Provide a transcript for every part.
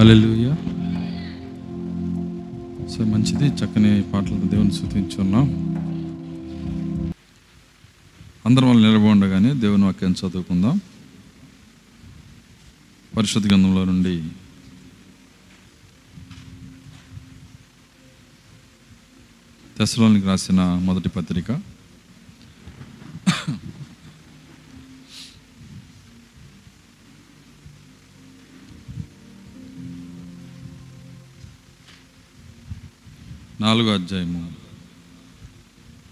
Hallelujah so మంచిది చక్కని పాటలతో దేవుని స్థుతించున్నాం. అందరం వాళ్ళు నిలబడగానే దేవుని వాక్యం చదువుకుందాం. పరిశుద్ధ గ్రంథంలో నుండి దశలోనికి రాసిన మొదటి పత్రిక. నాలుగో అధ్యాయము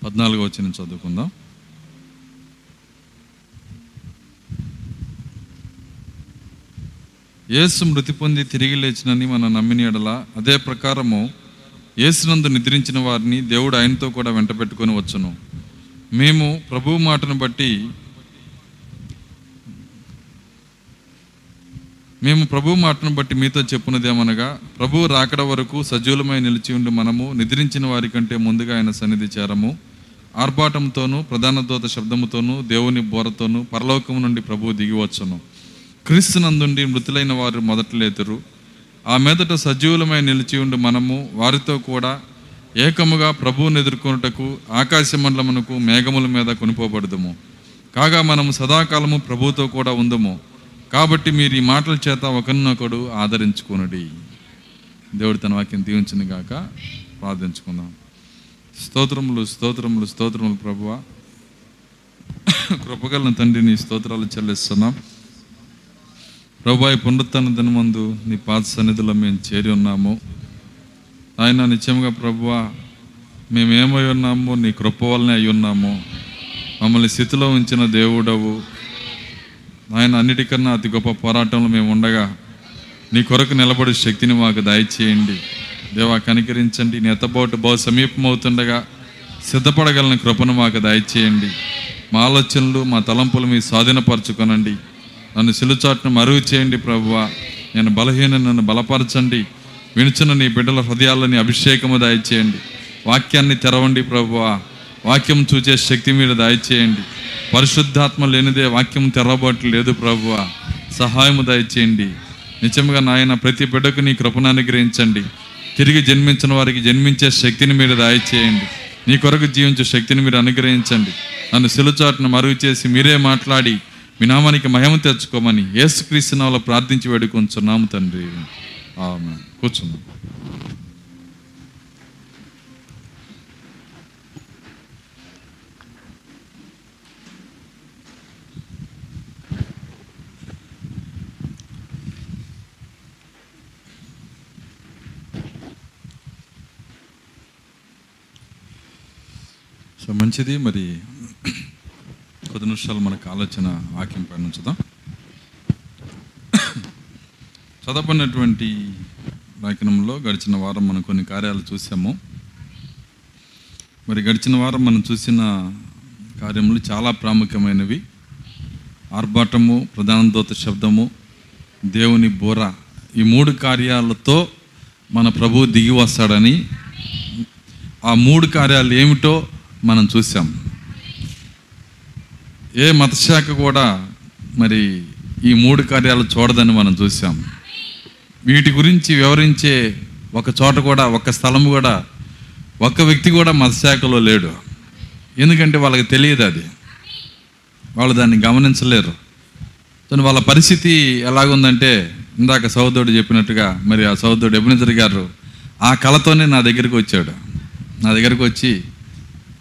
పద్నాలుగో వచ్చిన చదువుకుందాం. యేసు మృతి పొంది తిరిగి లేచినని మనం నమ్మిన ఎడల అదే ప్రకారము యేసునందు నిద్రించిన వారిని దేవుడు ఆయనతో కూడా వెంట పెట్టుకొని వచ్చును. మేము ప్రభువు మాటను బట్టి మేము ప్రభు మాటను బట్టి మీతో చెప్పున్నదేమనగా ప్రభువు రాకడ వరకు సజీవులమై నిలిచి ఉండి మనము నిద్రించిన వారి కంటే ముందుగా ఆయన సన్నిధి చేరము. ఆర్భాటంతోనూ ప్రధాన దూత శబ్దముతోనూ దేవుని బోరతోనూ పరలోకము నుండి ప్రభువు దిగివచ్చును క్రీస్తునందుండి మృతులైన వారు మొదటలేతురు ఆ మీదట సజీవులమై నిలిచి ఉండి మనము వారితో కూడా ఏకముగా ప్రభువుని ఎదుర్కొనుటకు ఆకాశ మండలమునకు మేఘముల మీద కొనిపోబడదుము. కాగా మనము సదాకాలము ప్రభువుతో కూడా ఉందము. కాబట్టి మీరు ఈ మాటల చేత ఒకరినొకడు ఆదరించుకునడి. దేవుడు తన వాక్యం దీవించిన గాక. ప్రార్థించుకుందాం. స్తోత్రములు స్తోత్రములు స్తోత్రములు ప్రభువ. కృపగలన తండ్రి నీ స్తోత్రాలు చెల్లిస్తున్నాం. ప్రభా ఈ పునరుత్న దినమందు నీ పాత సన్నిధిలో మేము చేరి ఉన్నాము. ఆయన నిత్యముగా ప్రభువ మేమేమై ఉన్నాము నీ కృప వల్లనే అయి ఉన్నాము. మమ్మల్ని స్థితిలో ఉంచిన దేవుడవు. ఆయన అన్నిటికన్నా అతి గొప్ప పోరాటంలో మేము ఉండగా నీ కొరకు నిలబడే శక్తిని మాకు దయచేయండి. దేవా కనికరించండి. నీ ఎత్తబోటు బహు సమీపం అవుతుండగా సిద్ధపడగలని కృపను మాకు దయచేయండి. మా ఆలోచనలు మా తలంపులు మీ స్వాధీనపరచుకొనండి. నన్ను సిలుచాటును మరుగు చేయండి ప్రభువా. నేను బలహీన నన్ను బలపరచండి. వినుచున్న నీ బిడ్డల హృదయాలని అభిషేకము దయచేయండి. వాక్యాన్ని తెరవండి ప్రభువా. వాక్యం చూచే శక్తి మీరు దయచేయండి. పరిశుద్ధాత్మ లేనిదే వాక్యం తెరవబట్టు లేదు ప్రభువ. సహాయము దయచేయండి. నిజంగా నాయన ప్రతి బిడ్డకు నీ కృపను అనుగ్రహించండి. తిరిగి జన్మించిన వారికి జన్మించే శక్తిని మీరు దయచేయండి. నీ కొరకు జీవించే శక్తిని మీరు అనుగ్రహించండి. నన్ను సిలుచాటును మరుగు చేసి మీరే మాట్లాడి మీ నామానికి మహిమ తెచ్చుకోమని యేసుక్రీస్తునాలో ప్రార్థించి వేడుకొంచున్నాము తండ్రి. కూర్చున్నాం. సో మంచిది మరి కొద్ది నిమిషాలు మనకు ఆలోచన వాక్యం పైన ఉంచుదాం. చదవనటువంటి లేఖనంలో గడిచిన వారం మనం కొన్ని కార్యాలు చూసాము. మరి గడిచిన వారం మనం చూసిన కార్యములు చాలా ప్రాముఖ్యమైనవి. ఆర్భాటము ప్రధాన దోత శబ్దము దేవుని బోర ఈ మూడు కార్యాలతో మన ప్రభువు దిగి వస్తాడని. ఆ మూడు కార్యాలు ఏమిటో మనం చూసాం. ఏ మతశాఖ కూడా మరి ఈ మూడు కార్యాలు చూడదని మనం చూసాం. వీటి గురించి వివరించే ఒక చోట కూడా ఒక స్థలం కూడా ఒక్క వ్యక్తి కూడా మతశాఖలో లేడు. ఎందుకంటే వాళ్ళకి తెలియదు అది. వాళ్ళు దాన్ని గమనించలేరు. తను వాళ్ళ పరిస్థితి ఎలాగుందంటే ఇందాక సహోదరుడు చెప్పినట్టుగా మరి ఆ సహోదరుడు ఎబినిజర్ గారు ఆ కళతోనే నా దగ్గరికి వచ్చాడు. నా దగ్గరికి వచ్చి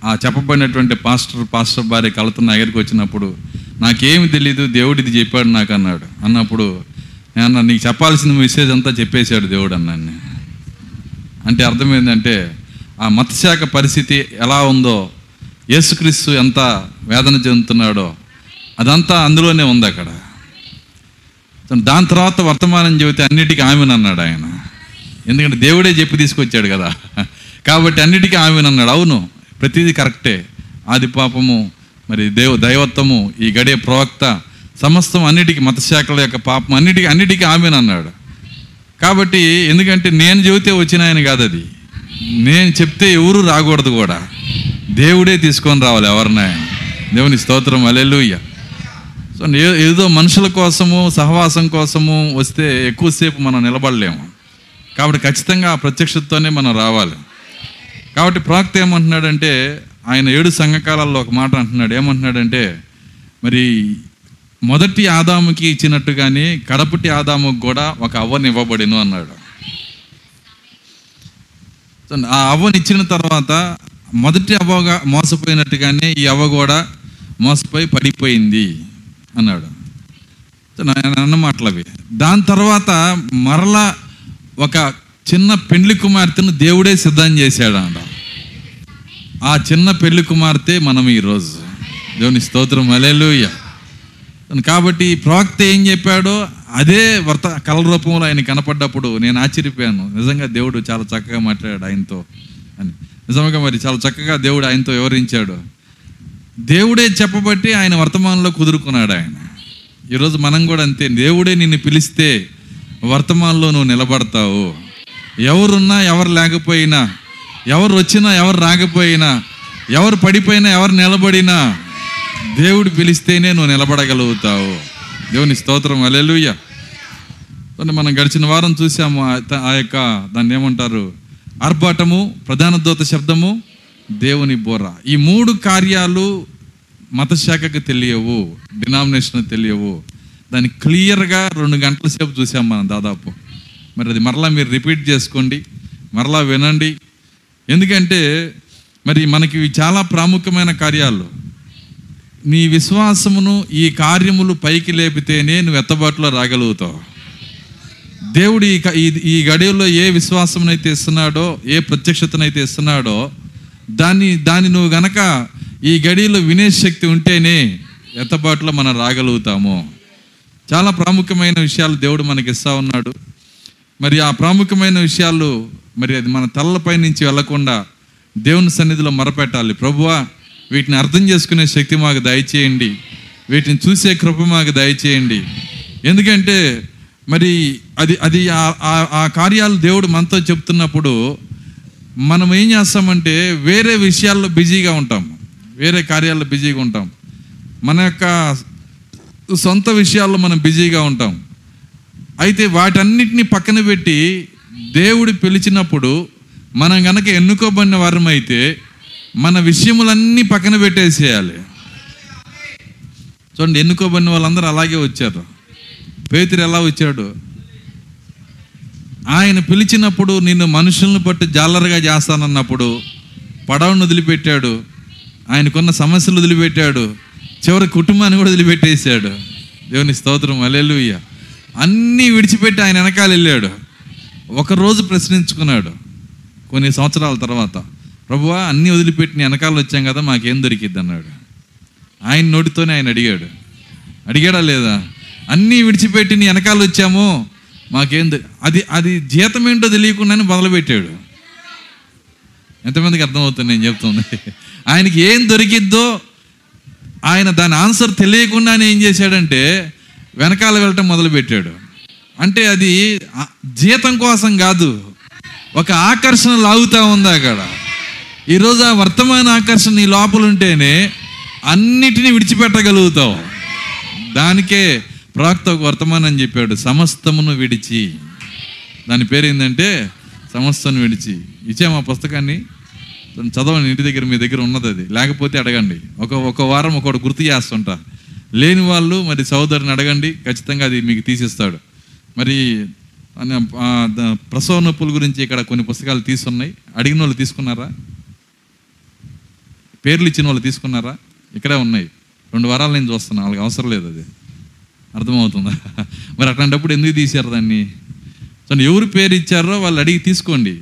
ఆ చెప్పబడినటువంటి పాస్టర్ పాస్టర్ భార్య కలతో నా దగ్గరికి వచ్చినప్పుడు నాకేమి తెలియదు దేవుడు ఇది చెప్పాడు నాకు అన్నాడు. అన్నప్పుడు నేను నీకు చెప్పాల్సిన మెసేజ్ అంతా చెప్పేశాడు దేవుడు అన్నాన్ని అంటే అర్థం ఏంటంటే ఆ మత్స్యాక పరిస్థితి ఎలా ఉందో యేసుక్రీస్తు ఎంత వేదన చెందుతున్నాడో అదంతా అందులోనే ఉంది అక్కడ. దాని తర్వాత వర్తమానం చెబితే అన్నిటికీ ఆమెనన్నాడు ఆయన. ఎందుకంటే దేవుడే చెప్పి తీసుకొచ్చాడు కదా. కాబట్టి అన్నిటికీ ఆమెనన్నాడు అవును ప్రతిదీ కరెక్టే. ఆది పాపము మరి దేవ దైవత్వము ఈ గడియ ప్రవక్త సమస్తం అన్నిటికీ మతశాఖల యొక్క పాపం అన్నిటికీ అన్నిటికీ ఆమెనన్నాడు కాబట్టి ఎందుకంటే నేను చెబితే వచ్చిన ఆయన కాదు అది. నేను చెప్తే ఎవరు రాకూడదు కూడా. దేవుడే తీసుకొని రావాలి ఎవరినైనా దేవుని స్తోత్రం అలెలుయ్య సో ఏదో మనుషుల కోసము సహవాసం కోసము వస్తే ఎక్కువసేపు మనం నిలబడలేము. కాబట్టి ఖచ్చితంగా ఆ ప్రత్యక్షతతోనే మనం రావాలి. కాబట్టి ప్రాక్త ఏమంటున్నాడంటే ఆయన ఏడు సంఘకాలాల్లో ఒక మాట అంటున్నాడు. ఏమంటున్నాడంటే మరి మొదటి ఆదాముకి ఇచ్చినట్టుగానే కడపటి ఆదాముకు కూడా ఒక అవ్వని ఇవ్వబడిను అన్నాడు. సో ఆ అవ్వని ఇచ్చిన తర్వాత మొదటి అవ్వగా మోసపోయినట్టుగానే ఈ అవ్వ కూడా మోసపోయి పడిపోయింది అన్నాడు. సో నా- అన్న అవి. దాని తర్వాత మరలా ఒక చిన్న పెండ్లి కుమార్తెను దేవుడే సిద్ధం చేశాడు అంట ఆ చిన్న పెళ్ళి కుమార్తె మనం ఈరోజు దేవుని స్తోత్రం. అలెలుయ్య కాబట్టి ఈ ప్రవక్త ఏం చెప్పాడో అదే వర్త కళ రూపంలో ఆయన కనపడ్డప్పుడు నేను ఆశ్చర్యపోయాను. నిజంగా దేవుడు చాలా చక్కగా మాట్లాడాడు ఆయనతో అని. నిజంగా మరి చాలా చక్కగా దేవుడు ఆయనతో వివరించాడు. దేవుడే చెప్పబట్టి ఆయన వర్తమానంలో కుదురుకున్నాడు ఆయన. ఈరోజు మనం కూడా అంతే. దేవుడే నిన్ను పిలిస్తే వర్తమానంలో నువ్వు నిలబడతావు. ఎవరున్నా ఎవరు లేకపోయినా ఎవరు వచ్చినా ఎవరు రాకపోయినా ఎవరు పడిపోయినా ఎవరు నిలబడినా దేవుడు పిలిస్తేనే నువ్వు నిలబడగలుగుతావు. దేవుని స్తోత్రం. అలెలుయ్య మనం గడిచిన వారం చూసాము ఆ యొక్క దాన్ని ఏమంటారు? ఆర్భాటము ప్రధాన దూత శబ్దము దేవుని బోర. ఈ మూడు కార్యాలు మతశాఖకు తెలియవు డినామినేషన్ తెలియవు. దాన్ని క్లియర్గా రెండు గంటల సేపు చూసాం మనం దాదాపు. మరి అది మరలా మీరు రిపీట్ చేసుకోండి మరలా వినండి ఎందుకంటే మరి మనకి చాలా ప్రాముఖ్యమైన కార్యాలు. నీ విశ్వాసమును ఈ కార్యములు పైకి లేపితేనే నువ్వు ఎత్తబాటులో రాగలుగుతావు. దేవుడు ఈ ఈ- ఈ గడియల్లో ఏ విశ్వాసమునైతే ఇస్తున్నాడో ఏ ప్రత్యక్షతనైతే ఇస్తున్నాడో దాన్ని దాన్ని నువ్వు గనక ఈ గడియలో వినే శక్తి ఉంటేనే ఎత్తబాటులో మనం రాగలుగుతాము. చాలా ప్రాముఖ్యమైన విషయాలు దేవుడు మనకి ఇస్తా ఉన్నాడు. మరి ఆ ప్రాముఖ్యమైన విషయాలు మరి అది మన తలలపై నుంచి వెళ్ళకుండా దేవుని సన్నిధిలో మరపెట్టాలి. ప్రభువా వీటిని అర్థం చేసుకునే శక్తి మాకు దయచేయండి. వీటిని చూసే కృప మాకు దయచేయండి. ఎందుకంటే మరి అది అది ఆ- ఆ- ఆ కార్యాలు దేవుడు మనతో చెప్తున్నప్పుడు మనం ఏం చేస్తామంటే వేరే విషయాల్లో బిజీగా ఉంటాం. వేరే కార్యాల్లో బిజీగా ఉంటాం. మన యొక్క సొంత విషయాల్లో మనం బిజీగా ఉంటాం. అయితే వాటన్నిటిని పక్కన పెట్టి దేవుడు పిలిచినప్పుడు మనం గనక ఎన్నుకోబడిన వారమైతే మన విషయములన్నీ పక్కన పెట్టేసేయాలి. చూడండి ఎన్నుకోబడిన వాళ్ళందరూ అలాగే వచ్చారు. పేతురు ఎలా వచ్చాడు? ఆయన పిలిచినప్పుడు నిన్ను మనుషులను బట్టి జాలరుగా చేస్తానన్నప్పుడు పడవను వదిలిపెట్టాడు. ఆయనకున్న సమస్యలు వదిలిపెట్టాడు. చివరి కుటుంబాన్ని కూడా వదిలిపెట్టేశాడు. దేవుని స్తోత్రం. అలెలుయ్య అన్నీ విడిచిపెట్టి ఆయన వెనకాల వెళ్ళాడు. ఒకరోజు ప్రశ్నించుకున్నాడు కొన్ని సంవత్సరాల తర్వాత ప్రభువా అన్నీ వదిలిపెట్టిన వెనకాల వచ్చాం కదా మాకేం దొరికిద్ది? అన్నాడు. ఆయన నోటితోనే ఆయన అడిగాడు. అడిగాడా లేదా? అన్నీ విడిచిపెట్టి నీ వెనకాల వచ్చాము మాకేం అది అది జీతం ఏంటో తెలియకుండానే మొదలుపెట్టాడు. ఎంతమందికి అర్థమవుతుంది నేను చెప్తుంది? ఆయనకి ఏం దొరికిద్దో ఆయన దాని ఆన్సర్ తెలియకుండానే ఏం చేశాడంటే వెనకాల వెళ్ళటం మొదలుపెట్టాడు. అంటే అది జీతం కోసం కాదు ఒక ఆకర్షణ లాగుతూ ఉంది అక్కడ. ఈరోజు ఆ వర్తమాన ఆకర్షణ నీ లోపల ఉంటేనే అన్నిటినీ విడిచిపెట్టగలుగుతావు. దానికే ప్రవక్త ఒక వర్తమానం చెప్పాడు సమస్తమును విడిచి. దాని పేరు ఏంటంటే సమస్తను విడిచి. ఇచ్చే మా పుస్తకాన్ని? చదవండి ఇంటి దగ్గర మీ దగ్గర ఉన్నది అది. లేకపోతే అడగండి. ఒక ఒక వారం ఒకటి గుర్తు చేస్తుంటా. లేని వాళ్ళు మరి సోదరుని అడగండి ఖచ్చితంగా అది మీకు తీసిస్తాడు. మరి ప్రసవ నొప్పుల గురించి ఇక్కడ కొన్ని పుస్తకాలు తీసున్నాయి. అడిగిన వాళ్ళు తీసుకున్నారా? పేర్లు ఇచ్చిన వాళ్ళు తీసుకున్నారా? ఇక్కడే ఉన్నాయి. రెండు వారాలు నేను చూస్తున్నాను వాళ్ళకి అవసరం లేదు అది. అర్థమవుతుందా? మరి అట్లాంటప్పుడు ఎందుకు తీశారు దాన్ని? సో ఎవరు పేరు ఇచ్చారో వాళ్ళు అడిగి తీసుకోండి.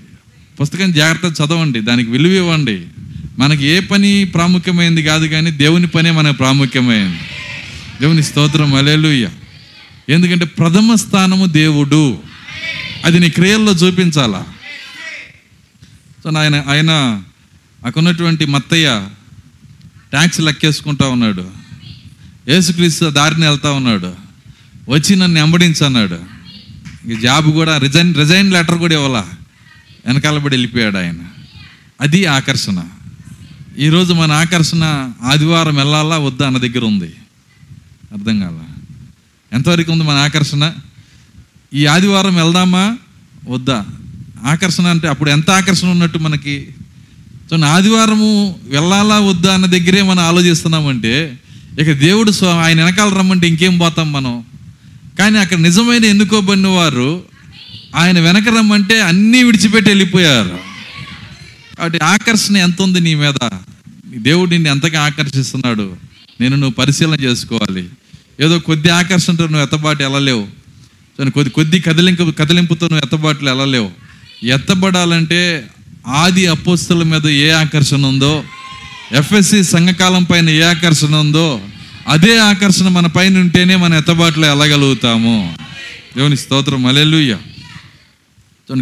పుస్తకం జాగ్రత్త చదవండి దానికి విలువ ఇవ్వండి. మనకి ఏ పని ప్రాముఖ్యమైంది కాదు కానీ దేవుని పనే మనకు ప్రాముఖ్యమైంది. దేవుని స్తోత్రం అలేలుయ్య ఎందుకంటే ప్రథమ స్థానము దేవుడు. అది నీ క్రియల్లో చూపించాలా? సో ఆయన ఆయన అక్కడున్నటువంటి మత్తయ్య ట్యాక్స్ లెక్కేసుకుంటా ఉన్నాడు. యేసుక్రీస్తు దారిని వెళ్తా ఉన్నాడు. వచ్చి నన్ను వెంబడించన్నాడు. ఇక జాబ్ కూడా రిజైన్ రిజైన్ లెటర్ కూడా ఇవ్వాల? వెనకాలబడి వెళ్ళిపోయాడు ఆయన. అది ఆకర్షణ. ఈరోజు మన ఆకర్షణ ఆదివారం వెళ్ళాలా? వద్దా? అన్న దగ్గర ఉంది. అర్థం కాల? ఎంతవరకు ఉంది మన ఆకర్షణ? ఈ ఆదివారం వెళ్దామా? వద్దా? ఆకర్షణ అంటే అప్పుడు ఎంత ఆకర్షణ ఉన్నట్టు మనకి? సో ఆదివారము వెళ్ళాలా వద్దా అన్న దగ్గరే మనం ఆలోచిస్తున్నామంటే ఇక దేవుడు స్వ- ఆయన వెనకాల రమ్మంటే ఇంకేం పోతాం మనం? కానీ అక్కడ నిజమైన ఎన్నుకోబడిన వారు ఆయన వెనక రమ్మంటే అన్నీ విడిచిపెట్టి వెళ్ళిపోయారు. కాబట్టి ఆకర్షణ ఎంత ఉంది నీ మీద? దేవుడు నిన్ను ఎంతగా ఆకర్షిస్తున్నాడు? నేను నువ్వు పరిశీలన చేసుకోవాలి. ఏదో కొద్ది ఆకర్షణతో నువ్వు ఎత్తబాటు వెళ్ళలేవు కొద్ది కొద్ది కదిలింపు కదిలింపుతో నువ్వు ఎత్తబాట్లు వెళ్ళలేవు ఎత్తబడాలంటే ఆది అపోస్తుల మీద ఏ ఆకర్షణ ఉందో ఎఫ్ఎస్సి సంఘకాలం పైన ఏ ఆకర్షణ ఉందో అదే ఆకర్షణ మన పైన ఉంటేనే మన ఎత్తబాట్లో వెళ్ళగలుగుతాము దేవుని స్తోత్రం. అలెలుయ్య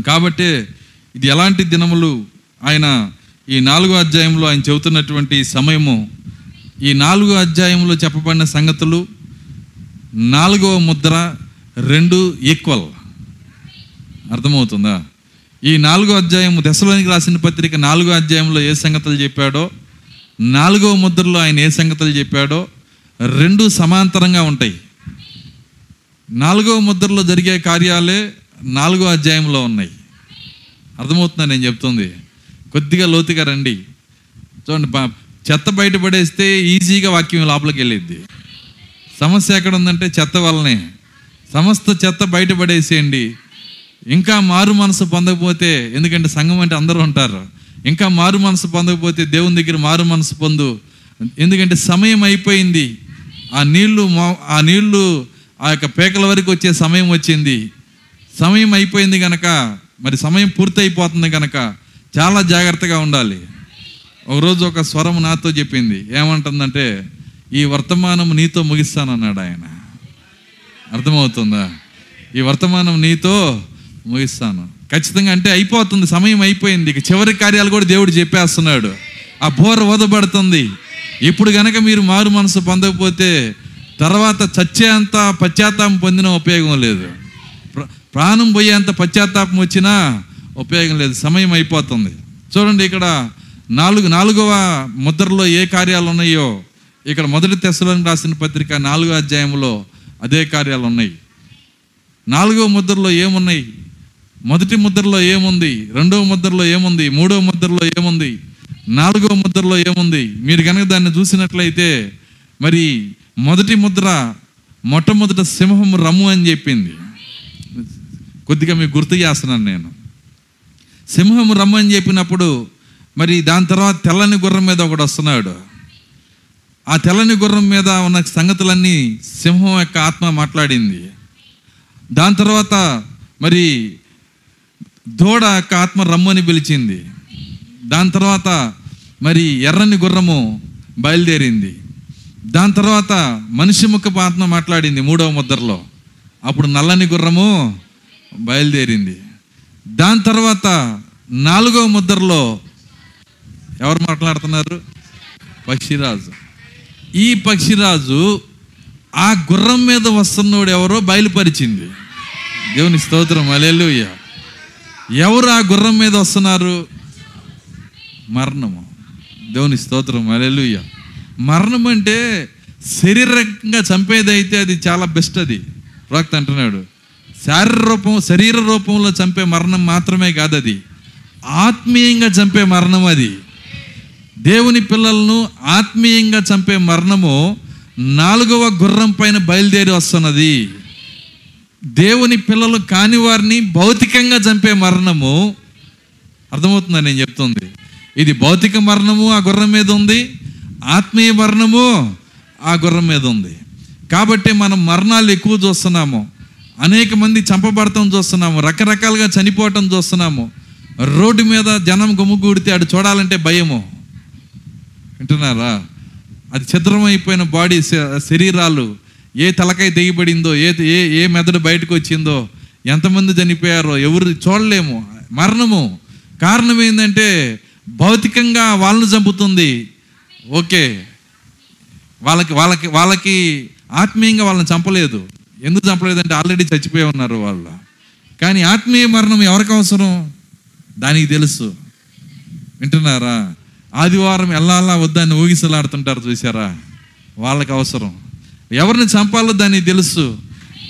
కాబట్టి ఇది ఎలాంటి దినములు? ఆయన ఈ నాలుగో అధ్యాయంలో ఆయన చెబుతున్నటువంటి సమయము ఈ నాలుగో అధ్యాయంలో చెప్పబడిన సంగతులు నాలుగవ ముద్ర రెండు ఈక్వల్ అర్థమవుతుందా? ఈ నాలుగో అధ్యాయం దశలోనికి రాసిన పత్రిక నాలుగో అధ్యాయంలో ఏ సంగతులు చెప్పాడో నాలుగవ ముద్రలో ఆయన ఏ సంగతులు చెప్పాడో రెండు సమాంతరంగా ఉంటాయి. నాలుగవ ముద్రలో జరిగే కార్యాలే నాలుగో అధ్యాయంలో ఉన్నాయి. అర్థమవుతుందా నేను చెప్తుంది? కొద్దిగా లోతుగా రండి. చూడండి చెత్త బయటపడేస్తే ఈజీగా వాక్యం లోపలికి వెళ్ళిద్ది. సమస్య ఎక్కడ ఉందంటే చెత్త వల్లనే. సమస్త చెత్త బయటపడేసేయండి. ఇంకా మారు మనసు పొందకపోతే ఎందుకంటే సంఘం అంటే అందరూ ఉంటారు. ఇంకా మారు మనసు పొందకపోతే దేవుని దగ్గర మారు మనసు పొందు. ఎందుకంటే సమయం అయిపోయింది. ఆ నీళ్ళు ఆ నీళ్ళు ఆ యొక్క పేకల వరకు వచ్చే సమయం వచ్చింది. సమయం అయిపోయింది కనుక మరి సమయం పూర్తి అయిపోతుంది కనుక చాలా జాగ్రత్తగా ఉండాలి. ఒకరోజు ఒక స్వరం నాతో చెప్పింది. ఏమంటుందంటే ఈ వర్తమానం నీతో ముగిస్తానన్నాడు ఆయన. అర్థమవుతుందా? ఈ వర్తమానం నీతో ముగిస్తాను. ఖచ్చితంగా అంటే అయిపోతుంది సమయం అయిపోయింది. ఇక చివరి కార్యాలు కూడా దేవుడు చెప్పేస్తున్నాడు. ఆ బోర వదబడుతుంది. ఇప్పుడు గనక మీరు మారు మనసు పొందకపోతే తర్వాత చచ్చేంత పశ్చాత్తాపం పొందిన ఉపయోగం లేదు. ప్రాణం పోయేంత పశ్చాత్తాపం వచ్చినా ఉపయోగం లేదు. సమయం అయిపోతుంది. చూడండి ఇక్కడ నాలుగు నాలుగవ ముద్రలో ఏ కార్యాలు ఉన్నాయో. ఇక్కడ మొదటి తెశలోని రాసిన పత్రిక నాలుగో అధ్యాయంలో అదే కార్యాలు ఉన్నాయి. నాలుగవ ముద్రలో ఏమున్నాయి? మొదటి ముద్రలో ఏముంది? రెండవ ముద్రలో ఏముంది? మూడవ ముద్రలో ఏముంది? నాలుగవ ముద్రలో ఏముంది? మీరు కనుక దాన్ని చూసినట్లయితే మరి మొదటి ముద్ర మొట్టమొదట సింహం రమ్ము అని చెప్పింది. కొద్దిగా మీకు గుర్తు చేస్తున్నాను నేను. సింహం రమ్ము అని చెప్పినప్పుడు మరి దాని తర్వాత తెల్లని గుర్రం మీద ఒకడు వస్తున్నాడు. ఆ తెల్లని గుర్రం మీద ఉన్న సంగతులన్నీ సింహం యొక్క ఆత్మ మాట్లాడింది. దాని తర్వాత మరి దూడ యొక్క ఆత్మ రమ్మని పిలిచింది. దాని తర్వాత మరి ఎర్రని గుర్రము బయలుదేరింది. దాని తర్వాత మనిషి ముఖపు ఆత్మ మాట్లాడింది మూడవ ముద్రలో. అప్పుడు నల్లని గుర్రము బయలుదేరింది. దాని తర్వాత నాలుగవ ముద్రలో ఎవరు మాట్లాడుతున్నారు? పక్షిరాజు. ఈ పక్షిరాజు ఆ గుర్రం మీద వస్తున్నోడు ఎవరో బయలుపరిచింది. దేవుని స్తోత్రం అలెలుయ్య ఎవరు ఆ గుర్రం మీద వస్తున్నారు? మరణము. దేవుని స్తోత్రం అలెలుయ్య మరణం అంటే శరీరంగా చంపేదైతే అది చాలా బెస్ట్ అది. ప్రవక్త అంటున్నాడు శారీర రూపం శరీర రూపంలో చంపే మరణం మాత్రమే కాదు అది ఆత్మీయంగా చంపే మరణం అది. దేవుని పిల్లలను ఆత్మీయంగా చంపే మరణము నాలుగవ గుర్రం పైన బయలుదేరి వస్తున్నది. దేవుని పిల్లలు కాని వారిని భౌతికంగా చంపే మరణము అర్థమవుతుందని నేను చెప్తుంది? ఇది భౌతిక మరణము ఆ గుర్రం మీద ఉంది. ఆత్మీయ మరణము ఆ గుర్రం మీద ఉంది. కాబట్టి మనం మరణాలు ఎక్కువ చూస్తున్నాము. అనేక మంది చంపబడటం చూస్తున్నాము. రకరకాలుగా చనిపోవటం చూస్తున్నాము. రోడ్డు మీద జనం గుమ్ముగూడితే అటు చూడాలంటే భయము. వింటున్నారా? అది ఛిద్రమైపోయిన బాడీ శ- శరీరాలు ఏ తలకాయ దిగిపడిందో ఏ ఏ ఏ మెదడు బయటకు వచ్చిందో ఎంతమంది చనిపోయారో ఎవరు చూడలేము. మరణము కారణం ఏంటంటే భౌతికంగా వాళ్ళని చంపుతుంది. ఓకే. వాళ్ళకి వాళ్ళకి వాళ్ళకి ఆత్మీయంగా వాళ్ళని చంపలేదు. ఎందుకు చంపలేదంటే ఆల్రెడీ చచ్చిపోయి ఉన్నారు వాళ్ళు. కానీ ఆత్మీయ మరణం ఎవరికి అవసరం? దానికి తెలుసు. వింటున్నారా? ఆదివారం వెళ్ళాలా వద్దని ఊగిసలాడుతుంటారు చూసారా వాళ్ళకి అవసరం. ఎవరిని చంపాలో దాన్ని తెలుసు.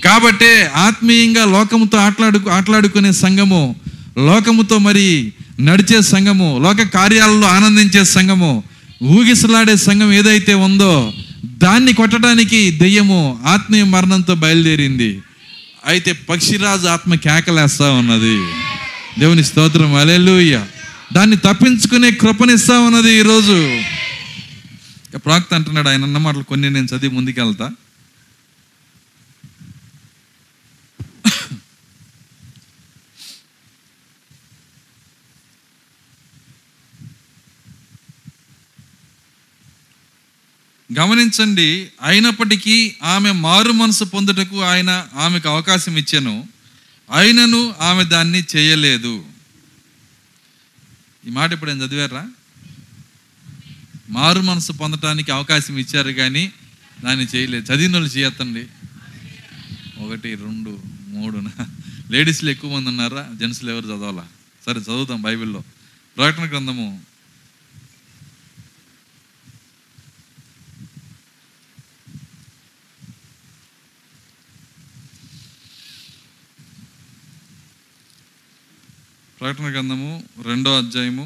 కాబట్టే ఆత్మీయంగా లోకముతో ఆటలాడు ఆటలాడుకునే సంఘము లోకముతో మరి నడిచే సంఘము లోక కార్యాలలో ఆనందించే సంఘము ఊగిసలాడే సంఘం ఏదైతే ఉందో దాన్ని కొట్టడానికి దెయ్యము ఆత్మీయ మరణంతో బయలుదేరింది. అయితే పక్షిరాజు ఆత్మ కేకలేస్తా ఉన్నది. దేవుని స్తోత్రం. అలెలుయ్యా దాన్ని తప్పించుకునే కృపనిస్తా ఉన్నది ఈరోజు ప్రాక్త అంటున్నాడు ఆయన అన్న మాటలు కొన్ని నేను చదివి ముందుకెళ్తా. గమనించండి అయినప్పటికీ ఆమె మారు మనసు పొందుటకు ఆయన ఆమెకు అవకాశం ఇచ్చాను. అయినను ఆమె దాన్ని చేయలేదు. ఈ మాట ఇప్పుడు నేను చదివారా మారు మనసు పొందటానికి అవకాశం ఇచ్చారు కానీ దాన్ని చేయలేదు. చదివిన వాళ్ళు చేయొద్దండి ఒకటి రెండు మూడు లేడీస్లు ఎక్కువ మంది ఉన్నారా? జెంట్స్లు ఎవరు చదవాలా? సరే చదువుతాం బైబిల్లో. ప్రకటన గ్రంథము ప్రకటన గ్రంథము రెండో అధ్యాయము.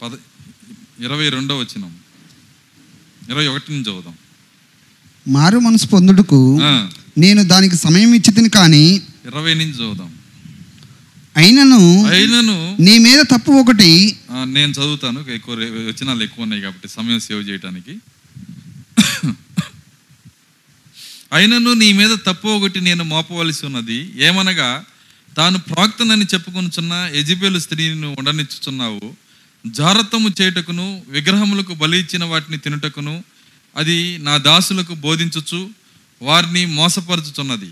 పద ఇరవై రెండో వచ్చినాం ఇరవై ఒకటి నుంచి చదువుదాం. మారు మనసు పొందుటకు నేను దానికి సమయం ఇచ్చి తిని కానీ ఇరవై నుంచి చదువుదాం. అయినను అయినను నీ మీద తప్పు ఒకటి నేను చదువుతాను ఎక్కువ వచనాలు ఎక్కువ ఉన్నాయి కాబట్టి సమయం సేవ్ చేయడానికి అయినను నీ మీద తప్పు ఒకటి నేను మోపవలసి ఉన్నది. ఏమనగా తాను ప్రాక్తనని చెప్పుకొనుచున్న ఎజిబేలు స్త్రీని ఉండనిచ్చుచున్నావు. జారత్వము చేయుటకును విగ్రహములకు బలి ఇచ్చిన వాటిని తినుటకును అది నా దాసులకు బోధించుచు వారిని మోసపరచుచున్నది.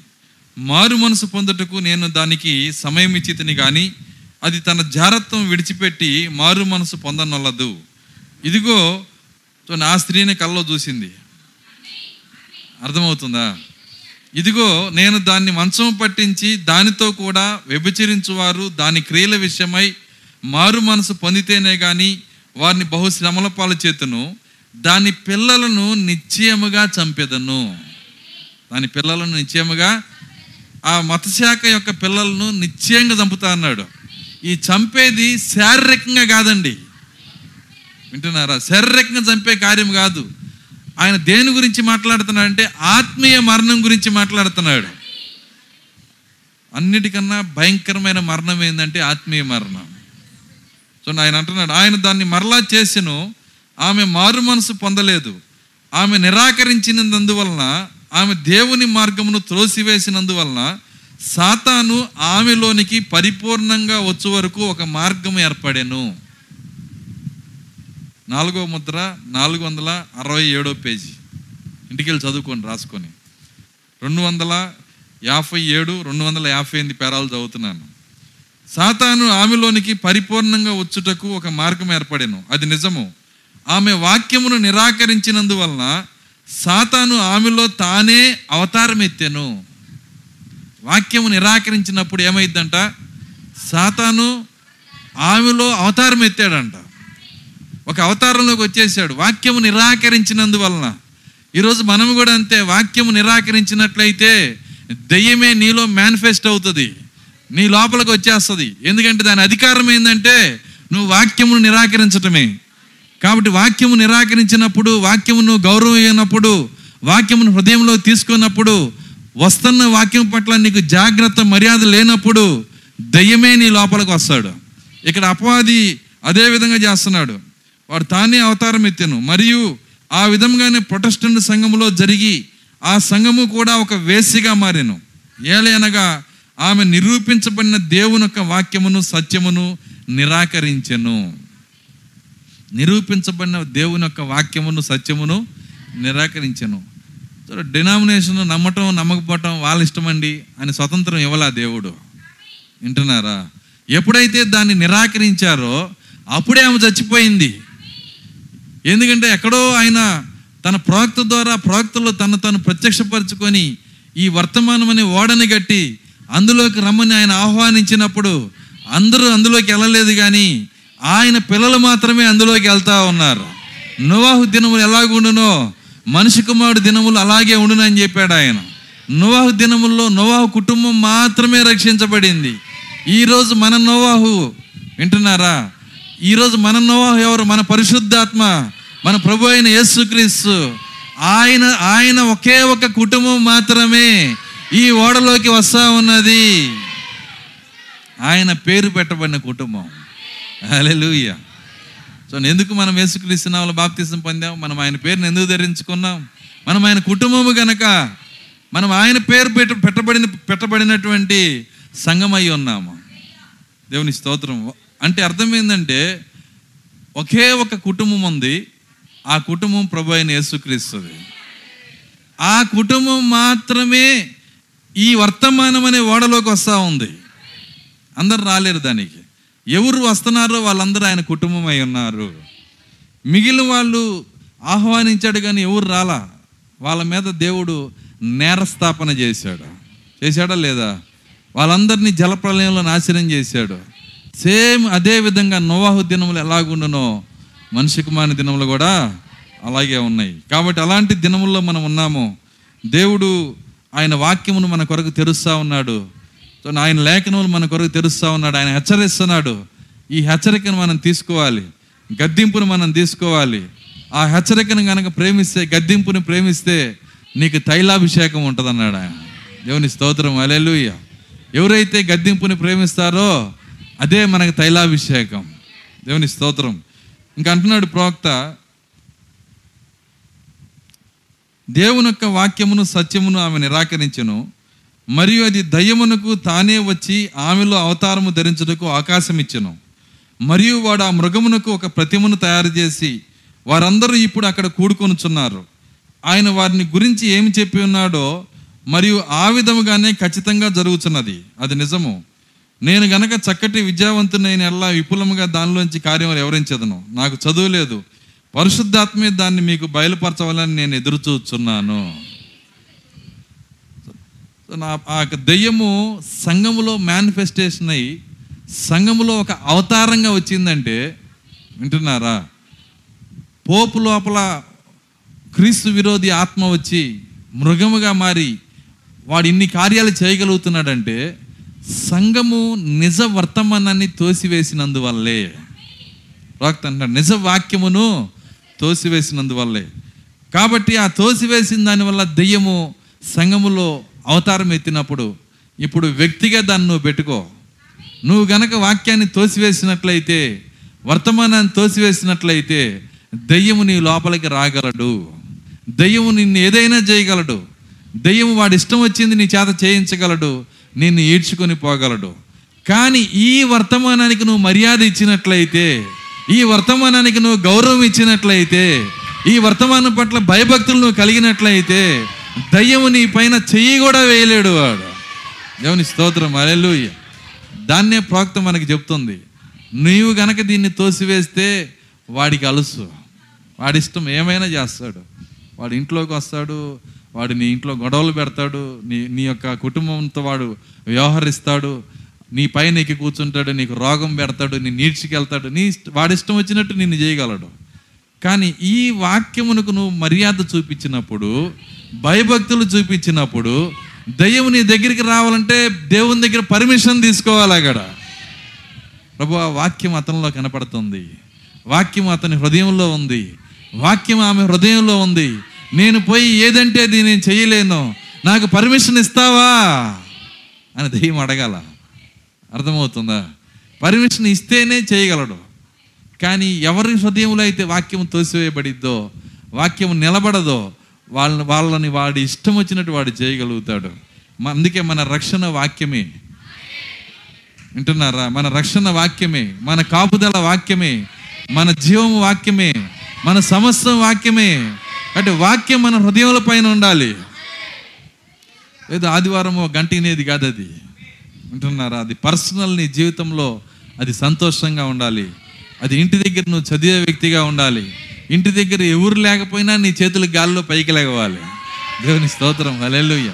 మారు మనసు పొందుటకు నేను దానికి సమయం ఇచ్చితిని కానీ అది తన జారత్వం విడిచిపెట్టి మారు మనసు పొందనొల్లదు. ఇదిగో ఆ స్త్రీని కల్లో చూసింది. అర్థమవుతుందా? ఇదిగో నేను దాన్ని మంచం పట్టించి దానితో కూడా వ్యభిచరించువారు దాని క్రియల విషయమై మారు మనసు పొందితేనే గాని వారిని బహు శ్రమల పాలు చేతును దాని పిల్లలను నిశ్చయముగా చంపెదను. దాని పిల్లలను నిశ్చయముగా ఆ మతశాఖ యొక్క పిల్లలను నిశ్చయంగా చంపుతా అన్నాడు. ఈ చంపేది శారీరకంగా కాదండి. వింటున్నారా? శారీరకంగా చంపే కార్యం కాదు. ఆయన దేని గురించి మాట్లాడుతున్నాడు అంటే ఆత్మీయ మరణం గురించి మాట్లాడుతున్నాడు. అన్నిటికన్నా భయంకరమైన మరణం ఏంటంటే ఆత్మీయ మరణం. సో ఆయన అంటున్నాడు ఆయన దాన్ని మరలా చేసిను ఆమె మారు మనసు పొందలేదు. ఆమె నిరాకరించినందువలన ఆమె దేవుని మార్గమును త్రోసివేసినందువలన సాతాను ఆమెలోనికి పరిపూర్ణంగా వచ్చే వరకు ఒక మార్గం ఏర్పడెను. నాలుగో ముద్ర నాలుగు వందల అరవై ఏడో పేజీ. ఇంటికి వెళ్ళి రాసుకొని. రెండు వందల యాభై ఏడు రెండు వందల యాభై ఎనిమిది పేరాలు చదువుతున్నాను. సాతాను ఆమెలోనికి పరిపూర్ణంగా వచ్చుటకు ఒక మార్గం ఏర్పడాను. అది నిజము. ఆమె వాక్యమును నిరాకరించినందువలన సాతాను ఆమెలో తానే అవతారం ఎత్తాను వాక్యము నిరాకరించినప్పుడు ఏమైందంట సాతాను ఆమెలో అవతారం ఎత్తాడంట ఒక అవతారంలోకి వచ్చేసాడు వాక్యము నిరాకరించినందువలన. ఈరోజు మనం కూడా అంతే వాక్యము నిరాకరించినట్లయితే దెయ్యమే నీలో మేనిఫెస్ట్ అవుతుంది. నీ లోపలికి వచ్చేస్తుంది. ఎందుకంటే దాని అధికారం ఏంటంటే నువ్వు వాక్యమును నిరాకరించటమే. కాబట్టి వాక్యము నిరాకరించినప్పుడు వాక్యమును గౌరవమైనప్పుడు వాక్యమును హృదయంలో తీసుకున్నప్పుడు వస్తున్న వాక్యం పట్ల నీకు జాగ్రత్త మర్యాద లేనప్పుడు దయ్యమే నీ లోపలికి వస్తాడు. ఇక్కడ అపవాది అదే విధంగా చేస్తున్నాడు. వారు తానే అవతారం ఎత్తాను. మరియు ఆ విధంగానే ప్రొటెస్టెంట్ సంఘములో జరిగి ఆ సంఘము కూడా ఒక వేసిగా మారాను. ఏలైనగా ఆమె నిరూపించబడిన దేవుని యొక్క వాక్యమును సత్యమును నిరాకరించెను. నిరూపించబడిన దేవుని యొక్క వాక్యమును సత్యమును నిరాకరించెను. డినామినేషన్ నమ్మటం నమ్మకపోవటం వాళ్ళ ఇష్టమండి. అని స్వతంత్రం ఇవ్వలా దేవుడు. వింటున్నారా? ఎప్పుడైతే దాన్ని నిరాకరించారో అప్పుడే ఆమె చచ్చిపోయింది. ఎందుకంటే ఎక్కడో ఆయన తన ప్రవక్త ద్వారా ప్రవక్తలో తను తను ప్రత్యక్షపరచుకొని ఈ వర్తమానం అనే ఓడని గట్టి అందులోకి రమ్మని ఆయన ఆహ్వానించినప్పుడు అందరూ అందులోకి వెళ్ళలేదు కానీ ఆయన పిల్లలు మాత్రమే అందులోకి వెళ్తా ఉన్నారు. నువాహు దినములు ఎలాగుండునో మనిషి కుమారుడు దినములు అలాగే ఉండునని చెప్పాడు ఆయన. నువాహు దినముల్లో నువాహు కుటుంబం మాత్రమే రక్షించబడింది. ఈరోజు మన నోవాహు వింటున్నారా? ఈరోజు మన ఎవరు? మన పరిశుద్ధాత్మ మన ప్రభు అయిన యేసుక్రీస్తు. ఆయన ఆయన ఒకే ఒక కుటుంబం మాత్రమే ఈ ఓడలోకి వస్తా ఉన్నది. ఆయన పేరు పెట్టబడిన కుటుంబం. హల్లెలూయ. సో ఎందుకు మనం యేసుక్రీస్తు నామములో బాప్తిసం పొందాం? మనం ఆయన పేరుని ఎందుకు ధరించుకున్నాం? మనం ఆయన కుటుంబము గనక మనం ఆయన పేరు పెట్ట పెట్టబడిన పెట్టబడినటువంటి సంఘమై ఉన్నాము. దేవుని స్తోత్రం అంటే అర్థం ఏంటంటే ఒకే ఒక కుటుంబం ఉంది. ఆ కుటుంబం ప్రభు అయిన యేసుక్రీస్తుంది. ఆ కుటుంబం మాత్రమే ఈ వర్తమానం అనే ఓడలోకి వస్తూ ఉంది. అందరు రాలేరు దానికి. ఎవరు వస్తున్నారో వాళ్ళందరూ ఆయన కుటుంబం అయి ఉన్నారు. మిగిలిన వాళ్ళు ఆహ్వానించాడు కానీ ఎవరు రాలా? వాళ్ళ మీద దేవుడు నేరస్థాపన చేశాడు. చేశాడా లేదా? వాళ్ళందరినీ జలప్రలయంలో నాశనం చేశాడు. సేమ్ అదే విధంగా నోవాహు దినములు ఎలాగుండునో మనిషి కుమారి దినములు కూడా అలాగే ఉన్నాయి. కాబట్టి అలాంటి దినముల్లో మనం ఉన్నాము. దేవుడు ఆయన వాక్యమును మన కొరకు తెరుస్తూ ఉన్నాడు. ఆయన లేఖనములు మన కొరకు తెరుస్తూ ఉన్నాడు. ఆయన హెచ్చరిస్తున్నాడు. ఈ హెచ్చరికను మనం తీసుకోవాలి. గద్దింపును మనం తీసుకోవాలి. ఆ హెచ్చరికను కనుక ప్రేమిస్తే గద్దింపుని ప్రేమిస్తే నీకు తైలాభిషేకం ఉంటుంది అన్నాడు ఆయన. దేవుని స్తోత్రం. అలెలుయ్య ఎవరైతే గద్దింపుని ప్రేమిస్తారో అదే మనకు తైలాభిషేకం. దేవుని స్తోత్రం. ఇంకా అంటున్నాడు ప్రవక్త దేవుని యొక్క వాక్యమును సత్యమును ఆమె నిరాకరించెను. మరియు అది దయ్యమునకు తానే వచ్చి ఆమెలో అవతారము ధరించుటకు అవకాశం ఇచ్చను. మరియు వాడు ఆ మృగమునకు ఒక ప్రతిమను తయారు చేసి వారందరూ ఇప్పుడు అక్కడ కూడుకొనుచున్నారు. ఆయన వారిని గురించి ఏమి చెప్పి ఉన్నాడో మరియు ఆ విధముగానే ఖచ్చితంగా జరుగుతున్నది అది నిజము. నేను గనక చక్కటి విద్యావంతునైన ఎలా విపులముగా దానిలోంచి కార్యం వివరించదను నాకు చదువు లేదు. పరిశుద్ధాత్మే దాన్ని మీకు బయలుపరచవాలని నేను ఎదురు చూస్తున్నాను నా ఆ యొక్క దెయ్యము సంఘములో మేనిఫెస్టేషన్ అయ్యి సంఘములో ఒక అవతారంగా వచ్చిందంటే వింటున్నారా? పోపు లోపల క్రీస్తు విరోధి ఆత్మ వచ్చి మృగముగా మారి వాడు ఇన్ని కార్యాలు చేయగలుగుతున్నాడంటే సంఘము నిజ వర్తమానాన్ని తోసివేసినందువల్లే. ప్రవక్త అంటాడు నిజ వాక్యమును తోసివేసినందువల్లే. కాబట్టి ఆ తోసివేసిన దానివల్ల దెయ్యము సంఘములో అవతారం ఎత్తినప్పుడు ఇప్పుడు వ్యక్తిగా దాన్ని నువ్వు పెట్టుకో. నువ్వు గనక వాక్యాన్ని తోసివేసినట్లయితే వర్తమానాన్ని తోసివేసినట్లయితే దెయ్యము నీ లోపలికి రాగలడు. దెయ్యము నిన్ను ఏదైనా చేయగలడు. దెయ్యము వాడి ఇష్టం వచ్చింది నీ చేత చేయించగలడు. నిన్ను ఈడ్చుకొని పోగలడు. కానీ ఈ వర్తమానానికి నువ్వు మర్యాద ఇచ్చినట్లయితే ఈ వర్తమానానికి నువ్వు గౌరవం ఇచ్చినట్లయితే ఈ వర్తమానం పట్ల భయభక్తులు నువ్వు కలిగినట్లయితే దయ్యము నీ పైన చెయ్యి కూడా వేయలేడు వాడు. దేవుని స్తోత్రం. అలెలుయ్య దాన్నే ప్రోక్త మనకి చెప్తుంది. నీవు గనక దీన్ని తోసివేస్తే వాడికి అలుసు. వాడిష్టం ఏమైనా చేస్తాడు. వాడు ఇంట్లోకి వస్తాడు వాడు నీ ఇంట్లో గొడవలు పెడతాడు నీ నీ యొక్క కుటుంబంతో వాడు వ్యవహరిస్తాడు నీ పైన ఎక్కి కూర్చుంటాడు నీకు రోగం పెడతాడు నీ నీడ్చికెళ్తాడు నీ వాడి ఇష్టం వచ్చినట్టు నిన్ను చేయగలడు. కానీ ఈ వాక్యమునకు నువ్వు మర్యాద చూపించినప్పుడు భయభక్తులు చూపించినప్పుడు దయ్యం నీ దగ్గరికి రావాలంటే దేవుని దగ్గర పర్మిషన్ తీసుకోవాలి అక్కడ. ప్రభు ఆ వాక్యం అతనిలో కనపడుతుంది. వాక్యం అతని హృదయంలో ఉంది. వాక్యం ఆమె హృదయంలో ఉంది. నేను పోయి ఏదంటే అది నేను చేయలేను. నాకు పర్మిషన్ ఇస్తావా? అని దయ్యం అడగాల. అర్థమవుతుందా? పర్మిషన్ ఇస్తేనే చేయగలడు. కానీ ఎవరి హృదయంలో అయితే వాక్యం తోసివేయబడిద్దో వాక్యం నిలబడదో వాళ్ళని వాళ్ళని వాడి ఇష్టం వచ్చినట్టు వాడు చేయగలుగుతాడు. అందుకే మన రక్షణ వాక్యమే. వింటున్నారా? మన రక్షణ వాక్యమే. మన కాపుదల వాక్యమే. మన జీవం వాక్యమే. మన సమస్తం వాక్యమే. అంటే వాక్యం మన హృదయముల పైన ఉండాలి. ఏదో ఆదివారం గంట వినేది కాదు అది. వింటున్నారా అది పర్సనల్ నీ జీవితంలో అది సంతోషంగా ఉండాలి. అది ఇంటి దగ్గర నువ్వు చదివే వ్యక్తిగా ఉండాలి. ఇంటి దగ్గర ఎవరు లేకపోయినా నీ చేతులు గాల్లో పైకి లేవాలి. దేవుని స్తోత్రం. హల్లెలూయ.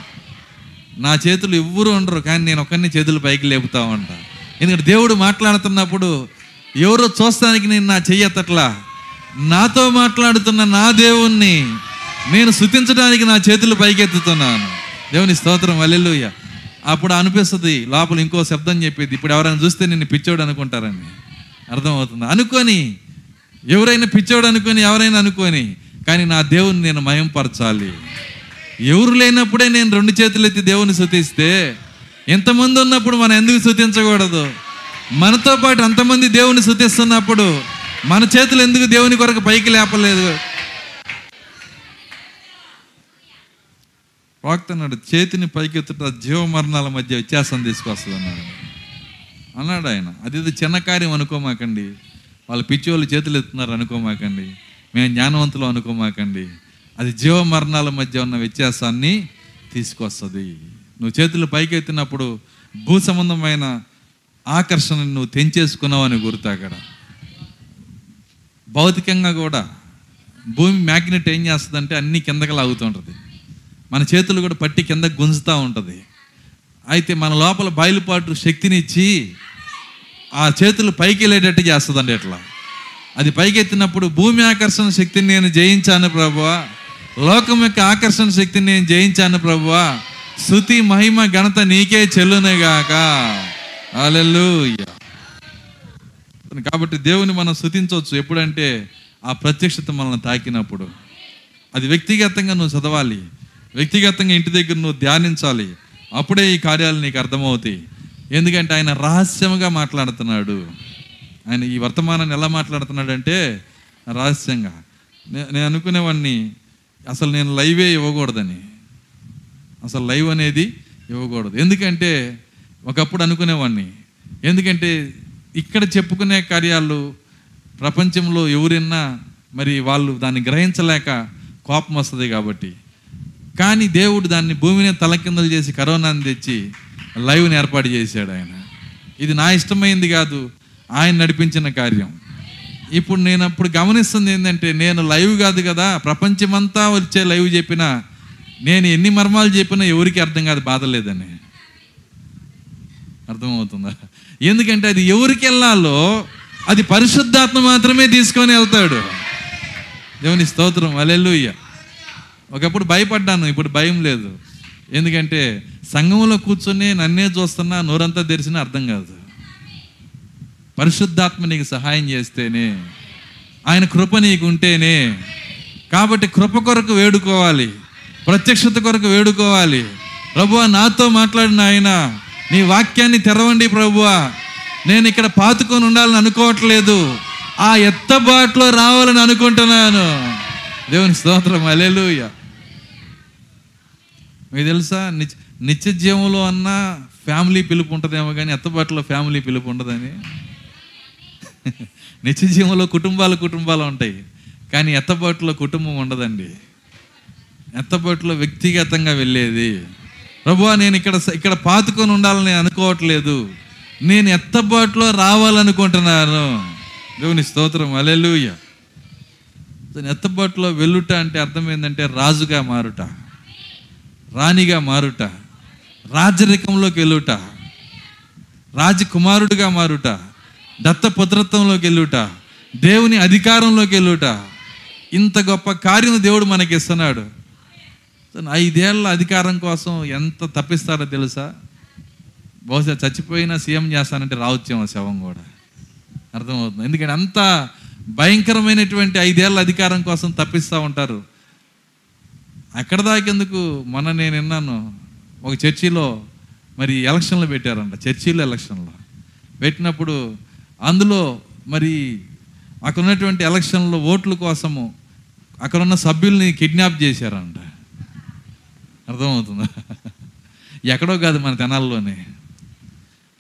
నా చేతులు ఎవ్వరు ఉండరు కానీ నేను ఒక్కరిని చేతులు పైకి లేపుతా ఉంటా. ఎందుకంటే దేవుడు మాట్లాడుతున్నప్పుడు ఎవరో చూస్తానికి నేను నా చెయ్యత్తట్లా నాతో మాట్లాడుతున్న నా దేవుణ్ణి నేను శుతించడానికి నా చేతులు పైకెత్తుతున్నాను. దేవుని స్తోత్రం అల్లెలుయ్య అప్పుడు అనిపిస్తుంది లోపల ఇంకో శబ్దం చెప్పేది ఇప్పుడు ఎవరైనా చూస్తే నిన్ను పిచ్చోడు అనుకుంటారని. అర్థమవుతుంది. అనుకొని ఎవరైనా పిచ్చోడు అనుకొని ఎవరైనా అనుకొని కానీ నా దేవుని నేను మయంపరచాలి. ఎవరు లేనప్పుడే నేను రెండు చేతులు ఎత్తి దేవుని శుతిస్తే ఎంతమంది ఉన్నప్పుడు మనం ఎందుకు శుతించకూడదు? మనతో పాటు అంతమంది దేవుని శుతిస్తున్నప్పుడు మన చేతులు ఎందుకు దేవుని కొరకు పైకి లేపలేదు? ప్రవక్త అన్నాడు చేతిని పైకెత్తుట జీవ మరణాల మధ్య వ్యత్యాసం తీసుకొస్తుంది అన్నాడు అన్నాడు ఆయన అది ఇది చిన్న కార్యం అనుకోమాకండి. వాళ్ళ పిచ్చి వాళ్ళు చేతులు ఎత్తున్నారు అనుకోమాకండి. మేము జ్ఞానవంతులు అనుకోమాకండి. అది జీవ మరణాల మధ్య ఉన్న వ్యత్యాసాన్ని తీసుకొస్తుంది. నువ్వు చేతులు పైకి ఎత్తినప్పుడు భూ సంబంధమైన ఆకర్షణను నువ్వు తెంచేసుకున్నావు అని గుర్తు అక్కడ. భౌతికంగా కూడా భూమి మ్యాగ్నెట్ ఏం చేస్తుందంటే అన్ని కిందకి లాగుతుంటుంది మన చేతులు కూడా పట్టి కింద గుంజుతూ ఉంటుంది. అయితే మన లోపల బయలుపాటు శక్తినిచ్చి ఆ చేతులు పైకి వెళ్ళేటట్టు చేస్తుందండి ఇట్లా. అది పైకి ఎత్తినప్పుడు భూమి ఆకర్షణ శక్తిని నేను జయించాను ప్రభువా. లోకం యొక్క ఆకర్షణ శక్తిని నేను జయించాను ప్రభువా. శృతి మహిమ ఘనత నీకే చెల్లునుగాక. హల్లెలూయా. కాబట్టి దేవుని మనం శృతించవచ్చు. ఎప్పుడంటే ఆ ప్రత్యక్షత మనల్ని తాకినప్పుడు. అది వ్యక్తిగతంగా నువ్వు చదవాలి. వ్యక్తిగతంగా ఇంటి దగ్గర నువ్వు ధ్యానించాలి. అప్పుడే ఈ కార్యాలు నీకు అర్థమవుతాయి. ఎందుకంటే ఆయన రహస్యంగా మాట్లాడుతున్నాడు. ఆయన ఈ వర్తమానాన్ని ఎలా మాట్లాడుతున్నాడంటే రహస్యంగా. నే- నేను అనుకునేవాడిని అసలు నేను లైవే ఇవ్వకూడదని. అసలు లైవ్ అనేది ఇవ్వకూడదు. ఎందుకంటే ఒకప్పుడు అనుకునేవాడిని. ఎందుకంటే ఇక్కడ చెప్పుకునే కార్యాలు ప్రపంచంలో ఎవరిన్నా మరి వాళ్ళు దాన్ని గ్రహించలేక కోపం వస్తుంది కాబట్టి. కానీ దేవుడు దాన్ని భూమిని తలకిందలు చేసి కరోనాని తెచ్చి లైవ్ని ఏర్పాటు చేశాడు ఆయన. ఇది నా ఇష్టమైంది కాదు ఆయన నడిపించిన కార్యం. ఇప్పుడు నేను అప్పుడు గమనిస్తుంది ఏంటంటే నేను లైవ్ కాదు కదా ప్రపంచమంతా వచ్చే లైవ్ చెప్పినా నేను ఎన్ని మర్మాలు చెప్పినా ఎవరికి అర్థం కాదు బాధ లేదని. అర్థమవుతుందా? ఎందుకంటే అది ఎవరికి వెళ్ళాలో అది పరిశుద్ధాత్మ మాత్రమే తీసుకొని వెళ్తాడు. దేవుని స్తోత్రం అలెలుయ్య ఒకప్పుడు భయపడ్డాను ఇప్పుడు భయం లేదు. ఎందుకంటే సంఘంలో కూర్చొని నన్నే చూస్తున్నా నోరంతా తెరిచినా అర్థం కాదు. పరిశుద్ధాత్మ నీకు సహాయం చేస్తేనే ఆయన కృప నీకు ఉంటేనే. కాబట్టి కృప కొరకు వేడుకోవాలి ప్రత్యక్షత కొరకు వేడుకోవాలి. ప్రభు నాతో మాట్లాడిన ఆయన నీ వాక్యాన్ని తెరవండి ప్రభువా. నేను ఇక్కడ పాతుకొని ఉండాలని అనుకోవట్లేదు. ఆ ఎత్తబాట్లో రావాలని అనుకుంటున్నాను. దేవుని స్తోత్రం. అలెలుయ మీకు తెలుసా? నిత్య నిత్య జీవంలో అన్నా ఫ్యామిలీ పిలుపు ఉంటుందేమో కానీ ఎత్తబాటులో ఫ్యామిలీ పిలుపు ఉండదని. నిత్య జీవంలో కుటుంబాలు కుటుంబాలు ఉంటాయి. కానీ ఎత్తబాటులో కుటుంబం ఉండదండి. ఎత్తబాటులో వ్యక్తిగతంగా వెళ్ళేది. ప్రభువా నేను ఇక్కడ ఇక్కడ పాతుకొని ఉండాలని అనుకోవట్లేదు. నేను ఎత్తబాటులో రావాలనుకుంటున్నాను. దేవుని స్తోత్రం. అలెలుయ్య ఎత్తబాటులో వెళ్ళుట అంటే అర్థం ఏంటంటే రాజుగా మారుట రాణిగా మారుట రాజరికంలోకి వెళ్ళుట రాజకుమారుడిగా మారుట దత్తపుత్రత్వంలోకి వెళ్ళుట దేవుని అధికారంలోకి వెళ్ళుట. ఇంత గొప్ప కార్యం దేవుడు మనకి ఇస్తున్నాడు ఐదేళ్ళ అధికారం కోసం ఎంత తప్పిస్తారో తెలుసా? బహుశా చచ్చిపోయినా సీఎం చేస్తానంటే రావచ్చేమో శవం కూడా. అర్థమవుతుంది. ఎందుకంటే అంత భయంకరమైనటువంటి ఐదేళ్ళ అధికారం కోసం తప్పిస్తూ ఉంటారు. అక్కడ దాకెందుకు? మొన్న నేను విన్నాను ఒక చర్చిలో మరి ఎలక్షన్లు పెట్టారంట చర్చిలో ఎలక్షన్లో. పెట్టినప్పుడు అందులో మరి అక్కడ ఉన్నటువంటి ఎలక్షన్లో ఓట్ల కోసము అక్కడ ఉన్న సభ్యుల్ని కిడ్నాప్ చేశారంట. అర్థమవుతుందా? ఎక్కడో కాదు మన తెనాల్లోనే.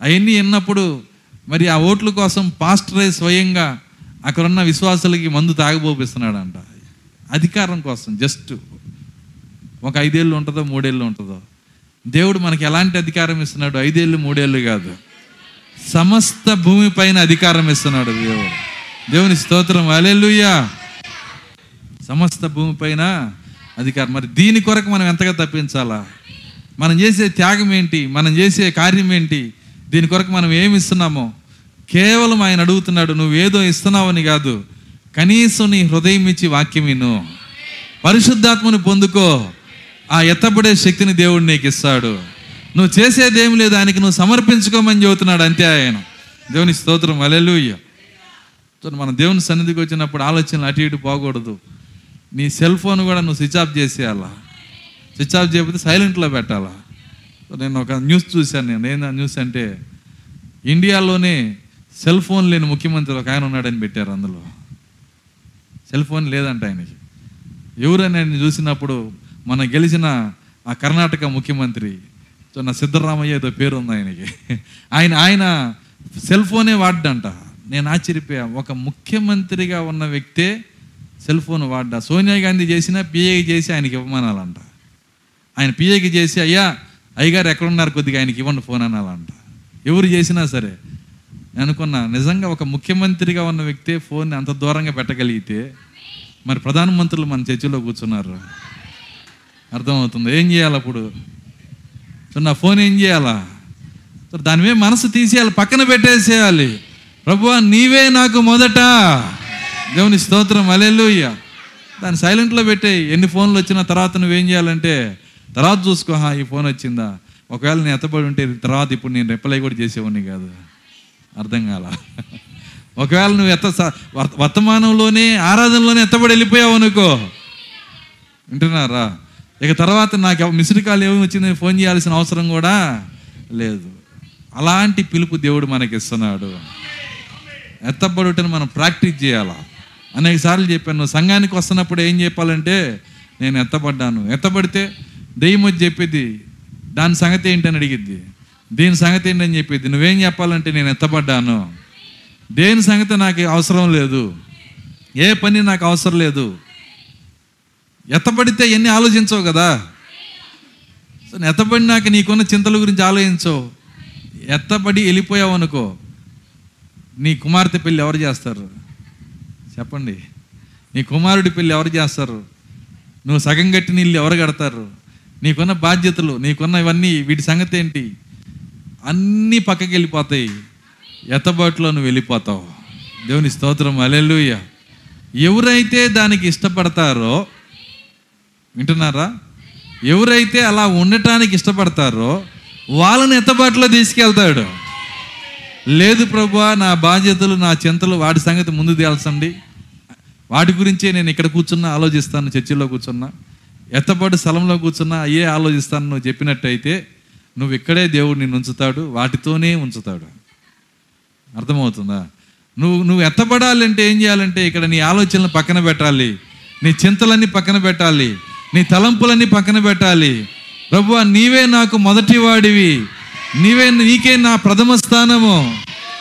అవన్నీ విన్నప్పుడు మరి ఆ ఓట్ల కోసం పాస్టరే స్వయంగా అక్కడున్న విశ్వాసులకి మందు తాగబోపిస్తున్నాడంట. అధికారం కోసం జస్ట్ ఒక ఐదేళ్ళు ఉంటుందో మూడేళ్ళు ఉంటుందో. దేవుడు మనకి ఎలాంటి అధికారం ఇస్తున్నాడు? ఐదేళ్ళు మూడేళ్ళు కాదు. సమస్త భూమి పైన అధికారం ఇస్తున్నాడు దేవుడు. దేవుని స్తోత్రం. అలెలుయ్యా సమస్త భూమి పైన అధికారం. మరి దీని కొరకు మనం ఎంతగా తప్పించాలా? మనం చేసే త్యాగం ఏంటి? మనం చేసే కార్యం ఏంటి? దీని కొరకు మనం ఏమి ఇస్తున్నామో? కేవలం ఆయన అడుగుతున్నాడు నువ్వేదో ఇస్తున్నావని కాదు. కనీసం నీ హృదయం ఇచ్చి వాక్యం విను. పరిశుద్ధాత్మని పొందుకో. ఆ ఎత్తబడే శక్తిని దేవుడు నీకు ఇస్తాడు. నువ్వు చేసేదేం లేదు. ఆయనకి నువ్వు సమర్పించుకోమని చెబుతున్నాడు అంతే ఆయన. దేవుని స్తోత్రం. అలెలుయ్య మన దేవుని సన్నిధికి వచ్చినప్పుడు ఆలోచనలు అటు ఇటు పోకూడదు. నీ సెల్ ఫోన్ కూడా నువ్వు స్విచ్ ఆఫ్ చేసేయాలా? స్విచ్ ఆఫ్ చేయకపోతే సైలెంట్లో పెట్టాలా? నేను ఒక న్యూస్ చూశాను నేను. ఏందా న్యూస్ అంటే ఇండియాలోనే సెల్ ఫోన్ లేని ముఖ్యమంత్రి ఒక ఆయన ఉన్నాడని పెట్టారు అందులో. సెల్ ఫోన్ లేదంట ఆయనకి. ఎవరని ఆయన చూసినప్పుడు మన గెలిచిన ఆ కర్ణాటక ముఖ్యమంత్రి నా సిద్ధరామయ్య ఏదో పేరు ఉంది ఆయనకి. ఆయన ఆయన సెల్ ఫోనే వాడ్డంట. నేను ఆశ్చర్యపోయా. ఒక ముఖ్యమంత్రిగా ఉన్న వ్యక్తే సెల్ ఫోన్ వాడ్డా. సోనియా గాంధీ చేసిన పిఏకి చేసి ఆయనకి ఇవ్వమనాలంట. ఆయన పిఏకి చేసి అయ్యా అయ్యగారు ఎక్కడున్నారు కొద్దిగా ఆయనకి ఇవ్వండి ఫోన్ అనాలంట. ఎవరు చేసినా సరే నేను అనుకున్నా నిజంగా ఒక ముఖ్యమంత్రిగా ఉన్న వ్యక్తే ఫోన్ అంత దూరంగా పెట్టగలిగితే మరి ప్రధానమంత్రులు మన చర్చిలో కూర్చున్నారు. అర్థమవుతుంది. ఏం చేయాలి అప్పుడు? సో నా ఫోన్ ఏం చేయాలా? సో దాని మీద మనసు తీసేయాలి పక్కన పెట్టేసేయాలి. ప్రభు నీవే నాకు మొదట దేవుని స్తోత్రం అలెల్లుయ్య దాన్ని సైలెంట్లో పెట్టే ఎన్ని ఫోన్లు వచ్చినా తర్వాత నువ్వేం చేయాలంటే తర్వాత చూసుకో ఈ ఫోన్ వచ్చిందా? ఒకవేళ నేను ఎత్తబడి ఉంటే తర్వాత ఇప్పుడు నేను రిప్లై కూడా చేసేవాడిని కాదు. అర్థం కాల. ఒకవేళ నువ్వు ఎత్త వర్త- వర్తమానంలోనే ఆరాధనలోనే ఎత్తబడి వెళ్ళిపోయావు అనుకో. వింటున్నారా? ఇక తర్వాత నాకు మిస్డ్ కాల్ ఏమి వచ్చిందని ఫోన్ చేయాల్సిన అవసరం కూడా లేదు. అలాంటి పిలుపు దేవుడు మనకి ఇస్తున్నాడు ఎత్తబడుటని మనం ప్రాక్టీస్ చేయాలా? అనేక సార్లు చెప్పాను సంఘానికి వస్తున్నప్పుడు ఏం చెప్పాలంటే నేను ఎత్తపడ్డాను ఎత్తపడితే దెయ్యం వచ్చి చెప్పేది దాని సంగతి ఏంటని అడిగిద్ది. దీని సంగతి ఏంటని చెప్పేది. నువ్వేం చెప్పాలంటే నేను ఎత్తపడ్డాను దేని సంగతి నాకు అవసరం లేదు? ఏ పని నాకు అవసరం లేదు? ఎత్తపడితే ఎన్ని ఆలోచించవు కదా? సో ఎత్తబడినాక నీకున్న చింతల గురించి ఆలోచించవు ఎత్తబడి వెళ్ళిపోయావు అనుకో నీ కుమార్తె పెళ్ళి ఎవరు చేస్తారు? చెప్పండి. నీ కుమారుడి పెళ్ళి ఎవరు చేస్తారు? నువ్వు సగం కట్టి నీళ్ళు ఎవరు కడతారు? నీకున్న బాధ్యతలు నీకున్న ఇవన్నీ వీటి సంగతి ఏంటి? అన్నీ పక్కకి వెళ్ళిపోతాయి. ఎత్తబాటులో నువ్వు వెళ్ళిపోతావు. దేవుని స్తోత్రం. అలెలుయ్య ఎవరైతే దానికి ఇష్టపడతారో వింటున్నారా? ఎవరైతే అలా ఉండటానికి ఇష్టపడతారో వాళ్ళని ఎత్తబాటులో తీసుకెళ్తాడు. లేదు ప్రభా నా బాధ్యతలు నా చింతలు వాటి సంగతి ముందు తేల్చండి. వాటి గురించే నేను ఇక్కడ కూర్చున్నా ఆలోచిస్తాను చర్చిలో కూర్చున్నా ఎత్తపాటు స్థలంలో కూర్చున్నా అయ్యే ఆలోచిస్తాను నువ్వు చెప్పినట్టయితే నువ్వు ఇక్కడే దేవుడు నిన్ను ఉంచుతాడు వాటితోనే ఉంచుతాడు. అర్థమవుతుందా? నువ్వు నువ్వు ఎత్తబడాలంటే ఏం చేయాలంటే ఇక్కడ నీ ఆలోచనలు పక్కన పెట్టాలి నీ చింతలన్నీ పక్కన పెట్టాలి నీ తలంపులన్నీ పక్కన పెట్టాలి. ప్రభు నీవే నాకు మొదటి వాడివి నీవే నీకే నా ప్రథమ స్థానము.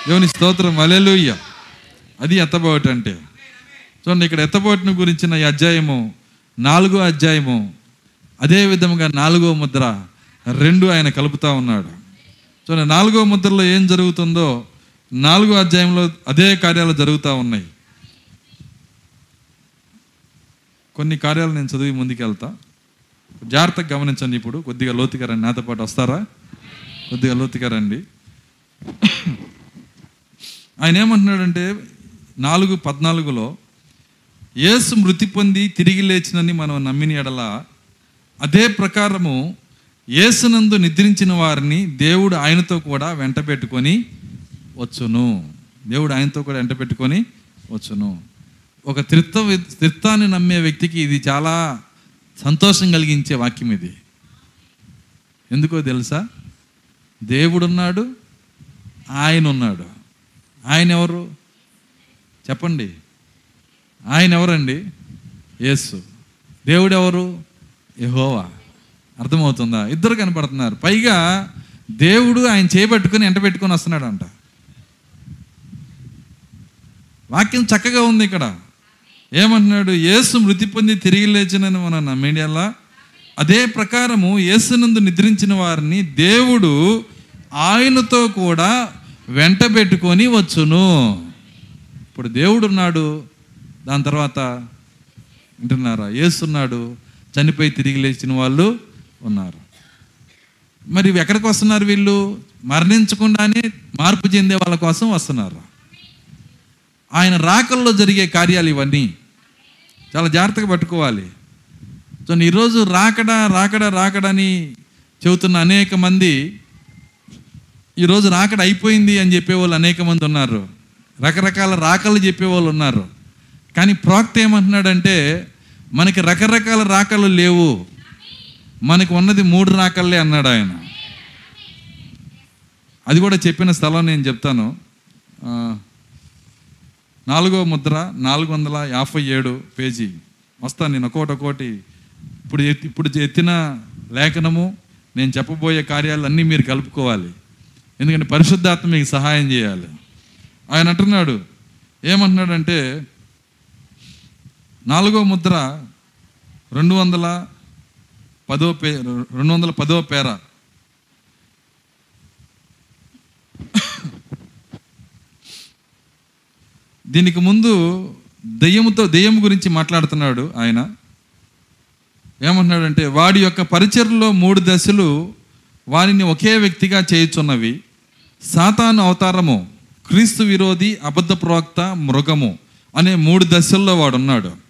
దేవుని స్తోత్రం అలెలుయ్య అది ఎత్తబోటంటే. చూడండి ఇక్కడ ఎత్తబోటును గురించిన ఈ అధ్యాయము నాలుగో అధ్యాయము అదే విధముగా నాలుగో ముద్ర రెండు ఆయన కలుపుతా ఉన్నాడు. చూడండి నాలుగో ముద్రలో ఏం జరుగుతుందో నాలుగో అధ్యాయంలో అదే కార్యాలు జరుగుతూ ఉన్నాయి. కొన్ని కార్యాలు నేను చదివి ముందుకెళ్తా. జాగ్రత్తగా గమనించండి ఇప్పుడు కొద్దిగా లోతుగా రండి. నాతో పాటు వస్తారా? కొద్దిగా లోతుగా రండి. ఆయన ఏమంటున్నాడంటే నాలుగు పద్నాలుగులో యేసు మృతి పొంది తిరిగి లేచినని మనం నమ్మిన ఎడల అదే ప్రకారము యేసునందు నిద్రించిన వారిని దేవుడు ఆయనతో కూడా వెంట పెట్టుకొని వచ్చును. దేవుడు ఆయనతో కూడా వెంట పెట్టుకొని వచ్చును. ఒక త్రిత్వ త్రిత్వాన్ని నమ్మే వ్యక్తికి ఇది చాలా సంతోషం కలిగించే వాక్యం ఇది. ఎందుకో తెలుసా? దేవుడున్నాడు ఆయన ఉన్నాడు ఆయన ఎవరు చెప్పండి. ఆయన ఎవరండి? యేసు. దేవుడు ఎవరు యెహోవా. అర్థమవుతుందా? ఇద్దరు కనపడుతున్నారు. పైగా దేవుడు ఆయన చేపట్టుకుని ఎంట పెట్టుకుని వస్తున్నాడు అంట వాక్యం చక్కగా ఉంది ఇక్కడ. ఏమంటున్నాడు? యేసు మృతి పొంది తిరిగి లేచినని మనం నమ్మేడియల్లా అదే ప్రకారము యేసునందు నిద్రించిన వారిని దేవుడు ఆయనతో కూడా వెంట పెట్టుకొని వచ్చును. ఇప్పుడు దేవుడు ఉన్నాడు దాని తర్వాత వింటున్నారా? ఏస్తున్నాడు చనిపోయి తిరిగి లేచిన వాళ్ళు ఉన్నారు. మరి ఎక్కడికి వస్తున్నారు వీళ్ళు? మరణించకుండానే మార్పు చెందే వాళ్ళ కోసం వస్తున్నారు? ఆయన రాకల్లో జరిగే కార్యాలు ఇవన్నీ. చాలా జాగ్రత్తగా పట్టుకోవాలి. సో ఈరోజు రాకడా రాకడా రాకడని చెబుతున్న అనేక మంది ఈరోజు రాకడ అయిపోయింది అని చెప్పేవాళ్ళు అనేక మంది ఉన్నారు. రకరకాల రాకలు చెప్పేవాళ్ళు ఉన్నారు. కానీ ప్రాక్త ఏమంటున్నాడంటే మనకి రకరకాల రాకలు లేవు. మనకు ఉన్నది మూడు రాకల్లే అన్నాడు ఆయన. అది కూడా చెప్పిన స్థలం నేను చెప్తాను. నాలుగో ముద్ర నాలుగు వందల యాభై ఏడు పేజీ. వస్తాను నేను ఒక్కోటి ఒక్కోటి. ఇప్పుడు ఇప్పుడు ఎత్తిన లేఖనము నేను చెప్పబోయే కార్యాలన్నీ మీరు కలుపుకోవాలి. ఎందుకంటే పరిశుద్ధాత్మ మీకు సహాయం చేయాలి. ఆయన అంటున్నాడు ఏమంటున్నాడంటే నాలుగో ముద్ర రెండు వందల పదో పే రెండు వందల పదో పేర. దీనికి ముందు దెయ్యముతో దెయ్యం గురించి మాట్లాడుతున్నాడు ఆయన. ఏమంటున్నాడంటే వాడి యొక్క పరిచర్లో మూడు దశలు వారిని ఒకే వ్యక్తిగా చేయుచున్నవి. సాతాను అవతారము క్రీస్తు విరోధి అబద్ధ ప్రవక్త మృగము అనే మూడు దశల్లో వాడున్నాడు.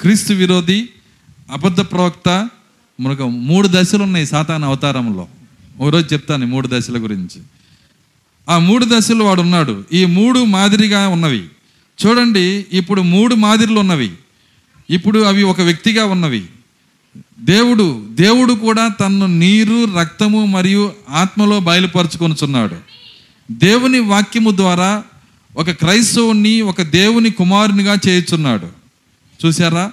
క్రీస్తు విరోధి అబద్ధ ప్రవక్త మృగం మూడు దశలు ఉన్నాయి సాతాను అవతారంలో. ఒకరోజు చెప్తాను మూడు దశల గురించి. ఆ మూడు దశలు వాడు ఉన్నాడు. ఈ మూడు మాదిరిగా ఉన్నవి. చూడండి ఇప్పుడు మూడు మాదిరిలు ఉన్నవి. ఇప్పుడు అవి ఒక వ్యక్తిగా ఉన్నవి. దేవుడు దేవుడు కూడా తన్ను నీరు రక్తము మరియు ఆత్మలో బయలుపరుచుకొనుచున్నాడు. దేవుని వాక్యము ద్వారా ఒక క్రైస్తవుని ఒక దేవుని కుమారునిగా చేయుచున్నాడు. చూసారా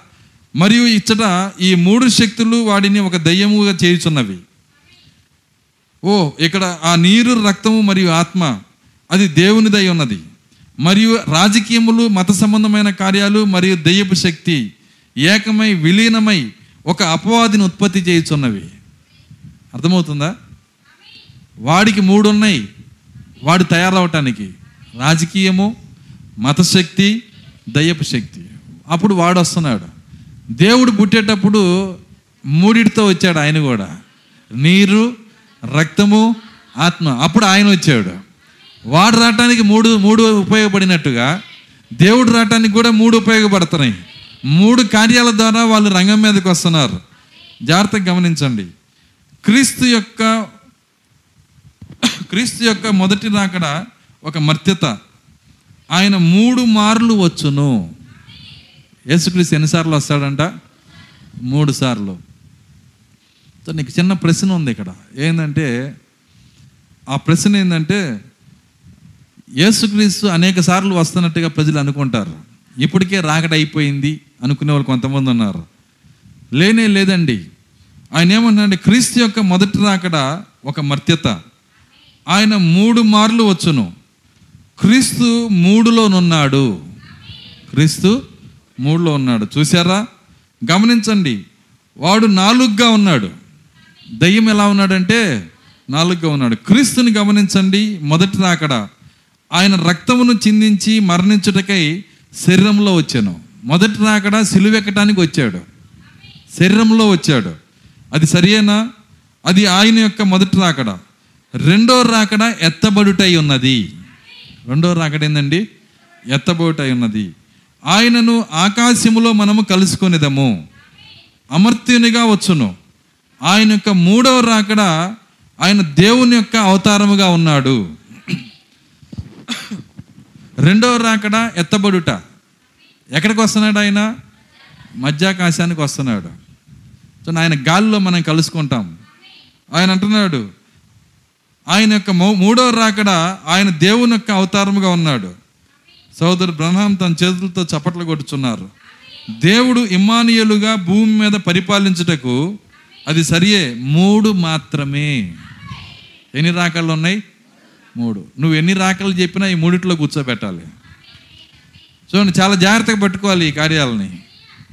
మరియు ఇచ్చట ఈ మూడు శక్తులు వాడిని ఒక దయ్యముగా చేయుచున్నవి. ఓ ఇక్కడ ఆ నీరు రక్తము మరియు ఆత్మ అది దేవునిదై ఉన్నది. మరియు రాజకీయములు మత సంబంధమైన కార్యాలు మరియు దెయ్యపు శక్తి ఏకమై విలీనమై ఒక అపవాదిని ఉత్పత్తి చేయుచున్నవి. అర్థమవుతుందా? వాడికి మూడు ఉన్నాయి వాడు తయారవటానికి రాజకీయము మతశక్తి దయ్యపు శక్తి. అప్పుడు వాడు వస్తున్నాడు. దేవుడు పుట్టేటప్పుడు మూడిటితో వచ్చాడు ఆయన కూడా. నీరు రక్తము ఆత్మ. అప్పుడు ఆయన వచ్చాడు. వాడు రావటానికి మూడు మూడు ఉపయోగపడినట్టుగా దేవుడు రావటానికి కూడా మూడు ఉపయోగపడుతున్నాయి. మూడు కార్యాల ద్వారా వాళ్ళు రంగం మీదకి వస్తున్నారు. జాగ్రత్తగా గమనించండి. క్రీస్తు యొక్క క్రీస్తు యొక్క మొదటి రాకడ ఒక మర్త్యత. ఆయన మూడు మార్లు వచ్చును. యేసుక్రీస్తు ఎన్నిసార్లు వస్తాడంట? మూడు సార్లు సో నీకు చిన్న ప్రశ్న ఉంది ఇక్కడ. ఏంటంటే ఆ ప్రశ్న ఏంటంటే యేసుక్రీస్తు అనేక సార్లు వస్తున్నట్టుగా ప్రజలు అనుకుంటారు. ఇప్పటికే రాకడ అయిపోయింది అనుకునే వాళ్ళు కొంతమంది ఉన్నారు. లేనే లేదండి. ఆయన ఏమన్నాడంటే క్రీస్తు యొక్క మొదటి రాకడ ఒక మర్త్యత. ఆయన మూడు మార్లు వచ్చును. క్రీస్తు మూడులోనున్నాడు. క్రీస్తు మూడులో ఉన్నాడు. చూసారా గమనించండి. వాడు నాలుగుగా ఉన్నాడు. దయ్యం ఎలా ఉన్నాడంటే నాలుగుగా ఉన్నాడు. క్రీస్తుని గమనించండి మొదటి రాకడ. ఆయన రక్తమును చిందించి మరణించుటకై శరీరంలో వచ్చాను. మొదటి రాకడ సిలువెక్కటానికి వచ్చాడు. శరీరంలో వచ్చాడు. అది సరియేనా? అది ఆయన యొక్క మొదటి రాకడ. రెండో రాకడ ఎత్తబడుటై ఉన్నది. రెండో రాకడ ఏందండి? ఎత్తబడుటై ఉన్నది. ఆయనను ఆకాశములో మనము కలుసుకునేదము. అమర్త్యునిగా వచ్చును. ఆయన యొక్క మూడవ రాకడ ఆయన దేవుని యొక్క అవతారముగా ఉన్నాడు. రెండవ రాకడ ఎత్తబడుట. ఎక్కడికి వస్తున్నాడు ఆయన? మధ్యాకాశానికి వస్తున్నాడు. సో ఆయన గాలిలో మనం కలుసుకుంటాం. ఆయన అంటున్నాడు ఆయన యొక్క మూడవ రాకడ ఆయన దేవుని యొక్క అవతారముగా ఉన్నాడు. సోదరు బ్రహ్మాం తన చేతులతో చప్పట్లు కొట్టుచున్నారు. దేవుడు ఇమానియలుగా భూమి మీద పరిపాలించుటకు అది సరియే మూడు మాత్రమే. ఎన్ని రాకళ్ళు ఉన్నాయి? మూడు. నువ్వు ఎన్ని రాకలు చెప్పినా ఈ మూడిట్లో కూర్చోబెట్టాలి. చూడండి చాలా జాగ్రత్తగా పట్టుకోవాలి ఈ కార్యాలని.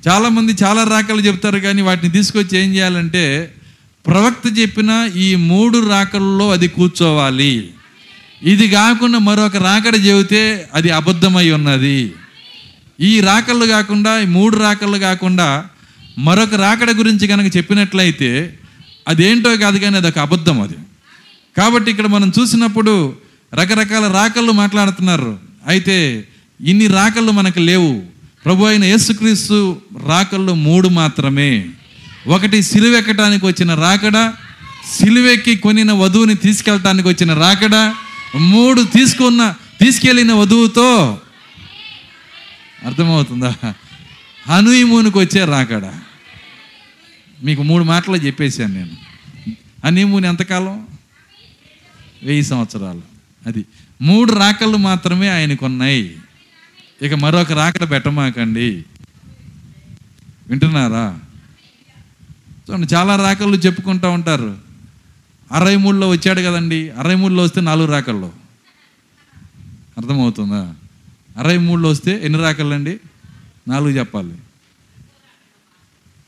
చాలామంది చాలా రాకలు చెప్తారు కానీ వాటిని తీసుకొచ్చి ఏం చేయాలంటే ప్రవక్త చెప్పిన ఈ మూడు రాకల్లో అది కూర్చోవాలి. ఇది కాకుండా మరొక రాకడ చెబితే అది అబద్ధమై ఉన్నది. ఈ రాకళ్ళు కాకుండా ఈ మూడు రాకళ్ళు కాకుండా మరొక రాకడ గురించి కనుక చెప్పినట్లయితే అదేంటో కాదు కానీ అది ఒక అబద్ధం అది. కాబట్టి ఇక్కడ మనం చూసినప్పుడు రకరకాల రాకళ్ళు మాట్లాడుతున్నారు. అయితే ఇన్ని రాకళ్ళు మనకు లేవు. ప్రభు అయిన యేసుక్రీస్తు రాకళ్ళు మూడు మాత్రమే. ఒకటి సిలువెక్కటానికి వచ్చిన రాకడ సిలువెక్కి కొనిన వధువుని తీసుకెళ్ళటానికి వచ్చిన రాకడ మూడు తీసుకున్న తీసుకెళ్ళిన వధువుతో అర్థమవుతుందా? హనీమూన్కి వచ్చే రాకడ. మీకు మూడు మాటలు చెప్పేశాను నేను. హనీమూన్ ఎంతకాలం? వెయ్యి సంవత్సరాలు. అది మూడు రాకళ్ళు మాత్రమే ఆయనకు ఉన్నాయి ఇక మరొక రాకడ పెట్టమాకండి. వింటున్నారా? చూడండి చాలా రాకళ్ళు చెప్పుకుంటూ ఉంటారు. అరవై మూడులో వచ్చాడు కదండి. అరవై మూడులో వస్తే నాలుగు రాకళ్ళు అర్థమవుతుందా? అరవై మూడులో వస్తే ఎన్ని రాకళ్ళు అండి నాలుగు చెప్పాలి.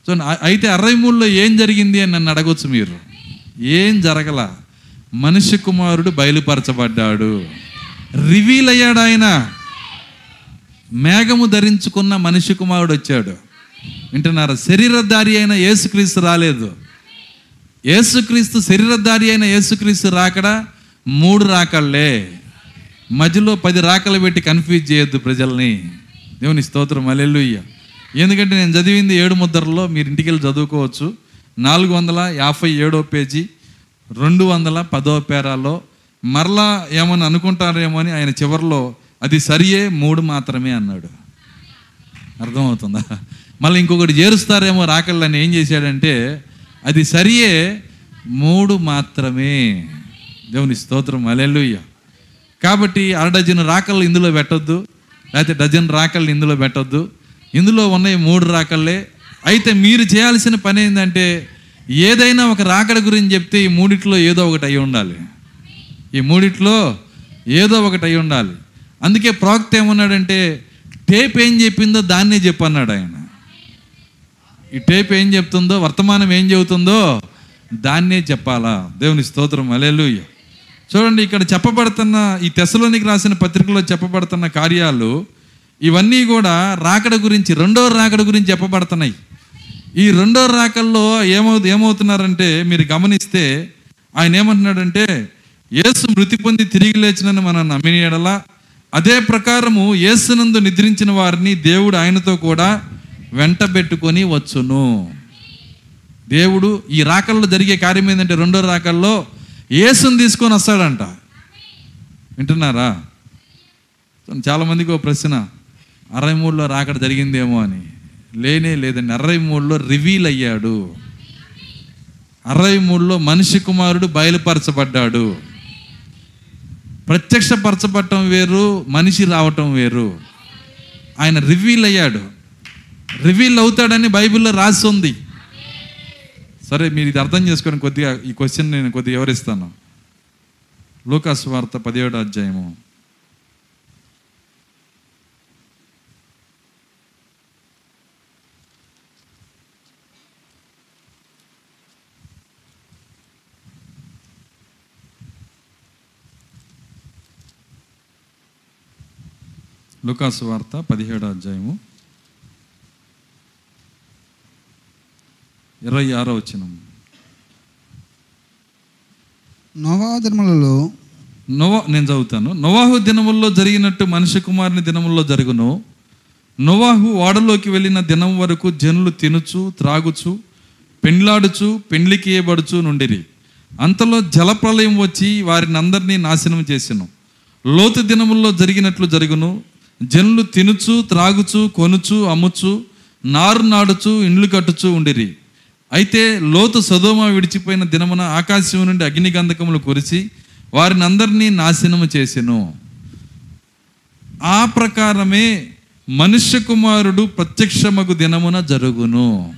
సో అయితే అరవై మూడులో ఏం జరిగింది అని నన్ను అడగొచ్చు మీరు. ఏం జరగల? మనిషి కుమారుడు బయలుపరచబడ్డాడు. రివీల్ అయ్యాడు ఆయన. మేఘము ధరించుకున్న మనిషి కుమారుడు వచ్చాడు. వింటున్నారా? శరీరధారి అయిన యేసుక్రీస్తు రాలేదు. యేసుక్రీస్తు శరీరధారి అయిన యేసుక్రీస్తు రాకడ? మూడు రాకళ్ళే. మధ్యలో పది రాకలు పెట్టి కన్ఫ్యూజ్ చేయొద్దు ప్రజల్ని. దేవుని స్తోత్రం అలెల్లుయ్య ఎందుకంటే నేను చదివింది ఏడు ముద్రలో మీరు ఇంటికి వెళ్ళి చదువుకోవచ్చు. నాలుగు వందల యాభై ఏడో పేజీ రెండు వందల పదో పేరాలో మరలా ఏమని అనుకుంటారేమో అని ఆయన చివరిలో అది సరియే మూడు మాత్రమే అన్నాడు. అర్థమవుతుందా? మళ్ళీ ఇంకొకటి చేరుస్తారేమో రాకళ్ళని ఏం చేశాడంటే అది సరియే. మూడు మాత్రమే. దేవుని స్తోత్రం. అలెల్లుయ్య కాబట్టి అర డజన్ రాకళ్ళు ఇందులో పెట్టొద్దు. లేకపోతే డజన్ రాకళ్ళు ఇందులో పెట్టొద్దు. ఇందులో ఉన్నాయి మూడు రాకళ్ళే. అయితే మీరు చేయాల్సిన పని ఏంటంటే ఏదైనా ఒక రాకడ గురించి చెప్తే ఈ మూడిట్లో ఏదో ఒకటి అయి ఉండాలి. ఈ మూడిట్లో ఏదో ఒకటి అయి ఉండాలి. అందుకే ప్రాక్త ఏమన్నాడంటే టేప్ ఏం చెప్పిందో దాన్నే చెప్పన్నాడు ఆయన. ఈ టేప్ ఏం చెప్తుందో వర్తమానం ఏం చెబుతుందో దాన్నే చెప్పాలా. దేవుని స్తోత్రం. అలెలుయ్య చూడండి ఇక్కడ చెప్పబడుతున్న ఈ తెసలోనికి రాసిన పత్రికలో చెప్పబడుతున్న కార్యాలు ఇవన్నీ కూడా రాకడ గురించి రెండో రాకడ గురించి చెప్పబడుతున్నాయి. ఈ రెండో రాకల్లో ఏమవు ఏమవుతున్నారంటే మీరు గమనిస్తే ఆయన ఏమంటున్నాడంటే యేసు మృతి పొంది తిరిగి లేచినని మనం నమ్మిన అదే ప్రకారము యేసునందు నిద్రించిన వారిని దేవుడు ఆయనతో కూడా వెంట పెట్టుకొని వచ్చును. దేవుడు ఈ రాకల్లో జరిగే కార్యం ఏంటంటే రెండో రాకల్లో ఏసుని తీసుకొని వస్తాడంట. వింటున్నారా? చాలామందికి ఓ ఒక ప్రశ్న అరవై మూడులో రాకడ జరిగిందేమో అని. లేనే లేదండి అరవై మూడులో రివీల్ అయ్యాడు. అరవై మూడులో మనిషి కుమారుడు బయలుపరచబడ్డాడు. ప్రత్యక్షపరచబడటం వేరు మనిషి రావటం వేరు. ఆయన రివీల్ అయ్యాడు. రివీల్ అవుతాడని బైబిల్లో రాసి ఉంది. సరే మీరు ఇది అర్థం చేసుకొని కొద్దిగా ఈ క్వశ్చన్ నేను కొద్దిగా వివరిస్తాను. లూకాస్ వార్త పదిహేడు అధ్యాయము. లుకాసు వార్త పదిహేడు అధ్యాయము. ఇరవై ఆరో వచ్చినం నోవాదినములలో నోవా నేను చదువుతాను. నోవాహు దినముల్లో జరిగినట్టు మనిషి కుమారుని దినముల్లో జరుగును. నోవాహు ఓడలోకి వెళ్ళిన దినం వరకు జనులు తినుచు త్రాగుచు పెండ్లాడుచు పెండ్లికి ఇయ్యబడుచు నుండిరి. అంతలో జలప్రలయం వచ్చి వారిని అందరినీ నాశనం చేసెను. లోతు దినముల్లో జరిగినట్లు జరుగును. జనులు తినుచు త్రాగుచు కొనుచు అమ్ముచు నారు నాడుచు ఇండ్లు కట్టుచు ఉండిరి. అయితే లోతు సదోమ విడిచిపోయిన దినమున ఆకాశం నుండి అగ్నిగంధకములు కురిసి వారిని అందరినీ నాశనము చేసెను. ఆ ప్రకారమే మనుష్య కుమారుడు ప్రత్యక్షమగు దినమున జరుగును.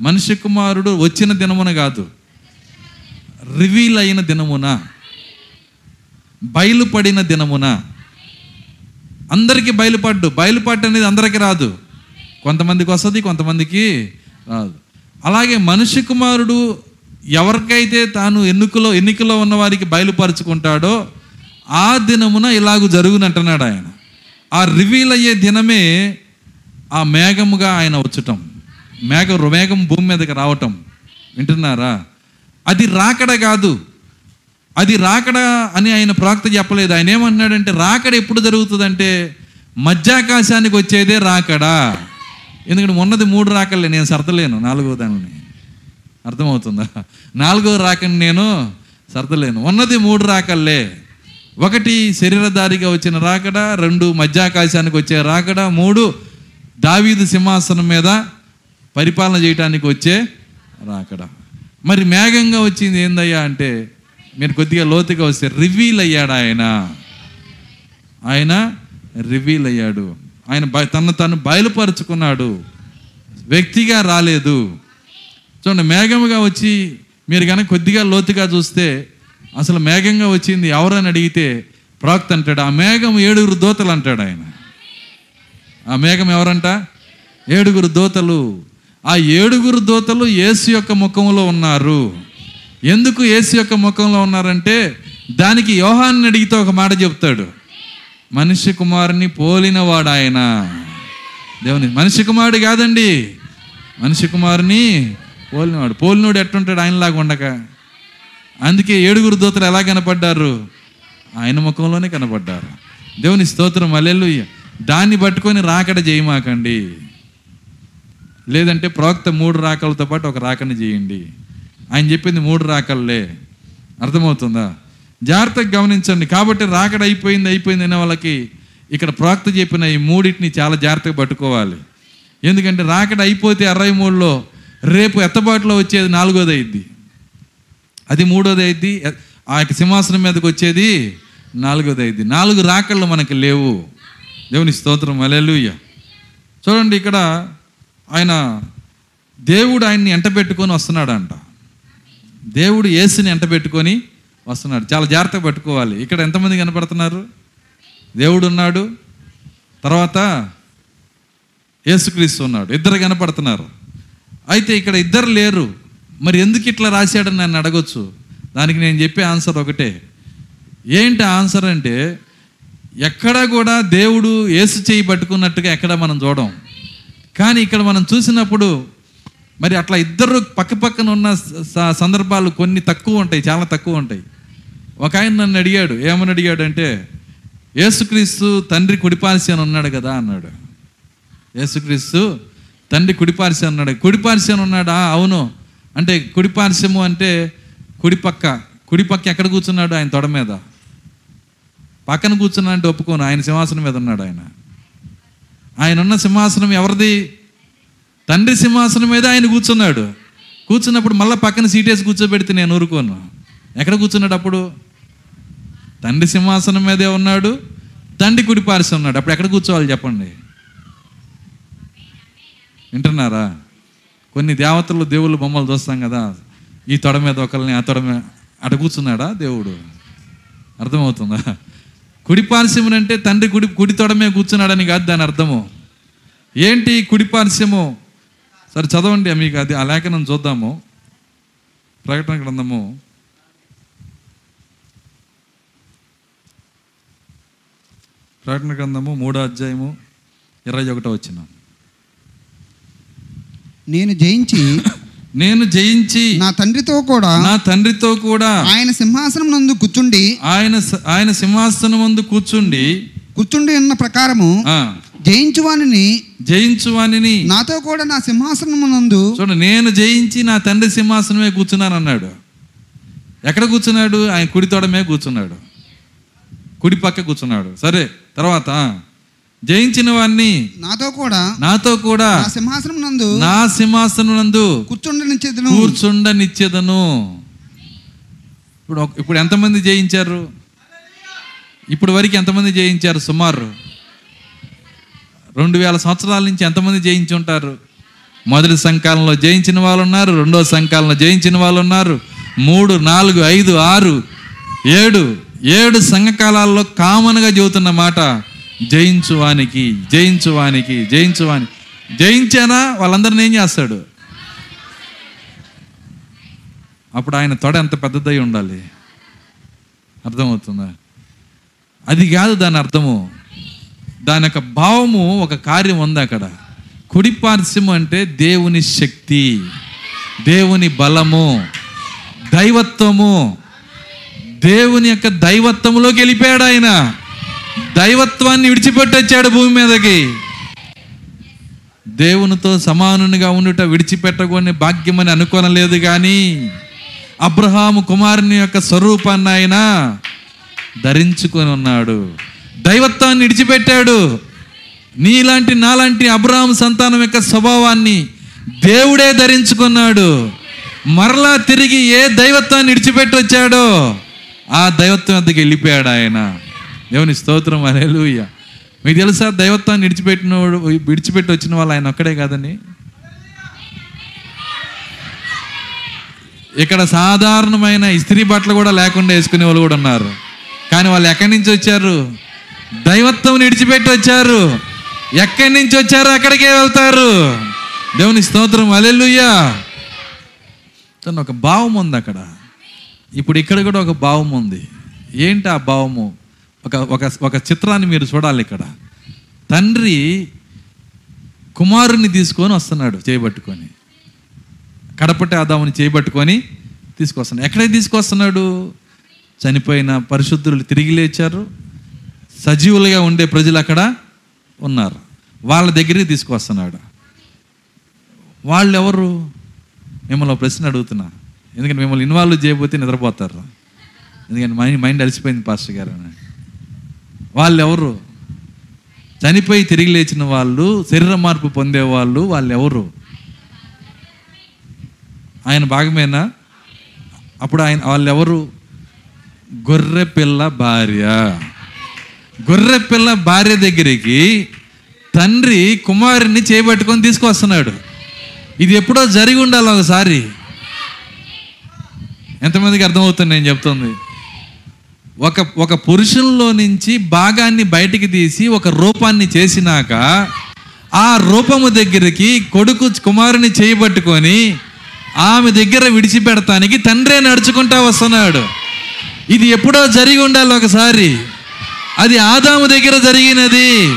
మనుష్య కుమారుడు వచ్చిన దినమున కాదు రివీల్ అయిన దినమున బయలుపడిన దినమున. అందరికీ బయలుపడ్డు. బయలుపడ్డు అనేది అందరికీ రాదు. కొంతమందికి వస్తుంది కొంతమందికి రాదు. అలాగే మనిషి కుమారుడు ఎవరికైతే తాను ఎన్నికలో ఎన్నికలో ఉన్న వారికి బయలుపరుచుకుంటాడో ఆ దినమున ఇలాగ జరుగునంటున్నాడు ఆయన. ఆ రివీల్ అయ్యే దినమే ఆ మేఘముగా ఆయన వచ్చటం. మేఘ మేఘం భూమి మీదకి రావటం. వింటున్నారా? అది రాకడ కాదు. అది రాకడ అని ఆయన ప్రాక్త చెప్పలేదు. ఆయన ఏమన్నాడంటే రాకడ ఎప్పుడు జరుగుతుందంటే మధ్యాకాశానికి వచ్చేదే రాకడా. ఎందుకంటే ఉన్నది మూడు రాకలే నేను సర్దలేను నాలుగో దానిని. అర్థమవుతుందా? నాలుగో రాకని నేను సర్దలేను. ఉన్నది మూడు రాకల్లే. ఒకటి శరీరధారిగా వచ్చిన రాకడ రెండు మధ్యాకాశానికి వచ్చే రాకడ మూడు దావీదు సింహాసనం మీద పరిపాలన చేయటానికి వచ్చే రాకడ. మరి మేఘంగా వచ్చింది ఏందయ్యా అంటే మీరు కొద్దిగా లోతుగా వస్తే రివీల్ అయ్యాడు ఆయన. ఆయన రివీల్ అయ్యాడు. ఆయన బయ- తను తను బయలుపరుచుకున్నాడు. వ్యక్తిగా రాలేదు. చూడండి మేఘముగా వచ్చి మీరు కనుక కొద్దిగా లోతుగా చూస్తే అసలు మేఘంగా వచ్చింది ఎవరని అడిగితే ప్రాక్త అంటాడు ఆ మేఘం ఏడుగురు దోతలు అంటాడు ఆయన. ఆ మేఘం ఎవరంట? ఏడుగురు దోతలు. ఆ ఏడుగురు దోతలు యేసు యొక్క ముఖంలో ఉన్నారు. ఎందుకు యేసు యొక్క ముఖంలో ఉన్నారంటే దానికి యోహాన్ని అడిగితే ఒక మాట చెప్తాడు. మనిషి కుమారుని పోలినవాడు ఆయన దేవుని మనిషి కుమారుడు కాదండి. మనిషి కుమారుని పోలినవాడు. పోలినోడు ఎట్టుంటాడు ఆయనలాగా ఉండక? అందుకే ఏడుగురు దూతలు ఎలా కనపడ్డారు? ఆయన ముఖంలోనే కనపడ్డారు. దేవుని స్తోత్రం అల్లెలుయ్య దాన్ని పట్టుకొని రాకడ చేయమాకండి లేదంటే ప్రవక్త మూడు రాకలతో పాటు ఒక రాకని చేయండి ఆయన చెప్పింది మూడు రాకల్లే అర్థమవుతుందా? జాగ్రత్తగా గమనించండి. కాబట్టి రాకడ అయిపోయింది అయిపోయింది అనే వాళ్ళకి ఇక్కడ ప్రాక్త చెప్పిన ఈ మూడింటిని చాలా జాగ్రత్తగా పట్టుకోవాలి. ఎందుకంటే రాకడ అయిపోతే అరవై మూడులో రేపు ఎత్తబాటులో వచ్చేది నాలుగోది అయింది అది మూడోది అయింది ఆ యొక్క సింహాసనం మీదకి వచ్చేది నాలుగోది అయింది నాలుగు రాకళ్ళు మనకి లేవు. దేవుని స్తోత్రం అలెలుయ్య చూడండి ఇక్కడ ఆయన దేవుడు ఆయన్ని ఎంట పెట్టుకొని వస్తున్నాడంట. దేవుడు ఏసుని ఎంట పెట్టుకొని వస్తున్నాడు. చాలా జాగ్రత్తగా పట్టుకోవాలి. ఇక్కడ ఎంతమంది కనపడుతున్నారు? దేవుడు ఉన్నాడు తర్వాత యేసుక్రీస్తు ఉన్నాడు. ఇద్దరు కనపడుతున్నారు. అయితే ఇక్కడ ఇద్దరు లేరు. మరి ఎందుకు ఇట్లా రాశాడని నన్ను అడగొచ్చు? దానికి నేను చెప్పే ఆన్సర్ ఒకటే. ఏంటి ఆన్సర్ అంటే ఎక్కడ కూడా దేవుడు ఏసు చేయి పట్టుకున్నట్టుగా ఎక్కడ మనం చూడం. కానీ ఇక్కడ మనం చూసినప్పుడు మరి అట్లా ఇద్దరు పక్క పక్కన ఉన్న స- సందర్భాలు కొన్ని తక్కువ ఉంటాయి చాలా తక్కువ ఉంటాయి. ఒక ఆయన నన్ను అడిగాడు ఏమని అడిగాడు అంటే యేసుక్రీస్తు తండ్రి కుడిపార్సి అని ఉన్నాడు కదా అన్నాడు. యేసుక్రీస్తు తండ్రి కుడిపార్సి అన్నాడు కుడిపార్సి అని ఉన్నాడా? అవును. అంటే కుడిపార్శ్వము అంటే కుడిపక్క. కుడిపక్క ఎక్కడ కూర్చున్నాడు? ఆయన తొడ మీద. పక్కన కూర్చున్నా అంటే ఒప్పుకోను. ఆయన సింహాసనం మీద ఉన్నాడు ఆయన. ఆయన ఉన్న సింహాసనం ఎవరిది? తండ్రి సింహాసనం మీద ఆయన కూర్చున్నాడు. కూర్చున్నప్పుడు మళ్ళీ పక్కన సీటేసి కూర్చోబెడితే నేను ఊరుకోను. ఎక్కడ కూర్చున్నాడు అప్పుడు? తండ్రి సింహాసనం మీదే ఉన్నాడు తండ్రి కుడిపారిసి ఉన్నాడు. అప్పుడు ఎక్కడ కూర్చోవాలి చెప్పండి? వింటున్నారా? కొన్ని దేవతలు దేవుళ్ళు బొమ్మలు చూస్తాం కదా ఈ తొడ మీద ఒకరిని ఆ తొడ మీద అట కూర్చున్నాడా దేవుడు? అర్థమవుతుందా? కుడిపార్శ్వము అంటే తండ్రి కుడి కుడి తొడమే కూర్చున్నాడని కాదు దాని అర్థము. ఏంటి కుడిపార్శ్వము సరే చదవండి మీకు అది ఆ లేఖనం చూద్దాము. ప్రకటన గ్రంథము ప్రకటన గ్రంథము మూడో అధ్యాయము ఇరవై ఒకటో వచ్చిన నేను జయించి నేను జయించి నా తండ్రితో కూడా నా తండ్రితో కూడా ఆయన సింహాసనం నందు కూర్చుండి ఆయన ఆయన సింహాసనం ముందు కూర్చుండి కూర్చుండి ఉన్న ప్రకారము ఆ, జయించువానిని జయించు వానిని నాతో కూడా నా సింహాసనం నందు చూడండి నేను జయించి నా తండ్రి సింహాసనమే కూర్చున్నాను అన్నాడు ఎక్కడ కూర్చున్నాడు? ఆయన కుడి తొడమే కూర్చున్నాడు. కుడి పక్క కూర్చున్నాడు. సరే. తర్వాత జయించిన వాడిని నాతో కూడా నాతో కూడా నా సింహాసనం నందు నా సింహాసనం నందు కూర్చుండనిచ్చేదను. కూర్చుండనిచ్చేదను. ఇప్పుడు ఇప్పుడు ఎంతమంది జయించారు? ఇప్పుడు వరకు ఎంతమంది జయించారు? సుమారు రెండు వేల సంవత్సరాల నుంచి ఎంతమంది జయించి ఉంటారు? మొదటి సంకాలంలో జయించిన వాళ్ళు ఉన్నారు రెండో సంకాలంలో జయించిన వాళ్ళు ఉన్నారు మూడు నాలుగు ఐదు ఆరు ఏడు ఏడు సంఘకాలాల్లో కామన్గా చెబుతున్న మాట జయించువానికి జయించువానికి జయించువానికి. జయించానా? వాళ్ళందరిని ఏం చేస్తాడు? అప్పుడు ఆయన తొడ ఎంత పెద్దదై ఉండాలి? అర్థమవుతుందా? అది కాదు దాని అర్థము. దాని యొక్క భావము ఒక కార్యం ఉంది అక్కడ. కుడి అంటే దేవుని శక్తి దేవుని బలము దైవత్వము. దేవుని యొక్క దైవత్వంలోకి వెళ్ళిపోయాడు ఆయన. దైవత్వాన్ని విడిచిపెట్టి వచ్చాడు భూమి మీదకి. దేవునితో సమానునిగా ఉండుట విడిచిపెట్టకూడని భాగ్యమని అనుకోనలేదు కానీ అబ్రహాము కుమారుని యొక్క స్వరూపాన్ని ఆయన ధరించుకొని ఉన్నాడు. దైవత్వాన్ని విడిచిపెట్టాడు. నీలాంటి నాలాంటి అబ్రహాం సంతానం యొక్క స్వభావాన్ని దేవుడే ధరించుకున్నాడు. మరలా తిరిగి ఏ దైవత్వాన్ని విడిచిపెట్టి వచ్చాడో ఆ దైవత్వం వద్దకు వెళ్ళిపోయాడు ఆయన. దేవుని స్తోత్రం అరేలుయ్య మీకు తెలుసా దైవత్వాన్ని విడిచిపెట్టిన విడిచిపెట్టి వచ్చిన వాళ్ళు ఆయన ఒక్కడే కాదని ఇక్కడ సాధారణమైన ఇస్త్రీ బట్టలు కూడా లేకుండా వేసుకునే వాళ్ళు కూడా ఉన్నారు. కానీ వాళ్ళు ఎక్కడి నుంచి వచ్చారు? దైవత్వం విడిచిపెట్టి వచ్చారు. ఎక్కడి నుంచి వచ్చారు అక్కడికే వెళ్తారు. దేవుని స్తోత్రం అలెలుయ్యా తను ఒక భావం ఉంది అక్కడ. ఇప్పుడు ఇక్కడ కూడా ఒక భావం ఉంది. ఏంటి ఆ భావము? ఒక ఒక ఒక చిత్రాన్ని మీరు చూడాలి ఇక్కడ. తండ్రి కుమారుని తీసుకొని వస్తున్నాడు చేయబట్టుకొని. కడపటి ఆదాముని చేయబట్టుకొని తీసుకొస్తున్నాడు. ఎక్కడే తీసుకొస్తున్నాడు? చనిపోయిన పరిశుద్ధులు తిరిగి లేచారు. సజీవులుగా ఉండే ప్రజలు అక్కడ ఉన్నారు. వాళ్ళ దగ్గరికి తీసుకొస్తున్నాడు. వాళ్ళు ఎవరు మిమ్మల్ని ప్రశ్న అడుగుతున్నా. ఎందుకంటే మిమ్మల్ని ఇన్వాల్వ్ చేయబోతే నిద్రపోతారు. ఎందుకంటే మైండ్ మైండ్ అలసిపోయింది పాస్టర్ గారు అని. వాళ్ళు ఎవరు చనిపోయి తిరిగి లేచిన వాళ్ళు శరీర మార్పు పొందేవాళ్ళు వాళ్ళు ఎవరు ఆయన భాగమేనా? అప్పుడు ఆయన వాళ్ళు ఎవరు గొర్రె పిల్ల భార్య. గొర్రె పిల్ల భార్య దగ్గరికి తండ్రి కుమారుని చేపట్టుకొని తీసుకొస్తున్నాడు ఇది ఎప్పుడో జరిగి ఉండాలి ఒకసారి. ఎంతమందికి అర్థమవుతుంది నేను చెప్తుంది? ఒక ఒక పురుషుల్లో నుంచి భాగాన్ని బయటికి తీసి ఒక రూపాన్ని చేసినాక ఆ రూపము దగ్గరికి కొడుకు కుమారుని చేయబట్టుకొని ఆమె దగ్గర విడిచిపెడతానికి తండ్రే నడుచుకుంటా వస్తున్నాడు. ఇది ఎప్పుడో జరిగి ఉండాలి ఒకసారి. అది ఆదాము దగ్గర జరిగినది.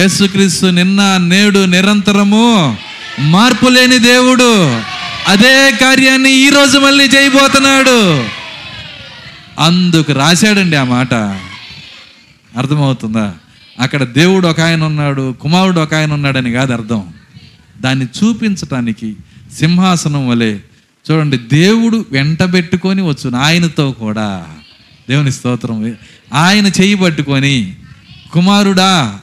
యేసుక్రీస్తు నిన్న నేడు నిరంతరము మార్పు లేని దేవుడు. అదే కార్యాన్ని ఈ రోజు మళ్ళీ చేయబోతున్నాడు. అందుకు రాశాడండి ఆ మాట. అర్థమవుతుందా? అక్కడ దేవుడు ఒక ఆయన ఉన్నాడు కుమారుడు ఒక ఆయన ఉన్నాడని కాదు అర్థం. దాన్ని చూపించటానికి సింహాసనం వలె చూడండి దేవుడు వెంటబెట్టుకొని వచ్చును ఆయనతో కూడా. దేవుని స్తోత్రం. ఆయన చేయి పట్టుకొని కుమారుడా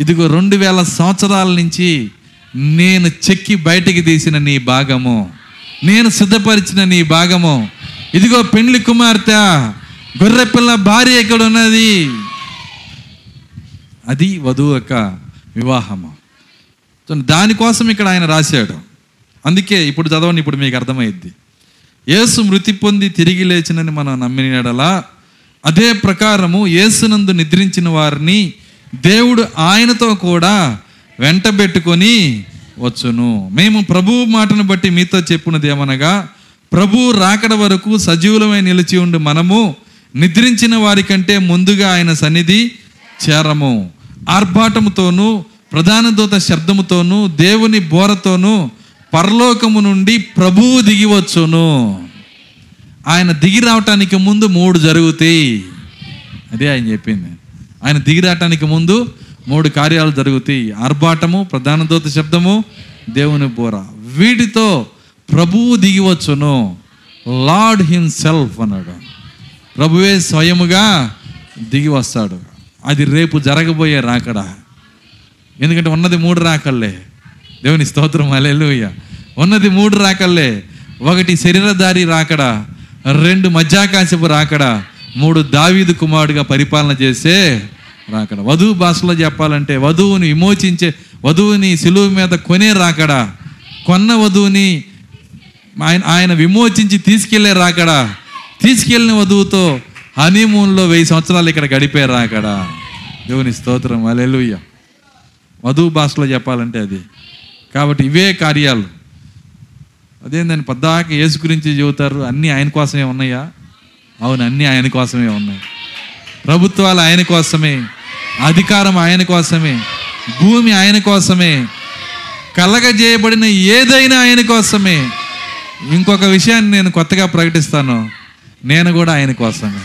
ఇదిగో రెండు వేల సంవత్సరాల నుంచి నేను చెక్కి బయటికి తీసిన నీ భాగము. నేను సిద్ధపరిచిన నీ భాగము. ఇదిగో పెండ్లి కుమార్తె గొర్రెపిల్ల భార్య ఎక్కడ ఉన్నది. అది వధువు యొక్క వివాహము. దానికోసం ఇక్కడ ఆయన రాశాడు. అందుకే ఇప్పుడు చదవండి ఇప్పుడు మీకు అర్థమైద్ది. యేసు మృతి పొంది తిరిగి లేచినని మనం నమ్మినడలా అదే ప్రకారము యేసునందు నిద్రించిన వారిని దేవుడు ఆయనతో కూడా వెంటబెట్టుకొని వచ్చును. మేము ప్రభువు మాటను బట్టి మీతో చెప్పున్నది ఏమనగా ప్రభు రాకడ వరకు సజీవులమై నిలిచి ఉండి మనము నిద్రించిన వారి కంటే ముందుగా ఆయన సన్నిధి చేరము. ఆర్భాటముతోనూ ప్రధాన దూత శబ్దముతోనూ దేవుని బోరతోనూ పరలోకము నుండి ప్రభువు దిగివచ్చును ఆయన దిగి రావటానికి ముందు మూడు జరుగుతాయి. అదే ఆయన చెప్పింది. ఆయన దిగి రావటానికి ముందు మూడు కార్యాలు జరుగుతాయి. ఆర్భాటము ప్రధాన దూత శబ్దము దేవుని బోర. వీటితో ప్రభువు దిగివచ్చును లార్డ్ లార్డ్ హిమ్సెల్ఫ్ అన్నాడు. ప్రభువే స్వయముగా దిగి వస్తాడు. అది రేపు జరగబోయే రాకడా. ఎందుకంటే ఉన్నది మూడు రాకల్లే దేవుని స్తోత్రం అలెలుయ్య ఉన్నది మూడు రాకల్లే ఒకటి శరీరధారి రాకడా రెండు మధ్యాకాశపు రాకడా మూడు దావీదు కుమారుడిగా పరిపాలన చేసే రాకడా. వధువు భాషలో చెప్పాలంటే వధువుని విమోచించే వధువుని సిలువు మీద కొనే రాకడా. కొన్న వధువుని ఆయన ఆయన విమోచించి తీసుకెళ్ళే రాకడా. తీసుకెళ్ళిన వధువుతో హనీమూన్లో వెయ్యి సంవత్సరాలు ఇక్కడ గడిపే రాకడా. దేవుని స్తోత్రం. అలెలుయ్య వధువు భాషలో చెప్పాలంటే అది. కాబట్టి ఇవే కార్యాలు. అదేందని పద్దాక యేసు గురించి చెబుతారు అన్నీ ఆయన కోసమే ఉన్నాయా? అవును అన్నీ ఆయన కోసమే ఉన్నాయి. ప్రభుత్వాలు ఆయన కోసమే. అధికారం ఆయన కోసమే భూమి ఆయన కోసమే కలగజేయబడిన ఏదైనా ఆయన కోసమే. ఇంకొక విషయాన్ని నేను కొత్తగా ప్రకటిస్తాను. నేను కూడా ఆయన కోసమే.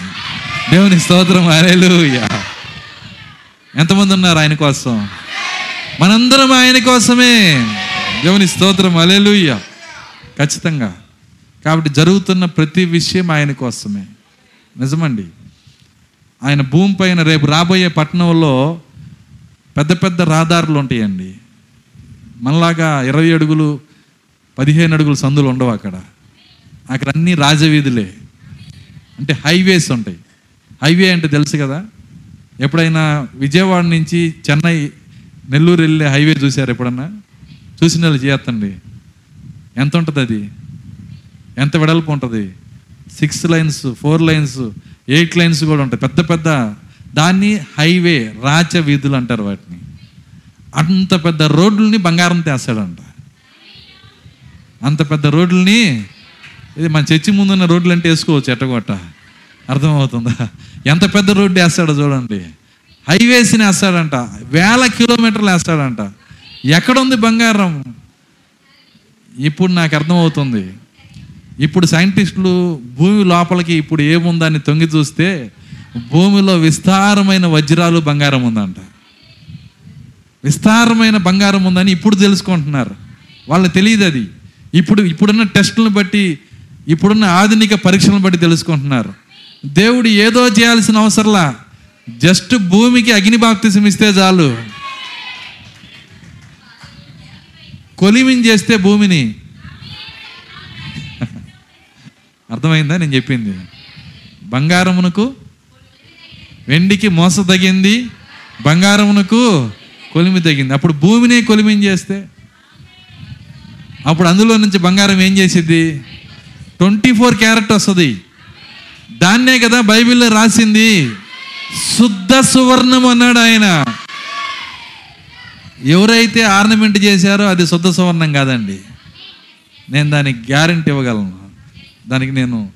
దేవుని స్తోత్రం అరేలుయా ఎంతమంది ఉన్నారు ఆయన కోసం? మనందరం ఆయన కోసమే. దేవుని స్తోత్రం అలేలుయ్య ఖచ్చితంగా. కాబట్టి జరుగుతున్న ప్రతి విషయం ఆయన కోసమే. నిజమండి. ఆయన భూమి పైన రేపు రాబోయే పట్టణంలో పెద్ద పెద్ద రహదారులు ఉంటాయండి. మనలాగా ఇరవై అడుగులు పదిహేను అడుగులు సందులు ఉండవు అక్కడ. అక్కడ అన్ని రాజవీధులే. అంటే హైవేస్ ఉంటాయి. హైవే అంటే తెలుసు కదా? ఎప్పుడైనా విజయవాడ నుంచి చెన్నై నెల్లూరు వెళ్ళే హైవే చూశారు ఎప్పుడన్నా? చూసిన వాళ్ళు చేయొద్దండి ఎంత ఉంటుంది అది? ఎంత వెడల్పు ఉంటుంది? Six lines four lines eight lines కూడా ఉంటాయి. పెద్ద పెద్ద దాన్ని హైవే రాచ వీధులు అంటారు వాటిని. అంత పెద్ద రోడ్లని బంగారం తేస్తాడంట. అంత పెద్ద రోడ్లని ఇది మన చర్చి ముందున్న రోడ్లు అంటే వేసుకోవచ్చు ఎట్టగొట్ట. అర్థమవుతుందా? ఎంత పెద్ద రోడ్డు వేస్తాడో చూడండి. హైవేస్ని వేస్తాడంట. వేల కిలోమీటర్లు వేస్తాడంట. ఎక్కడుంది బంగారం? ఇప్పుడు నాకు అర్థమవుతుంది. ఇప్పుడు సైంటిస్టులు భూమి లోపలికి ఇప్పుడు ఏముందని తొంగి చూస్తే భూమిలో విస్తారమైన వజ్రాలు బంగారం ఉందంట. విస్తారమైన బంగారం ఉందని ఇప్పుడు తెలుసుకుంటున్నారు. వాళ్ళకి తెలియదు అది. ఇప్పుడు ఇప్పుడున్న టెస్టులను బట్టి ఇప్పుడున్న ఆధునిక పరీక్షలను బట్టి తెలుసుకుంటున్నారు. దేవుడు ఏదో చేయాల్సిన అవసరంలా జస్ట్ భూమికి అగ్ని బాప్తిసం ఇస్తే చాలు. కొలిమిని చేస్తే భూమిని అర్థమైందా నేను చెప్పింది? బంగారమునకు వెండికి మోస తగింది బంగారమునకు కొలిమి తగింది. అప్పుడు భూమిని కొలిమిని చేస్తే అప్పుడు అందులో నుంచి బంగారం ఏం చేసిద్ది? ట్వంటీ ఫోర్ క్యారెట్ వస్తుంది. దాన్నే కదా బైబిల్లో రాసింది శుద్ధ సువర్ణం అన్నాడు ఆయన. ఎవరైతే ఆర్నమెంట్ చేశారో అది శుద్ధ సువర్ణం కాదండి. నేను దానికి గ్యారంటీ ఇవ్వగలను. దానికి నేను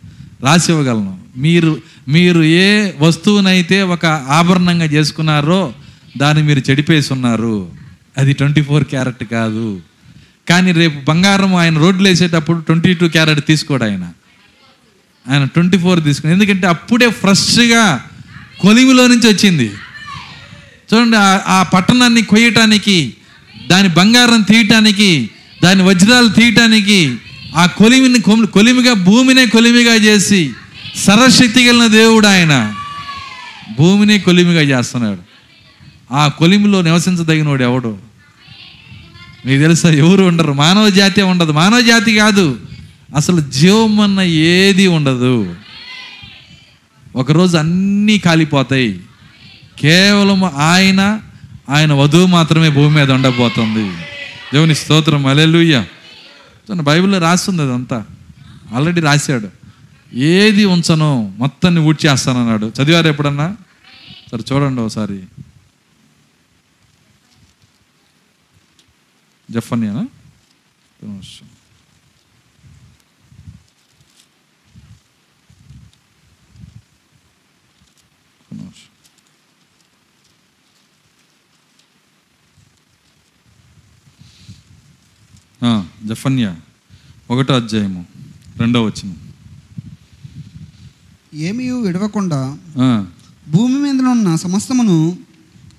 రాసి ఇవ్వగలను మీరు మీరు ఏ వస్తువునైతే ఒక ఆభరణంగా చేసుకున్నారో దాన్ని మీరు చెడిపేసి ఉన్నారు అది ట్వంటీ ఫోర్ క్యారెట్ కాదు. కానీ రేపు బంగారం ఆయన రోడ్లు వేసేటప్పుడు ట్వంటీ టూ క్యారెట్ తీసుకోడు ఆయన. ఆయన ట్వంటీ ఫోర్ తీసుకుని ఎందుకంటే అప్పుడే ఫ్రెష్గా కొలిమిలో నుంచి వచ్చింది. చూడండి ఆ- ఆ పట్టణాన్ని కొయ్యటానికి దాని బంగారం తీయటానికి దాని వజ్రాలు తీయటానికి ఆ కొలిమిని కొలిమిగా భూమినే కొలిమిగా చేసి సర్వశక్తి కలిగిన దేవుడు ఆయన. భూమిని కొలిమిగా చేస్తున్నాడు. ఆ కొలిమిలో నివసించదగినోడు ఎవడు? మీకు తెలుసా ఎవరు ఉండరు. మానవ జాతి ఉండదు. మానవ జాతి కాదు. అసలు జీవం అన్న ఏది ఉండదు. ఒకరోజు అన్నీ కాలిపోతాయి. కేవలం ఆయన ఆయన వధువు మాత్రమే భూమి మీద ఉండబోతుంది. దేవుని స్తోత్రం. అలెలుయ్యా చూడండి బైబిల్లో రాస్తుంది అదంతా. ఆల్రెడీ రాశాడు. ఏది ఉంచను మొత్తాన్ని ఊడ్చేస్తానన్నాడు చదివారు ఎప్పుడన్నా? సరే చూడండి ఒకసారి. జఫన్యానా ఒక నిమిషం. ఒక నిమిషం. ఆ, జఫన్యా ఒకటో అధ్యాయము రెండో వచ్చిన ఏమీ విడవకుండా భూమి మీద ఉన్న సమస్తమును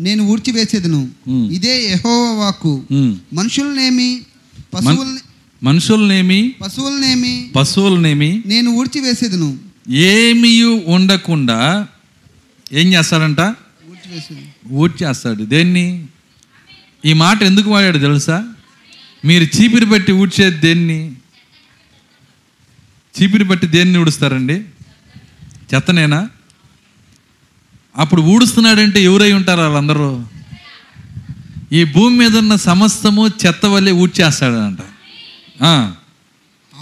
నేను ఊడ్చివేసేదను. ఇదే యెహోవా వాక్కు. మనుషులనేమి పశువుల్ని మనుషులనేమి పశువులనేమి పశువులనేమి నేను ఊడ్చివేసేదను. ఏమీ ఉండకుండా ఏం చేస్తాడంట? ఊడ్చేస్తాడు. దేన్ని? ఈ మాట ఎందుకు వాడాడు తెలుసా? మీరు చీపిరి బట్టి ఊడ్చేది దేన్ని? చీపిరి బట్టి దేన్ని ఊడుస్తారండి? చెత్తనేనా? అప్పుడు ఊడుస్తున్నాడంటే ఎవరై ఉంటారు వాళ్ళందరూ? ఈ భూమి మీద ఉన్న సమస్తము చెత్త వల్లే ఊడ్చేస్తాడంట. ఆ,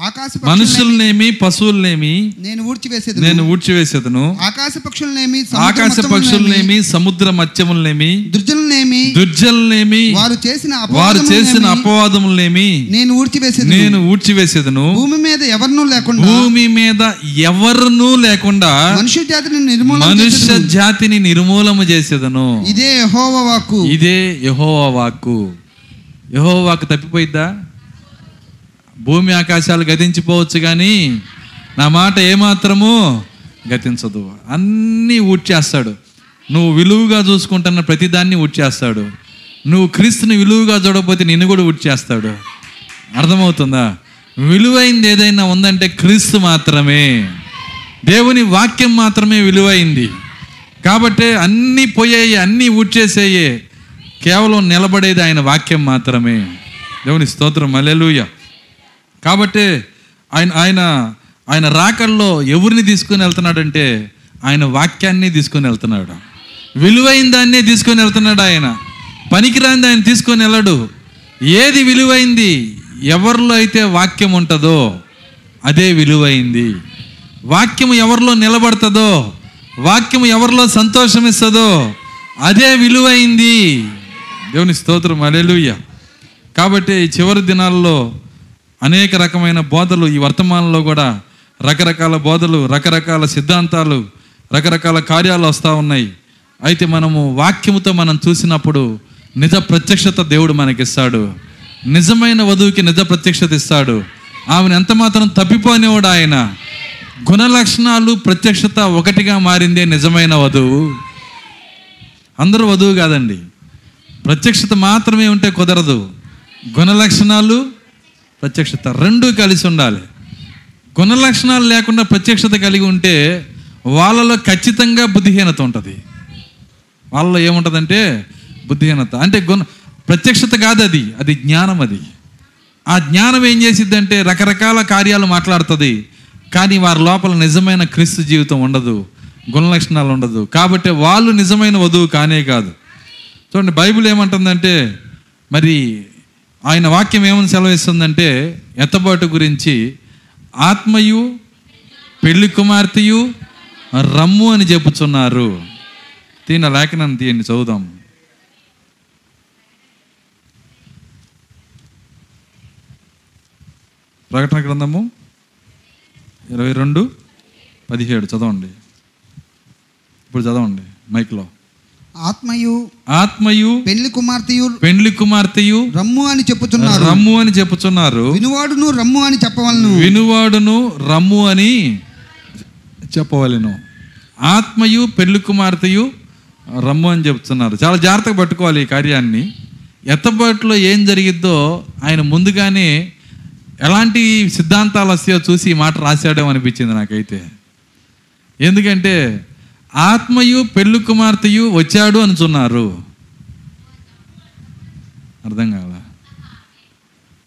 ఆకాశ మనుషులనేమి పశువులనేమి నేను ఊడ్చివేసేదను. నేను ఊడ్చివేసేదను. ఆకాశ పక్షులనేమి ఆకాశ పక్షులనేమి సముద్ర మత్స్యములనేమి దుర్జనులనేమి దుర్జలనేమి వారు చేసిన వారు చేసిన అపవాదములనేమి నేను ఊడ్చివేసేదను. నేను ఊడ్చివేసేదను. భూమి మీద ఎవరినూ లేకుండా భూమి మీద ఎవరునూ లేకుండా మనుష్య జాతిని నిర్మూలన మనుష్య. జాతిని నిర్మూలము చేసేదను. ఇదే యెహోవా వాక్కు. ఇదే యహోవా వాక్కు. యహోవా వాక్కు తప్పిపోయిద్దా? భూమి ఆకాశాలు గతించిపోవచ్చు కానీ నా మాట ఏమాత్రము గతించదు. అన్నీ ఊడ్చేస్తాడు. నువ్వు విలువగా చూసుకుంటున్న ప్రతిదాన్ని ఊడ్చేస్తాడు. నువ్వు క్రీస్తుని విలువగా చూడకపోతే నిన్ను కూడా ఊడ్చేస్తాడు. అర్థమవుతుందా? విలువైంది ఏదైనా ఉందంటే క్రీస్తు మాత్రమే. దేవుని వాక్యం మాత్రమే విలువైంది. కాబట్టి అన్నీ పోయాయి అన్నీ ఊడ్చేసేయే. కేవలం నిలబడేది ఆయన వాక్యం మాత్రమే. దేవుని స్తోత్రం. మల్లెలూయ కాబట్టి ఆయన ఆయన ఆయన రాకల్లో ఎవరిని తీసుకుని వెళ్తున్నాడంటే ఆయన వాక్యాన్ని తీసుకొని వెళ్తున్నాడు. విలువైన దాన్నే తీసుకొని వెళ్తున్నాడు ఆయన. పనికిరాని ఆయన తీసుకొని వెళ్ళడు. ఏది విలువైంది ఎవరిలో అయితే వాక్యం ఉంటుందో అదే విలువైంది. వాక్యం ఎవరిలో నిలబడుతుందో వాక్యం ఎవరిలో సంతోషం ఇస్తుందో అదే విలువైంది. దేవుని స్తోత్రం. అలెలుయ్య కాబట్టి చివరి దినాల్లో అనేక రకమైన బోధలు ఈ వర్తమానంలో కూడా రకరకాల బోధలు రకరకాల సిద్ధాంతాలు రకరకాల కార్యాలు వస్తూ ఉన్నాయి. అయితే మనము వాక్యముతో మనం చూసినప్పుడు నిజ ప్రత్యక్షత దేవుడు మనకిస్తాడు. నిజమైన వధువుకి నిజ ప్రత్యక్షత ఇస్తాడు. ఆమెను ఎంత మాత్రం తప్పిపోనివాడు ఆయన. గుణ లక్షణాలు ప్రత్యక్షత ఒకటిగా మారిందే నిజమైన వధువు. అందరూ వధువు కాదండి. ప్రత్యక్షత మాత్రమే ఉంటే కుదరదు. గుణ లక్షణాలు ప్రత్యక్షత రెండూ కలిసి ఉండాలి. గుణ లక్షణాలు లేకుండా ప్రత్యక్షత కలిగి ఉంటే వాళ్ళలో ఖచ్చితంగా బుద్ధిహీనత ఉంటుంది. వాళ్ళలో ఏముంటుందంటే బుద్ధిహీనత. అంటే గుణ ప్రత్యక్షత కాదు అది అది జ్ఞానం అది. ఆ జ్ఞానం ఏం చేసిద్దంటే రకరకాల కార్యాలు మాట్లాడుతుంది. కానీ వారి లోపల నిజమైన క్రీస్తు జీవితం ఉండదు గుణ లక్షణాలు ఉండదు. కాబట్టి వాళ్ళు నిజమైన వధువు కానే కాదు. చూడండి బైబిల్ ఏమంటుందంటే మరి ఆయన వాక్యం ఏమని సెలవిస్తుందంటే ఎత్తబాటు గురించి ఆత్మయు పెళ్ళి కుమార్తెయు రమ్ము అని చెప్పుచున్నారు. తీన లేఖనం తీయండి చదువుదాం. ప్రకటన గ్రంథము ఇరవై రెండు పదిహేడు. చదవండి. ఇప్పుడు చదవండి. మైక్లో. ఆత్మయు ఆత్మయు పెళ్ళి కుమార్తెయు పెండ్లి కుమార్తెయు రమ్ము అని చెప్పుచున్నారు. రమ్ము అని చెప్పుచున్నారు. వినువాడును రమ్ము అని చెప్పవలను. వినువాడును రమ్ము అని చెప్పవలెను. ఆత్మయు పెళ్ళి కుమార్తెయు రమ్ము అని చెప్తున్నారు చాలా జాగ్రత్తగా పట్టుకోవాలి ఈ కార్యాన్ని. ఎత్తబాటులో ఏం జరిగిద్దో ఆయన ముందుగానే ఎలాంటి సిద్ధాంతాలు వస్తాయో చూసి ఈ మాట రాశాడేమో అనిపించింది నాకైతే. ఎందుకంటే ఆత్మయు పెళ్ళి కుమార్తెయు వచ్చాడు అనుచున్నారు అర్థం కావాల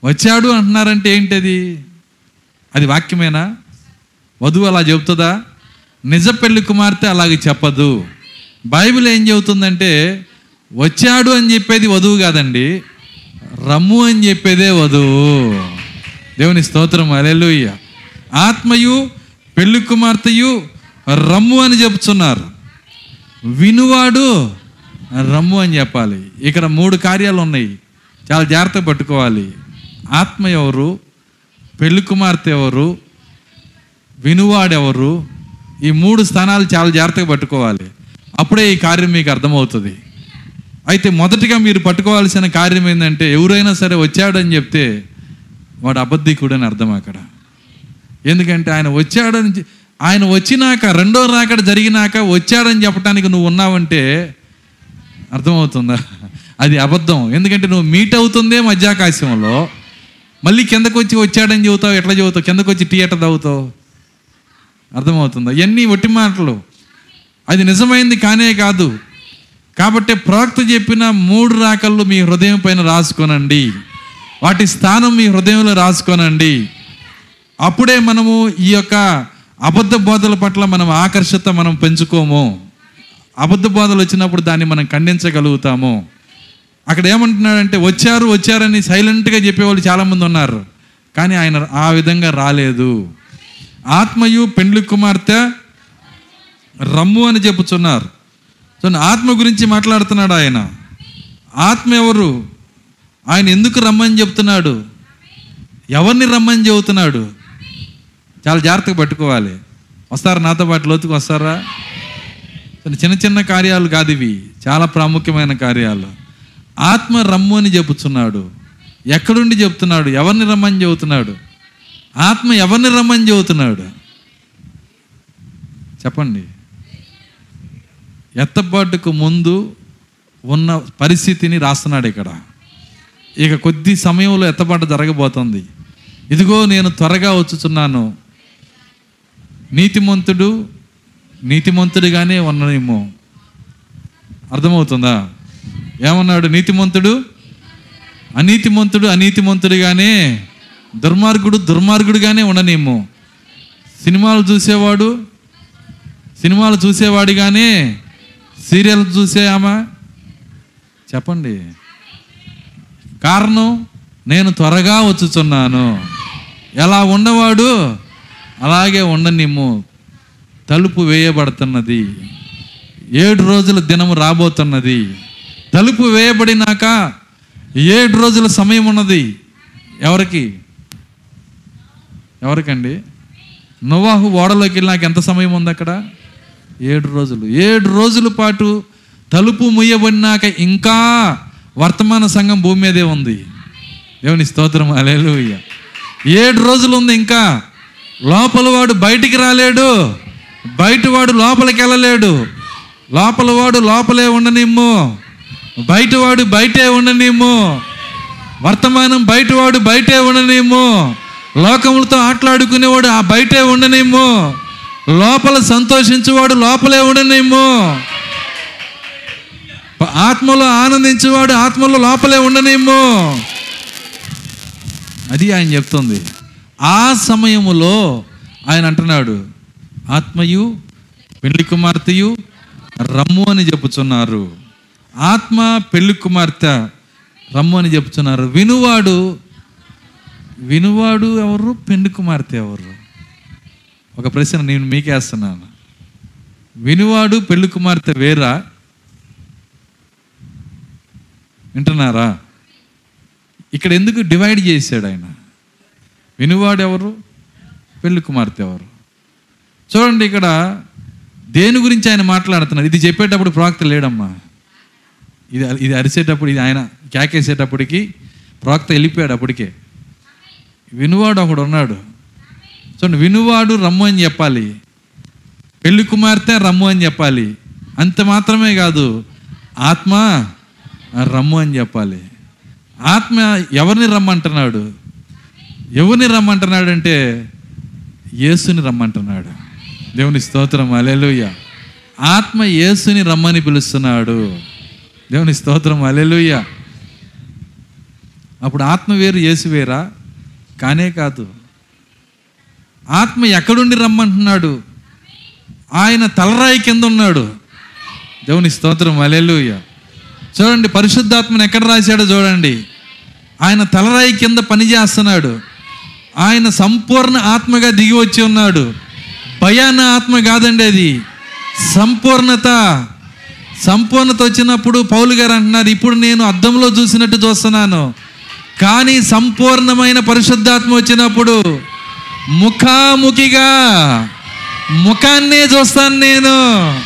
వచ్చాడు అంటున్నారంటే ఏంటది? అది వాక్యమేనా? వధువు అలా చెబుతుందా? నిజ పెళ్ళి కుమార్తె అలాగే చెప్పదు. బైబిల్ ఏం చెబుతుందంటే వచ్చాడు అని చెప్పేది వధువు కాదండి రమ్ము అని చెప్పేదే వధువు. దేవుని స్తోత్రం అలెలుయ్య ఆత్మయు పెళ్ళి కుమార్తెయు రమ్ము అని చెప్తున్నారు. వినువాడు రమ్ము అని చెప్పాలి. ఇక్కడ మూడు కార్యాలు ఉన్నాయి. చాలా జాగ్రత్త పట్టుకోవాలి. ఆత్మ ఎవరు? పెళ్ళి కుమార్తె ఎవరు? వినువాడెవరు ఈ మూడు స్థానాలు చాలా జాగ్రత్తగా పట్టుకోవాలి. అప్పుడే ఈ కార్యం మీకు అర్థమవుతుంది. అయితే మొదటిగా మీరు పట్టుకోవాల్సిన కార్యం ఏంటంటే ఎవరైనా సరే వచ్చాడని చెప్తే వాడు అబద్ధికుడు అని అర్థం అక్కడ. ఎందుకంటే ఆయన వచ్చాడని ఆయన వచ్చినాక రెండో రాకడ జరిగినాక వచ్చాడని చెప్పడానికి నువ్వు ఉన్నావంటే అర్థమవుతుందా? అది అబద్ధం. ఎందుకంటే నువ్వు మీట్ అవుతుందే మధ్యాకాశంలో. మళ్ళీ కిందకు వచ్చి వచ్చాడని చెబుతావు ఎట్లా చెబుతావు? కిందకు వచ్చి థియేటర్ తాగుతావు? అర్థమవుతుందా? ఇవన్నీ ఒట్టి మాటలు. అది నిజమైంది కానే కాదు. కాబట్టి ప్రవక్త చెప్పిన మూడు రాకళ్ళు మీ హృదయం పైన రాసుకోనండి. వాటి స్థానం మీ హృదయంలో రాసుకోనండి. అప్పుడే మనము ఈ యొక్క అబద్ధ బోధల పట్ల మనం ఆకర్షత మనం పెంచుకోము. అబద్ధ బోధలు వచ్చినప్పుడు దాన్ని మనం ఖండించగలుగుతాము. అక్కడ ఏమంటున్నాడంటే వచ్చారు వచ్చారని సైలెంట్గా చెప్పేవాళ్ళు చాలామంది ఉన్నారు. కానీ ఆయన ఆ విధంగా రాలేదు. ఆత్మయు పెండ్లి కుమార్తె రమ్ము అని చెప్పుచున్నారు. సో ఆత్మ గురించి మాట్లాడుతున్నాడు ఆయన. ఆత్మ ఎవరు? ఆయన ఎందుకు రమ్మని చెప్తున్నాడు? ఎవరిని రమ్మని చెబుతున్నాడు? చాలా జాగ్రత్తగా పట్టుకోవాలి. వస్తారా నాతో పాటు లోతుకు వస్తారా? చిన్న చిన్న కార్యాలు కాదు ఇవి. చాలా ప్రాముఖ్యమైన కార్యాలు. ఆత్మ రమ్ము అని చెబుతున్నాడు. ఎక్కడుండి చెబుతున్నాడు? ఎవరిని రమ్మని చెబుతున్నాడు? ఆత్మ ఎవరిని రమ్మని చెబుతున్నాడు? చెప్పండి. ఎత్తబాటుకు ముందు ఉన్న పరిస్థితిని రాస్తున్నాడు ఇక్కడ. ఇక కొద్ది సమయంలో ఎత్తబాటు జరగబోతుంది. ఇదిగో నేను త్వరగా వచ్చుచున్నాను. నీతిమంతుడు నీతిమంతుడిగానే ఉన్ననేమో. అర్థమవుతుందా? ఏమన్నాడు? నీతిమంతుడు అనీతిమంతుడు అనీతిమంతుడిగానే దుర్మార్గుడు దుర్మార్గుడిగానే ఉండనేమో. సినిమాలు చూసేవాడు సినిమాలు చూసేవాడిగానే సీరియల్ చూసేయామా చెప్పండి. కారణం నేను త్వరగా వచ్చుచున్నాను. ఎలా ఉన్నవాడు అలాగే ఉండనిమ్ము. తలుపు వేయబడుతున్నది. ఏడు రోజుల దినము రాబోతున్నది. తలుపు వేయబడినాక ఏడు రోజుల సమయం ఉన్నది. ఎవరికి? ఎవరికండి? నోవాహు ఓడలోకి వెళ్ళినాక ఎంత సమయం ఉంది అక్కడ? ఏడు రోజులు. ఏడు రోజుల పాటు తలుపు ముయ్యబడినాక ఇంకా వర్తమాన సంఘం భూమి మీదే ఉంది. దేవుని స్తోత్రం. అలేలు ఏడు రోజులు ఉంది ఇంకా. లోపల వాడు బయటికి రాలేడు. బయట వాడు లోపలికి వెళ్ళలేడు. లోపల వాడు లోపలే ఉండనిమ్ము. బయటవాడు బయటే ఉండనిమ్ము. వర్తమానం బయటవాడు బయటే ఉండనిమ్ము. లోకములతో ఆటలాడుకునేవాడు ఆ బయటే ఉండనేమో లోపల సంతోషించేవాడు లోపలే ఉండనేమో ఆత్మలో ఆనందించేవాడు ఆత్మలో లోపలే ఉండనేమో అది ఆయన చెప్తుంది. ఆ సమయములో ఆయన అంటున్నాడు ఆత్మయు పెళ్ళి కుమార్తెయు రమ్ము అని చెప్పుచున్నారు. ఆత్మ పెళ్ళి కుమార్తె రమ్ము అని చెప్తున్నారు వినువాడు వినువాడు ఎవరు పెళ్ళి కుమార్తె ఎవరు? ఒక ప్రశ్న నేను మీకేస్తున్నాను వినువాడు పెళ్ళి కుమార్తె వేరా? వింటున్నారా? ఇక్కడ ఎందుకు డివైడ్ చేశాడు ఆయన? వినువాడు ఎవరు పెళ్ళి కుమార్తె ఎవరు? చూడండి ఇక్కడ దేని గురించి ఆయన మాట్లాడుతున్నారు? ఇది చెప్పేటప్పుడు ప్రవక్త లేడమ్మా. ఇది ఇది అరిసేటప్పుడు ఇది ఆయన కేకేసేటప్పటికి ప్రవక్త వెళ్ళిపోయాడు అప్పటికే వినువాడు ఒకడు ఉన్నాడు. చూడండి వినువాడు రమ్ము అని చెప్పాలి. పెళ్ళి కుమార్తె రమ్ము అని చెప్పాలి. అంత మాత్రమే కాదు ఆత్మ రమ్ము అని చెప్పాలి. ఆత్మ ఎవరిని రమ్మంటున్నాడు? ఎవరిని రమ్మంటున్నాడు అంటే యేసుని రమ్మంటున్నాడు. దేవుని స్తోత్రం అలెలుయ్య ఆత్మ యేసుని రమ్మని పిలుస్తున్నాడు. దేవుని స్తోత్రం అలెలుయ్య అప్పుడు ఆత్మ వేరు యేసు వేరా? కానే కాదు. ఆత్మ ఎక్కడుండి రమ్మంటున్నాడు? ఆయన తలరాయి కింద ఉన్నాడు దేవుని స్తోత్రం అలెలుయ్య చూడండి పరిశుద్ధాత్మను ఎక్కడ రాశాడో చూడండి. ఆయన తలరాయి కింద పని చేస్తున్నాడు ఆయన సంపూర్ణ ఆత్మగా దిగి వచ్చి ఉన్నాడు. భయాన ఆత్మ కాదండి అది. సంపూర్ణత. సంపూర్ణత వచ్చినప్పుడు పౌలు గారు అంటున్నారు ఇప్పుడు నేను అద్దంలో చూసినట్టు చూస్తున్నాను. కానీ సంపూర్ణమైన పరిశుద్ధాత్మ వచ్చినప్పుడు ముఖాముఖిగా ముఖాన్నే చూస్తాను నేను.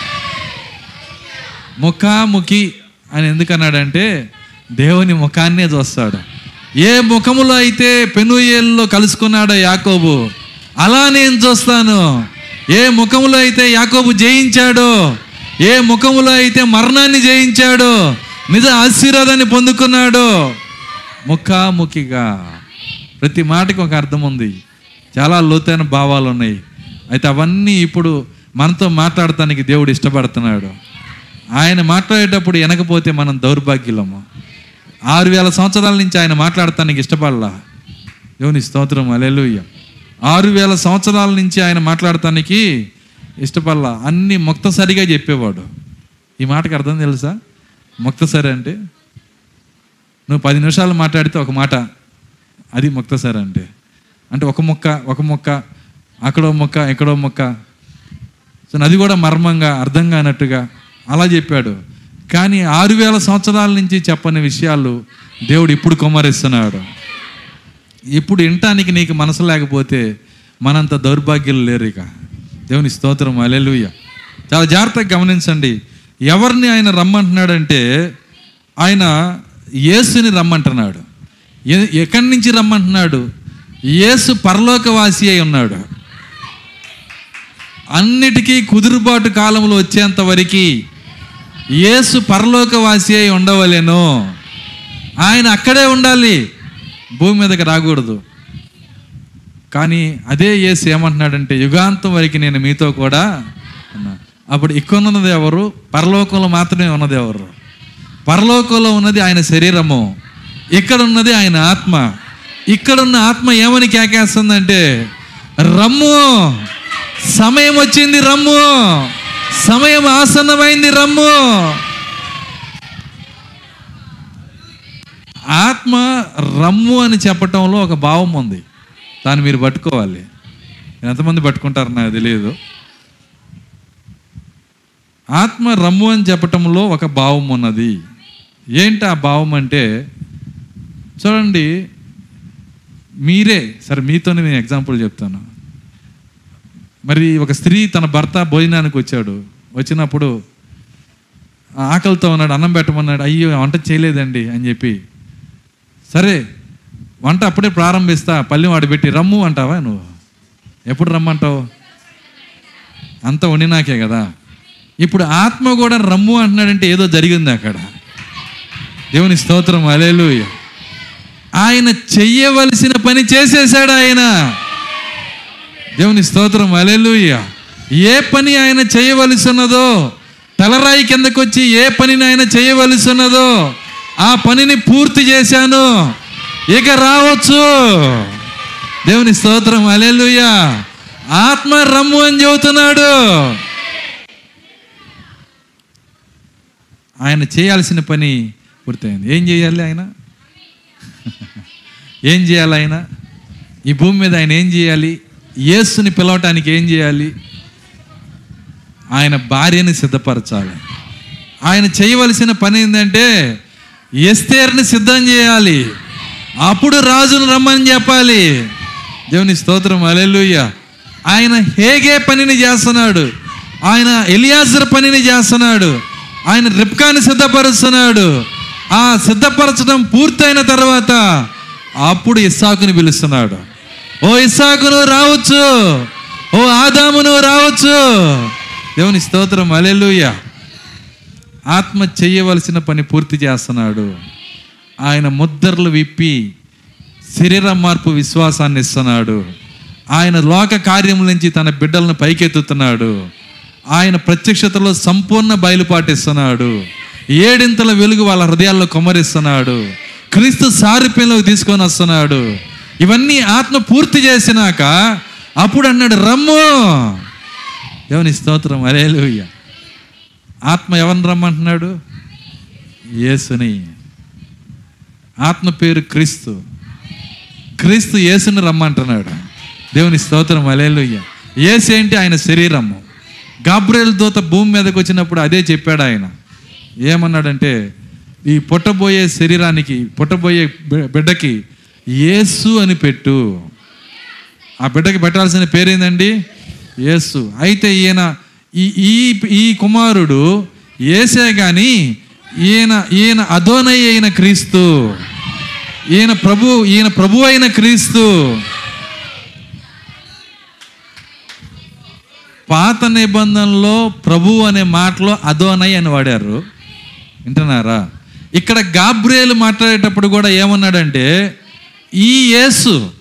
ముఖాముఖి అని ఎందుకన్నాడంటే దేవుని ముఖాన్నే చూస్తాడు. ఏ ముఖములో అయితే పెనుయేల్లో కలుసుకున్నాడో యాకోబు అలా నేను చూస్తాను. ఏ ముఖములో అయితే యాకోబు జయించాడో ఏ ముఖములో అయితే మరణాన్ని జయించాడో నిజ ఆశీర్వాదాన్ని పొందుకున్నాడో ముఖాముఖిగా. ప్రతి మాటకి ఒక అర్థం ఉంది. చాలా లోతైన భావాలు ఉన్నాయి. అయితే అవన్నీ ఇప్పుడు మనతో మాట్లాడటానికి దేవుడు ఇష్టపడుతున్నాడు. ఆయన మాట్లాడేటప్పుడు వెనకపోతే మనం దౌర్భాగ్యులము. ఆరు వేల సంవత్సరాల నుంచి ఆయన మాట్లాడటానికి ఇష్టపడలా? యోని స్తోత్రం అలెలుయ్య ఆరు వేల సంవత్సరాల నుంచి ఆయన మాట్లాడటానికి ఇష్టపడలా? అన్ని మొక్తసరిగా చెప్పేవాడు. ఈ మాటకు అర్థం తెలుసా? మొక్తసరి అంటే? నువ్వు పది నిమిషాలు మాట్లాడితే ఒక మాట అది మొక్తసరి అంటే. అంటే ఒక మొక్క ఒక మొక్క అక్కడో మొక్క ఎక్కడో మొక్క. సో అది కూడా మర్మంగా అర్థం కానట్టుగా అలా చెప్పాడు. కానీ ఆరు వేల సంవత్సరాల నుంచి చెప్పని విషయాలు దేవుడు ఇప్పుడు కుమ్మరిస్తున్నాడు. ఇప్పుడు వినటానికి నీకు మనసు లేకపోతే మనంత దౌర్భాగ్యులు లేరు ఇక దేవుని స్తోత్రం అలెలుయ్య చాలా జాగ్రత్తగా గమనించండి. ఎవరిని ఆయన రమ్మంటున్నాడంటే ఆయన యేసుని రమ్మంటున్నాడు. ఎక్కడి నుంచి రమ్మంటున్నాడు? యేసు పరలోకవాసి అయి ఉన్నాడు. అన్నిటికీ కుదురుబాటు కాలంలో వచ్చేంత వరకు యేసు పరలోకవాసి అయి ఉండవలేను. ఆయన అక్కడే ఉండాలి. భూమి మీదకి రాకూడదు. కానీ అదే యేసు ఏమంటున్నాడంటే యుగాంతం వరకు నేను మీతో కూడా ఉన్నా. అప్పుడు ఇక్కడ ఉన్నది ఎవరు? పరలోకంలో మాత్రమే ఉన్నది ఎవరు? పరలోకంలో ఉన్నది ఆయన శరీరము. ఇక్కడ ఉన్నది ఆయన ఆత్మ. ఇక్కడ ఉన్న ఆత్మ ఏమని కేకేస్తుందంటే రమ్ము. సమయం వచ్చింది రమ్ము. సమయం ఆసన్నమైంది రమ్ము. ఆత్మ రమ్ము అని చెప్పటంలో ఒక భావం ఉంది. దాన్ని మీరు పట్టుకోవాలి. ఎంతమంది పట్టుకుంటారు నాకు తెలియదు. ఆత్మ రమ్ము అని చెప్పటంలో ఒక భావం ఉన్నది. ఏంటి ఆ భావం అంటే చూడండి మీరే. సరే మీతోనే నేను ఎగ్జాంపుల్ చెప్తాను. మరి ఒక స్త్రీ తన భర్త భోజనానికి వచ్చాడు. వచ్చినప్పుడు ఆకలితో ఉన్నాడు అన్నం పెట్టమన్నాడు అయ్యో వంట చేయలేదండి అని చెప్పి. సరే వంట అప్పుడే ప్రారంభిస్తా పల్లెం వాడు పెట్టి రమ్ము అంటావా నువ్వు? ఎప్పుడు రమ్మంటావు? అంత వండినాకే కదా. ఇప్పుడు ఆత్మ కూడా రమ్ము అంటున్నాడంటే ఏదో జరిగింది అక్కడ. దేవుని స్తోత్రం అలేలు ఆయన చెయ్యవలసిన పని చేసేసాడు ఆయన. దేవుని స్తోత్రం అలెలుయ్య ఏ పని ఆయన చేయవలసి ఉన్నదో తలరాయి కిందకు వచ్చి ఏ పనిని ఆయన చేయవలసి ఉన్నదో ఆ పనిని పూర్తి చేశాను. ఇక రావచ్చు. దేవుని స్తోత్రం అలెలుయ్య ఆత్మ రమ్ము అని చెబుతున్నాడు. ఆయన చేయాల్సిన పని పూర్తయింది. ఏం చేయాలి ఆయన? ఏం చేయాలి ఆయన? ఈ భూమి మీద ఆయన ఏం చేయాలి? యేసుని పిలవటానికి ఏం చేయాలి? ఆయన భార్యని సిద్ధపరచాలి. ఆయన చేయవలసిన పని ఏంటంటే ఎస్తేర్ని సిద్ధం చేయాలి. అప్పుడు రాజును రమ్మని చెప్పాలి. దేవుని స్తోత్రం అలెలుయ్య ఆయన హేగే పనిని చేస్తున్నాడు. ఆయన ఎలియాజర్ పనిని చేస్తున్నాడు. ఆయన రిప్కాని సిద్ధపరుస్తున్నాడు. ఆ సిద్ధపరచడం పూర్తయిన తర్వాత అప్పుడు ఇస్సాకుని పిలుస్తున్నాడు. ఓ ఇస్సాకును రావచ్చు. ఓ ఆదామును రావచ్చు. దేవుని స్తోత్రం అలెలుయ ఆత్మ చేయవలసిన పని పూర్తి చేస్తున్నాడు. ఆయన ముద్దర్లు విప్పి శరీర మార్పు విశ్వాసాన్ని ఇస్తున్నాడు. ఆయన లోక కార్యం నుంచి తన బిడ్డలను పైకెత్తుతున్నాడు. ఆయన ప్రత్యక్షతలో సంపూర్ణ బయలుపాటిస్తున్నాడు ఏడింతల వెలుగు వాళ్ళ హృదయాల్లో కొమ్మరిస్తున్నాడు. క్రీస్తు సారూప్యంలోకి తీసుకొని వస్తున్నాడు. ఇవన్నీ ఆత్మ పూర్తి చేసినాక అప్పుడు అన్నాడు రమ్ము. దేవుని స్తోత్రం అరేలుయ్య ఆత్మ ఎవరిని రమ్మంటున్నాడు? యేసుని. ఆత్మ పేరు క్రీస్తు. క్రీస్తు యేసుని రమ్మంటున్నాడు. దేవుని స్తోత్రం అలేలుయ్య యేసు ఏంటి? ఆయన శరీరము. గాబ్రేల్ దూత భూమి మీదకి వచ్చినప్పుడు అదే చెప్పాడు ఆయన. ఏమన్నాడంటే ఈ పొట్టబోయే శరీరానికి పుట్టబోయే బిడ్డకి యేసు అని పెట్టు. ఆ బిడ్డకి పెట్టాల్సిన పేరేందండి? యేసు. అయితే ఈయన ఈ ఈ ఈ కుమారుడు ఏసే కానీ ఈయన ఈయన అధోనయ్య అయిన క్రీస్తు. ఈయన ప్రభు ఈయన ప్రభు అయిన క్రీస్తు. పాత నిబంధనలో ప్రభు అనే మాటలో అదోనై అని వాడారు. వింటున్నారా? ఇక్కడ గాబ్రియేలు మాట్లాడేటప్పుడు కూడా ఏమన్నాడంటే ఈ యేసు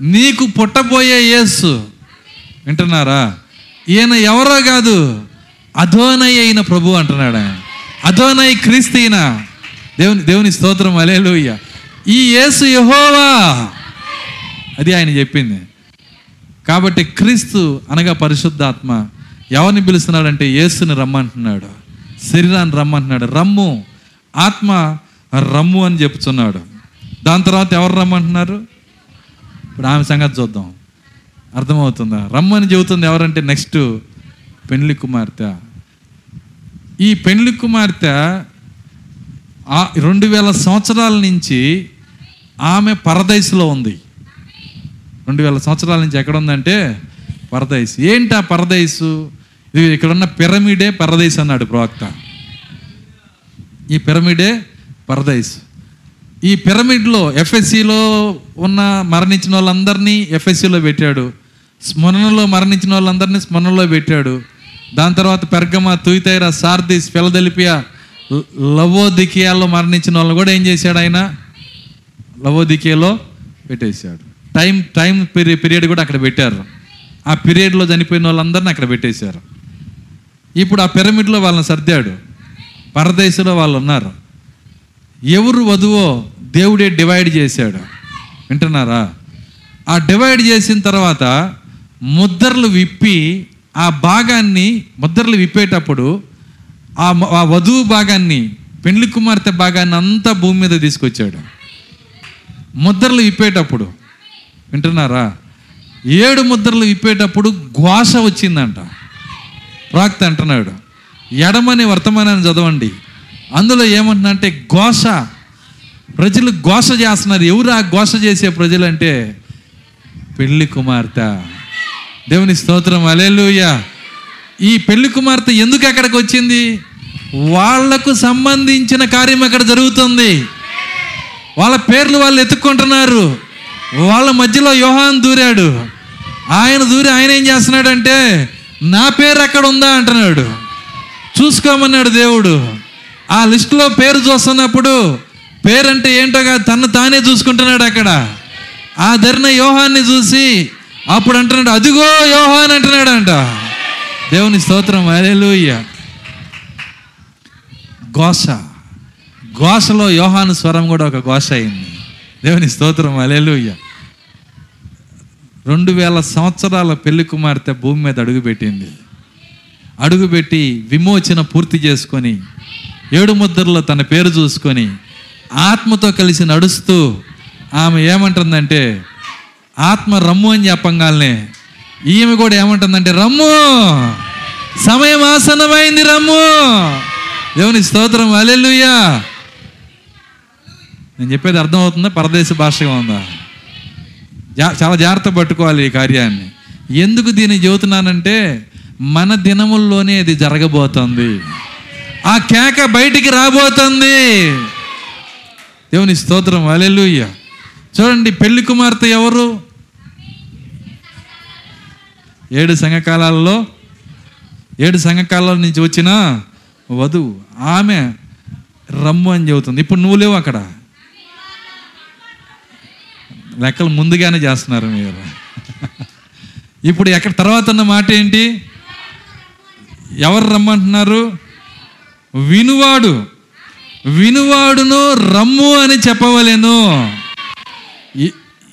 నీకు పుట్టబోయే యేసు వింటున్నారా? ఈయన ఎవరో కాదు అధోనై అయిన ప్రభు అంటున్నాడు ఆయన. అధోనై క్రీస్తు ఈయన. దేవుని దేవుని స్తోత్రం అలేలుయ్య ఈ యేసు యహోవా. అది ఆయన చెప్పింది. కాబట్టి క్రీస్తు అనగా పరిశుద్ధాత్మ. ఎవరిని పిలుస్తున్నాడంటే యేసుని రమ్మంటున్నాడు. శరీరాన్ని రమ్మంటున్నాడు. రమ్ము. ఆత్మ రమ్ము అని చెప్తున్నాడు. దాని తర్వాత ఎవరు రమ్మంటున్నారు? ఇప్పుడు ఆమె సంగతి చూద్దాం. అర్థమవుతుందా? రమ్మని చెబుతుంది ఎవరంటే నెక్స్ట్ పెండ్లి కుమార్తె. ఈ పెండ్లి కుమార్తె ఆ రెండు వేల సంవత్సరాల నుంచి ఆమె పరదైసులో ఉంది. రెండు వేల సంవత్సరాల నుంచి ఎక్కడ ఉందంటే పరదైస్ ఏంటి ఆ పరదైసు ఇది ఇక్కడ ఉన్న పిరమిడే పరదైస్ అన్నాడు ప్రవక్త. ఈ పిరమిడే పరదేశ్. ఈ పిరమిడ్లో ఎఫ్ఎస్సిలో ఉన్న మరణించిన వాళ్ళందరినీ ఎఫ్ఎస్సిలో పెట్టాడు. స్మరణలో మరణించిన వాళ్ళందరినీ స్మరణలో పెట్టాడు. దాని తర్వాత పెర్గమ తుయితైర సార్దిస్ ఫిలదెలిపియా లవోదికియాలో మరణించిన వాళ్ళని కూడా ఏం చేశాడు ఆయన? లవోదికియాలో పెట్టేశాడు. టైం టైం పీరియడ్ పీరియడ్ కూడా అక్కడ పెట్టారు. ఆ పీరియడ్లో చనిపోయిన వాళ్ళందరినీ అక్కడ పెట్టేశారు. ఇప్పుడు ఆ పిరమిడ్లో వాళ్ళని సర్దాడు. పరదేశంలో వాళ్ళు ఉన్నారు. ఎవరు వధువో దేవుడే డివైడ్ చేశాడు. వింటున్నారా? ఆ డివైడ్ చేసిన తర్వాత ముద్రలు విప్పి ఆ భాగాన్ని ముద్రలు విప్పేటప్పుడు ఆ ఆ వధువు భాగాన్ని పెండ్లి కుమార్తె భాగాన్ని అంతా భూమి మీద తీసుకొచ్చాడు. ముద్రలు విప్పేటప్పుడు. వింటున్నారా? ఏడు ముద్రలు విప్పేటప్పుడు ఘోష వచ్చిందంట. ప్రాక్త అంటున్నాడు ఎడమని వర్తమానాన్ని చదవండి. అందులో ఏమంటున్నా ఘోష. ప్రజలు ఘోష చేస్తున్నారు. ఎవరు ఆ ఘోష చేసే ప్రజలు అంటే పెళ్ళి కుమార్తె. దేవుని స్తోత్రం. అలెలుయ ఈ పెళ్ళి కుమార్తె ఎందుకు అక్కడికి వచ్చింది? వాళ్ళకు సంబంధించిన కార్యం అక్కడ జరుగుతుంది. వాళ్ళ పేర్లు వాళ్ళు ఎత్తుక్కుంటున్నారు. వాళ్ళ మధ్యలో యోహాన్ దూరాడు. ఆయన దూరి ఆయన ఏం చేస్తున్నాడంటే నా పేరు అక్కడ ఉందా? అంటున్నాడు. చూసుకోమన్నాడు దేవుడు. ఆ లిస్టులో పేరు చూస్తున్నప్పుడు పేరంటే ఏంటో కాదు తను తానే చూసుకుంటున్నాడు అక్కడ. ఆ ధరిన యోహాన్ని చూసి అప్పుడు అంటున్నాడు అదిగో యోహాన్ అంటున్నాడు అంట దేవుని స్తోత్రం అరేలుయ్య ఘోష. ఘోషలో యోహాను స్వరం కూడా ఒక ఘోష అయింది. దేవుని స్తోత్రం అలేలుయ్య రెండు వేల సంవత్సరాల పెళ్ళి కుమార్తె భూమి మీద అడుగుపెట్టింది. అడుగుపెట్టి విమోచన పూర్తి చేసుకొని ఏడు ముద్రలో తన పేరు చూసుకొని ఆత్మతో కలిసి నడుస్తూ ఆమె ఏమంటుందంటే ఆత్మ రమ్ము అని చెప్పంగానే ఈమె కూడా ఏమంటుందంటే రమ్ము! సమయం ఆసన్నమైంది రమ్ము! దేవుని స్తోత్రం అలెలుయ్యా నేను చెప్పేది అర్థమవుతుందా? పరదేశ భాషగా ఉందా? జా చాలా జాగ్రత్త పట్టుకోవాలి ఈ కార్యాన్ని. ఎందుకు దీన్ని చెబుతున్నానంటే మన దినముల్లోనే ఇది జరగబోతోంది. ఆ కేక బయటికి రాబోతుంది. దేవుని స్తోత్రం అలెలుయ్య చూడండి పెళ్ళి కుమార్తె ఎవరు? ఏడు సంఘకాలాల్లో ఏడు సంఘకాలాల నుంచి వచ్చిన వధువు. ఆమె రమ్ము అని చెబుతుంది. ఇప్పుడు నువ్వు లేవు అక్కడ. లెక్కలు ముందుగానే చేస్తున్నారు మీరు. ఇప్పుడు ఎక్కడ తర్వాత ఉన్న మాట ఏంటి? ఎవరు రమ్మంటున్నారు? వినువాడు. వినువాడును రమ్ము అని చెప్పవలేను.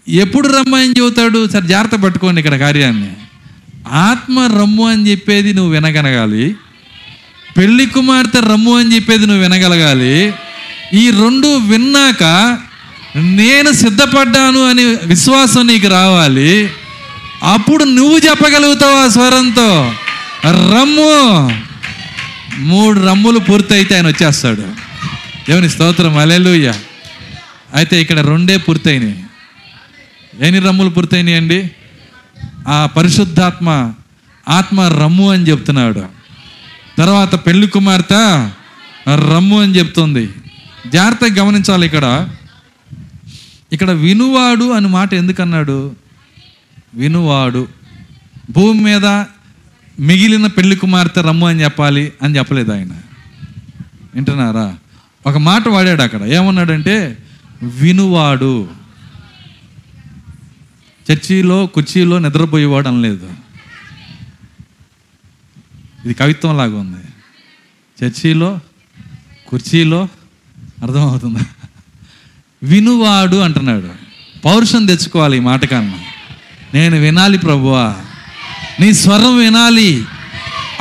ఎప్పుడు రమ్మ అని చెబుతాడు? సరే జాగ్రత్త పట్టుకోండి ఇక్కడ కార్యాన్ని. ఆత్మ రమ్ము అని చెప్పేది నువ్వు వినగలగాలి. పెళ్ళి కుమార్తె రమ్ము అని చెప్పేది నువ్వు వినగలగాలి. ఈ రెండు విన్నాక నేను సిద్ధపడ్డాను అని విశ్వాసం నీకు రావాలి. అప్పుడు నువ్వు చెప్పగలుగుతావు ఆ స్వరంతో? రమ్ము. మూడు రమ్ములు పూర్తయితే ఆయన వచ్చేస్తాడు. దేవుని స్తోత్రం అలెలుయ్య అయితే ఇక్కడ రెండే పూర్తయినాయి. ఎన్ని రమ్ములు పూర్తయినాయి అండి? ఆ పరిశుద్ధాత్మ ఆత్మ రమ్ము అని చెప్తున్నాడు. తర్వాత పెళ్ళి కుమార్తె రమ్ము అని చెప్తుంది. జాగ్రత్తగా గమనించాలి ఇక్కడ. ఇక్కడ వినువాడు అని మాట ఎందుకన్నాడు? వినువాడు. భూమి మీద మిగిలిన పెళ్ళి కుమార్తె రమ్ము అని చెప్పాలి అని చెప్పలేదు ఆయన. వింటున్నారా? ఒక మాట వాడాడు అక్కడ. ఏమన్నాడంటే వినువాడు. చర్చిలో కుర్చీలో నిద్రపోయేవాడు అనలేదు. ఇది కవిత్వం లాగా ఉంది. చర్చిలో కుర్చీలో అర్థమవుతుందా? వినువాడు అంటున్నాడు. పౌరుషం తెచ్చుకోవాలి ఈ మాట కన్నా. నేను వినాలి ప్రభువా. నీ స్వరం వినాలి.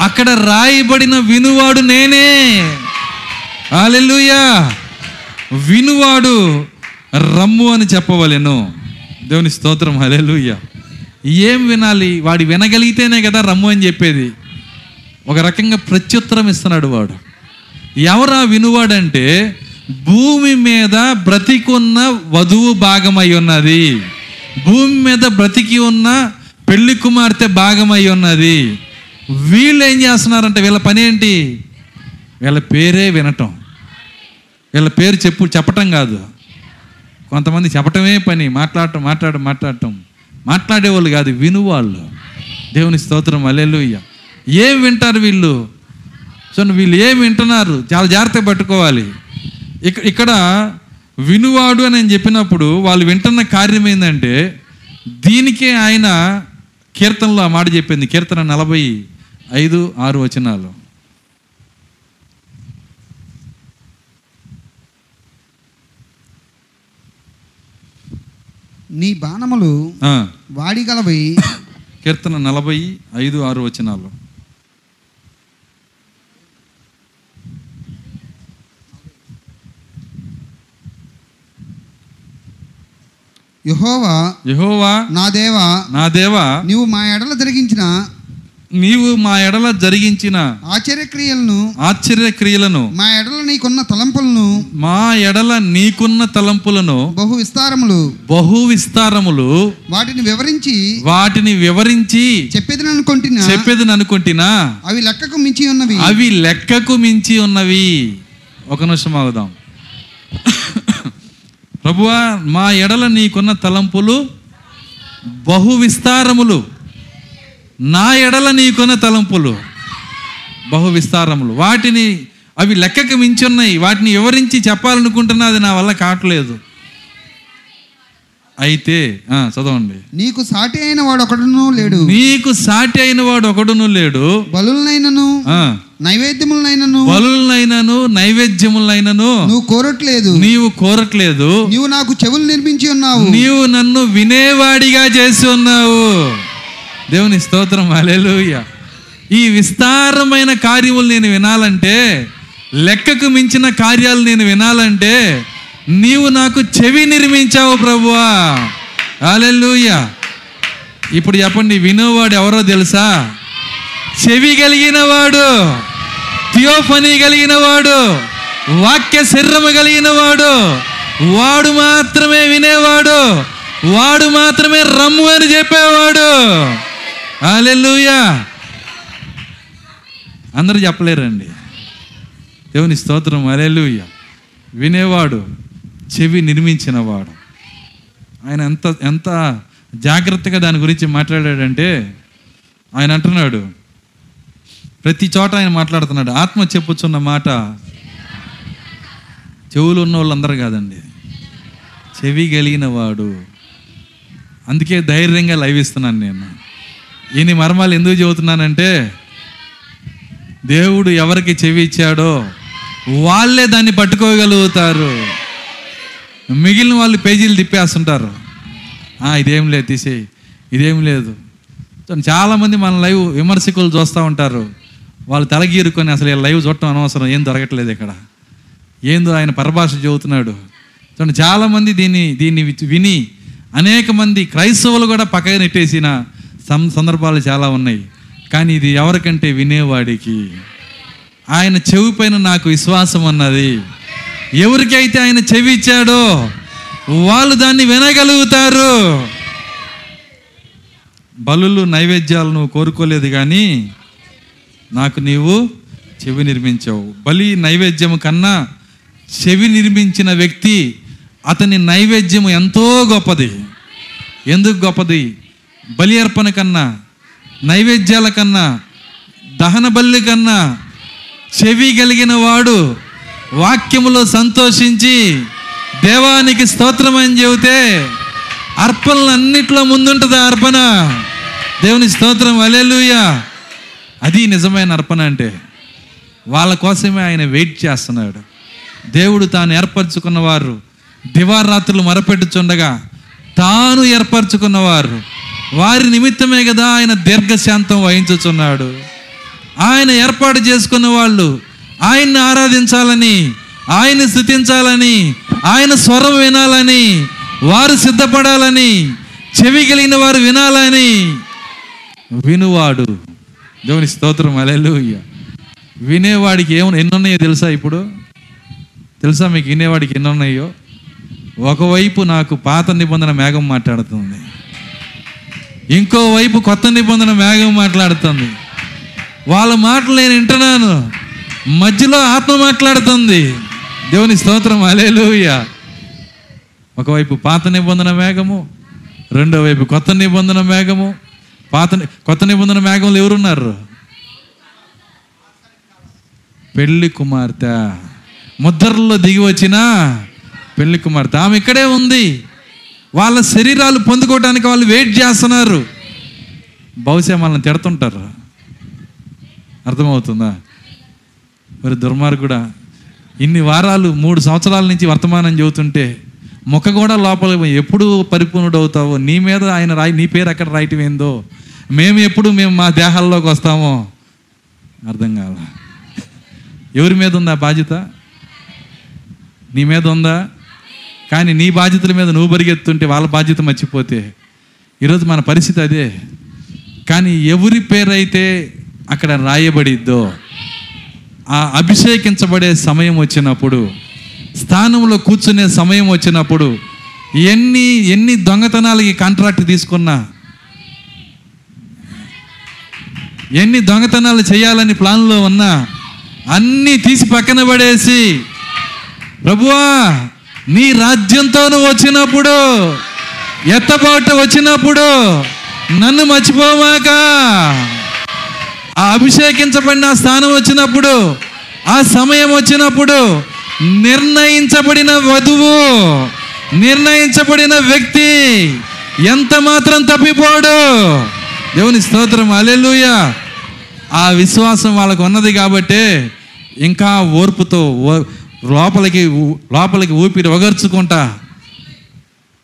అక్కడ రాయబడిన వినువాడు నేనే. హల్లెలూయా. వినువాడు రమ్ము అని చెప్పవలెను. దేవుని స్తోత్రం హల్లెలూయా. ఏం వినాలి? వాడు వినగలిగితేనే కదా రమ్ము అని చెప్పేది. ఒక రకంగా ప్రత్యుత్తరం ఇస్తున్నాడు వాడు. ఎవరా వినువాడంటే భూమి మీద బ్రతికున్న వధువు భాగమై ఉన్నది. భూమి మీద బ్రతికి ఉన్న పెళ్ళి కుమార్తె భాగమై ఉన్నది. వీళ్ళు ఏం చేస్తున్నారంటే వీళ్ళ పని ఏంటి వీళ్ళ పేరే వినటం. వీళ్ళ పేరు చెప్పు చెప్పటం కాదు. కొంతమంది చెప్పటమే పని. మాట్లాడటం మాట్లాడటం మాట్లాడటం. మాట్లాడేవాళ్ళు కాదు వినువాళ్ళు. దేవుని స్తోత్రం అలెలుయ్య ఏం వింటారు వీళ్ళు? సో వీళ్ళు ఏం వింటున్నారు? చాలా జాగ్రత్తగా పట్టుకోవాలి. ఇక ఇక్కడ వినువాడు అని నేను చెప్పినప్పుడు వాళ్ళు వింటున్న కార్యం ఏంటంటే దీనికే ఆయన కీర్తనలో ఆ మాట చెప్పింది. కీర్తన నలభై ఐదు ఆరు వచనాలు. నీ బాణములు వాడిగలవై. కీర్తన నలభై ఐదు ఆరు వచనాలు. యహోవా యహోవా నా దేవా నా దేవా నీవు మా ఎడల జరిగించిన నీవు మా ఎడల జరిగించిన ఆశ్చర్యక్రియలను ఆశ్చర్య క్రియలను మా ఎడల నీకున్న తలంపులను మా ఎడల నీకున్న తలంపులను బహు విస్తారములు బహు విస్తారములు వాటిని వివరించి వాటిని వివరించి చెప్పేది అనుకుంటున్నా చెప్పేది అనుకుంటున్నా అవి లెక్కకు మించి ఉన్నవి. అవి లెక్కకు మించి ఉన్నవి. ఒక నిమిషం ఆగుదాం. ప్రభువా మా ఎడల నీకున్న తలంపులు బహు విస్తారములు. నా ఎడల నీకున్న తలంపులు బహు విస్తారములు. వాటిని అవి లెక్కకు మించి ఉన్నాయి వాటిని వివరించి చెప్పాలనుకుంటున్నా అది నా వల్ల కావట్లేదు. అయితే చదవండి. నీకు సాటి అయిన వాడు ఒకడును లేడు. నీకు సాటి అయిన వాడు ఒకడును లేడు. బలులనైనను నైవేద్యములనైనను బలులనైనను నైవేద్యములైనను నువ్వు కోరట్లేదు. నీవు కోరట్లేదు. నీవు నాకు చెవులు నిర్మించి ఉన్నావు. నీవు నన్ను వినేవాడిగా చేసి ఉన్నావు. దేవుని స్తోత్రం అలెలుయ ఈ విస్తారమైన కార్యములు నేను వినాలంటే లెక్కకు మించిన కార్యాలు నేను వినాలంటే నీవు నాకు చెవి నిర్మించావు ప్రభువా. అలెలుయ ఇప్పుడు చెప్పండి వినేవాడు ఎవరో తెలుసా? చెవి కలిగిన వాడు థియోఫనీ కలిగిన వాడు వాక్య శరీరము కలిగిన వాడు వాడు మాత్రమే వినేవాడు వాడు మాత్రమే రమ్ము అని చెప్పేవాడు. అలెలుయా అందరూ చెప్పలేరండి. దేవుని స్తోత్రం అలెలుయ వినేవాడు చెవి నిర్మించినవాడు. ఆయన ఎంత ఎంత జాగ్రత్తగా దాని గురించి మాట్లాడాడంటే ఆయన అంటున్నాడు ప్రతి చోట ఆయన మాట్లాడుతున్నాడు. ఆత్మ చెప్పుచున్న మాట చెవులు ఉన్న వాళ్ళందరూ కాదండి. చెవి కలిగిన వాడు అందుకే ధైర్యంగా లైవ్ ఇస్తున్నాను నేను. ఈయన మర్మాలు ఎందుకు చెబుతున్నానంటే దేవుడు ఎవరికి చెవి ఇచ్చాడో వాళ్ళే దాన్ని పట్టుకోగలుగుతారు. మిగిలిన వాళ్ళు పేజీలు తిప్పేస్తుంటారు. ఇదేం లేదు తీసేయి. ఇదేం లేదు. చాలామంది మన లైవ్ విమర్శకులు చూస్తూ ఉంటారు. వాళ్ళు తలగీరుకొని అసలు లైవ్ చూడటం అనవసరం ఏం దొరకట్లేదు ఇక్కడ. ఏందో ఆయన పరభాష చెబుతున్నాడు. చూడండి చాలామంది దీన్ని దీన్ని విని అనేక మంది క్రైస్తవులు కూడా పక్కన నెట్టేసిన సం సందర్భాలు చాలా ఉన్నాయి. కానీ ఇది ఎవరికంటే వినేవాడికి. ఆయన చెవి పైన నాకు విశ్వాసం ఉన్నది ఎవరికైతే ఆయన చెవి ఇచ్చాడో వాళ్ళు దాన్ని వినగలుగుతారు. బలులు నైవేద్యాలు నువ్వు కోరుకోలేదు కానీ నాకు నీవు చెవి నిర్మించావు. బలి నైవేద్యం కన్నా చెవి నిర్మించిన వ్యక్తి అతని నైవేద్యం ఎంతో గొప్పది. ఎందుకు గొప్పది? బలి అర్పణ కన్నా నైవేద్యాల కన్నా దహన బల్లి కన్నా చెవి కలిగిన వాడు వాక్యములో సంతోషించి దేవానికి స్తోత్రం అని చెబితే అర్పణలన్నిట్లో ముందుంటుంది ఆ అర్పణ. దేవుని స్తోత్రం అలెలుయా అది నిజమైన అర్పణ అంటే వాళ్ళ కోసమే ఆయన వెయిట్ చేస్తున్నాడు. దేవుడు తాను ఏర్పరచుకున్నవారు దివారాత్రులు మరపెట్టుచుండగా తాను ఏర్పరచుకున్నవారు వారి నిమిత్తమే కదా ఆయన దీర్ఘశాంతం వహించుచున్నాడు. ఆయన ఏర్పాటు చేసుకున్న వాళ్ళు ఆయన్ని ఆరాధించాలని ఆయన్ని స్థుతించాలని ఆయన స్వరం వినాలని వారు సిద్ధపడాలని చెవి కలిగిన వారు వినాలని వినువాడు. దేవుని స్తోత్రం అలెలుయ్య వినేవాడికి ఏమో ఎన్నున్నాయో తెలుసా ఇప్పుడు? తెలుసా మీకు వినేవాడికి ఎన్ని ఉన్నాయో ఒకవైపు నాకు పాత నిబంధన మేఘం మాట్లాడుతుంది. ఇంకోవైపు కొత్త నిబంధన మేఘం మాట్లాడుతుంది. వాళ్ళ మాటలు నేను వింటున్నాను. మధ్యలో ఆత్మ మాట్లాడుతుంది. దేవుని స్తోత్రం అలేలుయ ఒకవైపు పాత నిబంధన మేఘము రెండో వైపు కొత్త నిబంధన మేఘము. పాత కొత్త నిబంధన మేఘంలో ఎవరున్నారు? పెళ్ళి కుమార్తె. ముద్రల్లో దిగి వచ్చిన పెళ్ళి కుమార్తె. ఆమె ఇక్కడే ఉంది. వాళ్ళ శరీరాలు పొందుకోవడానికి వాళ్ళు వెయిట్ చేస్తున్నారు. బహుశా మనల్ని తిడుతుంటారు. అర్థమవుతుందా? మరి దుర్మార్గుడా ఇన్ని వారాలు మూడు సంవత్సరాల నుంచి వర్తమానం చెబుతుంటే ముఖ కూడా లోపల ఎప్పుడు పరిపూర్ణుడు అవుతావో నీ మీద ఆయన రాయి నీ పేరు ఎక్కడ రాయటం ఏందో? మేము ఎప్పుడు మేము మా దేహాల్లోకి వస్తామో? అర్థం కాల. ఎవరి మీద ఉందా బాధ్యత? నీ మీద ఉందా? కానీ నీ బాధ్యతల మీద నువ్వు పరిగెత్తుంటే వాళ్ళ బాధ్యత మర్చిపోతే ఈరోజు మన పరిస్థితి అదే. కానీ ఎవరి పేరైతే అక్కడ రాయబడిద్దో ఆ అభిషేకించబడే సమయం వచ్చినప్పుడు స్థానంలో కూర్చునే సమయం వచ్చినప్పుడు ఎన్ని ఎన్ని దొంగతనాలకి కాంట్రాక్ట్ తీసుకున్నా ఎన్ని దొంగతనాలు చేయాలని ప్లాన్లో ఉన్నా అన్నీ తీసి పక్కన పడేసి ప్రభువా నీ రాజ్యంతోనూ వచ్చినప్పుడు ఎత్తబాటు వచ్చినప్పుడు నన్ను మర్చిపోమాక. ఆ అభిషేకించబడిన స్థానం వచ్చినప్పుడు ఆ సమయం వచ్చినప్పుడు నిర్ణయించబడిన వధువు నిర్ణయించబడిన వ్యక్తి ఎంత మాత్రం తప్పిపోడు. దేవుని స్తోత్రం అలెలుయ ఆ విశ్వాసం వాళ్ళకు ఉన్నది కాబట్టి ఇంకా ఓర్పుతో లోపలికి లోపలికి ఊపిరి ఒగర్చుకుంటా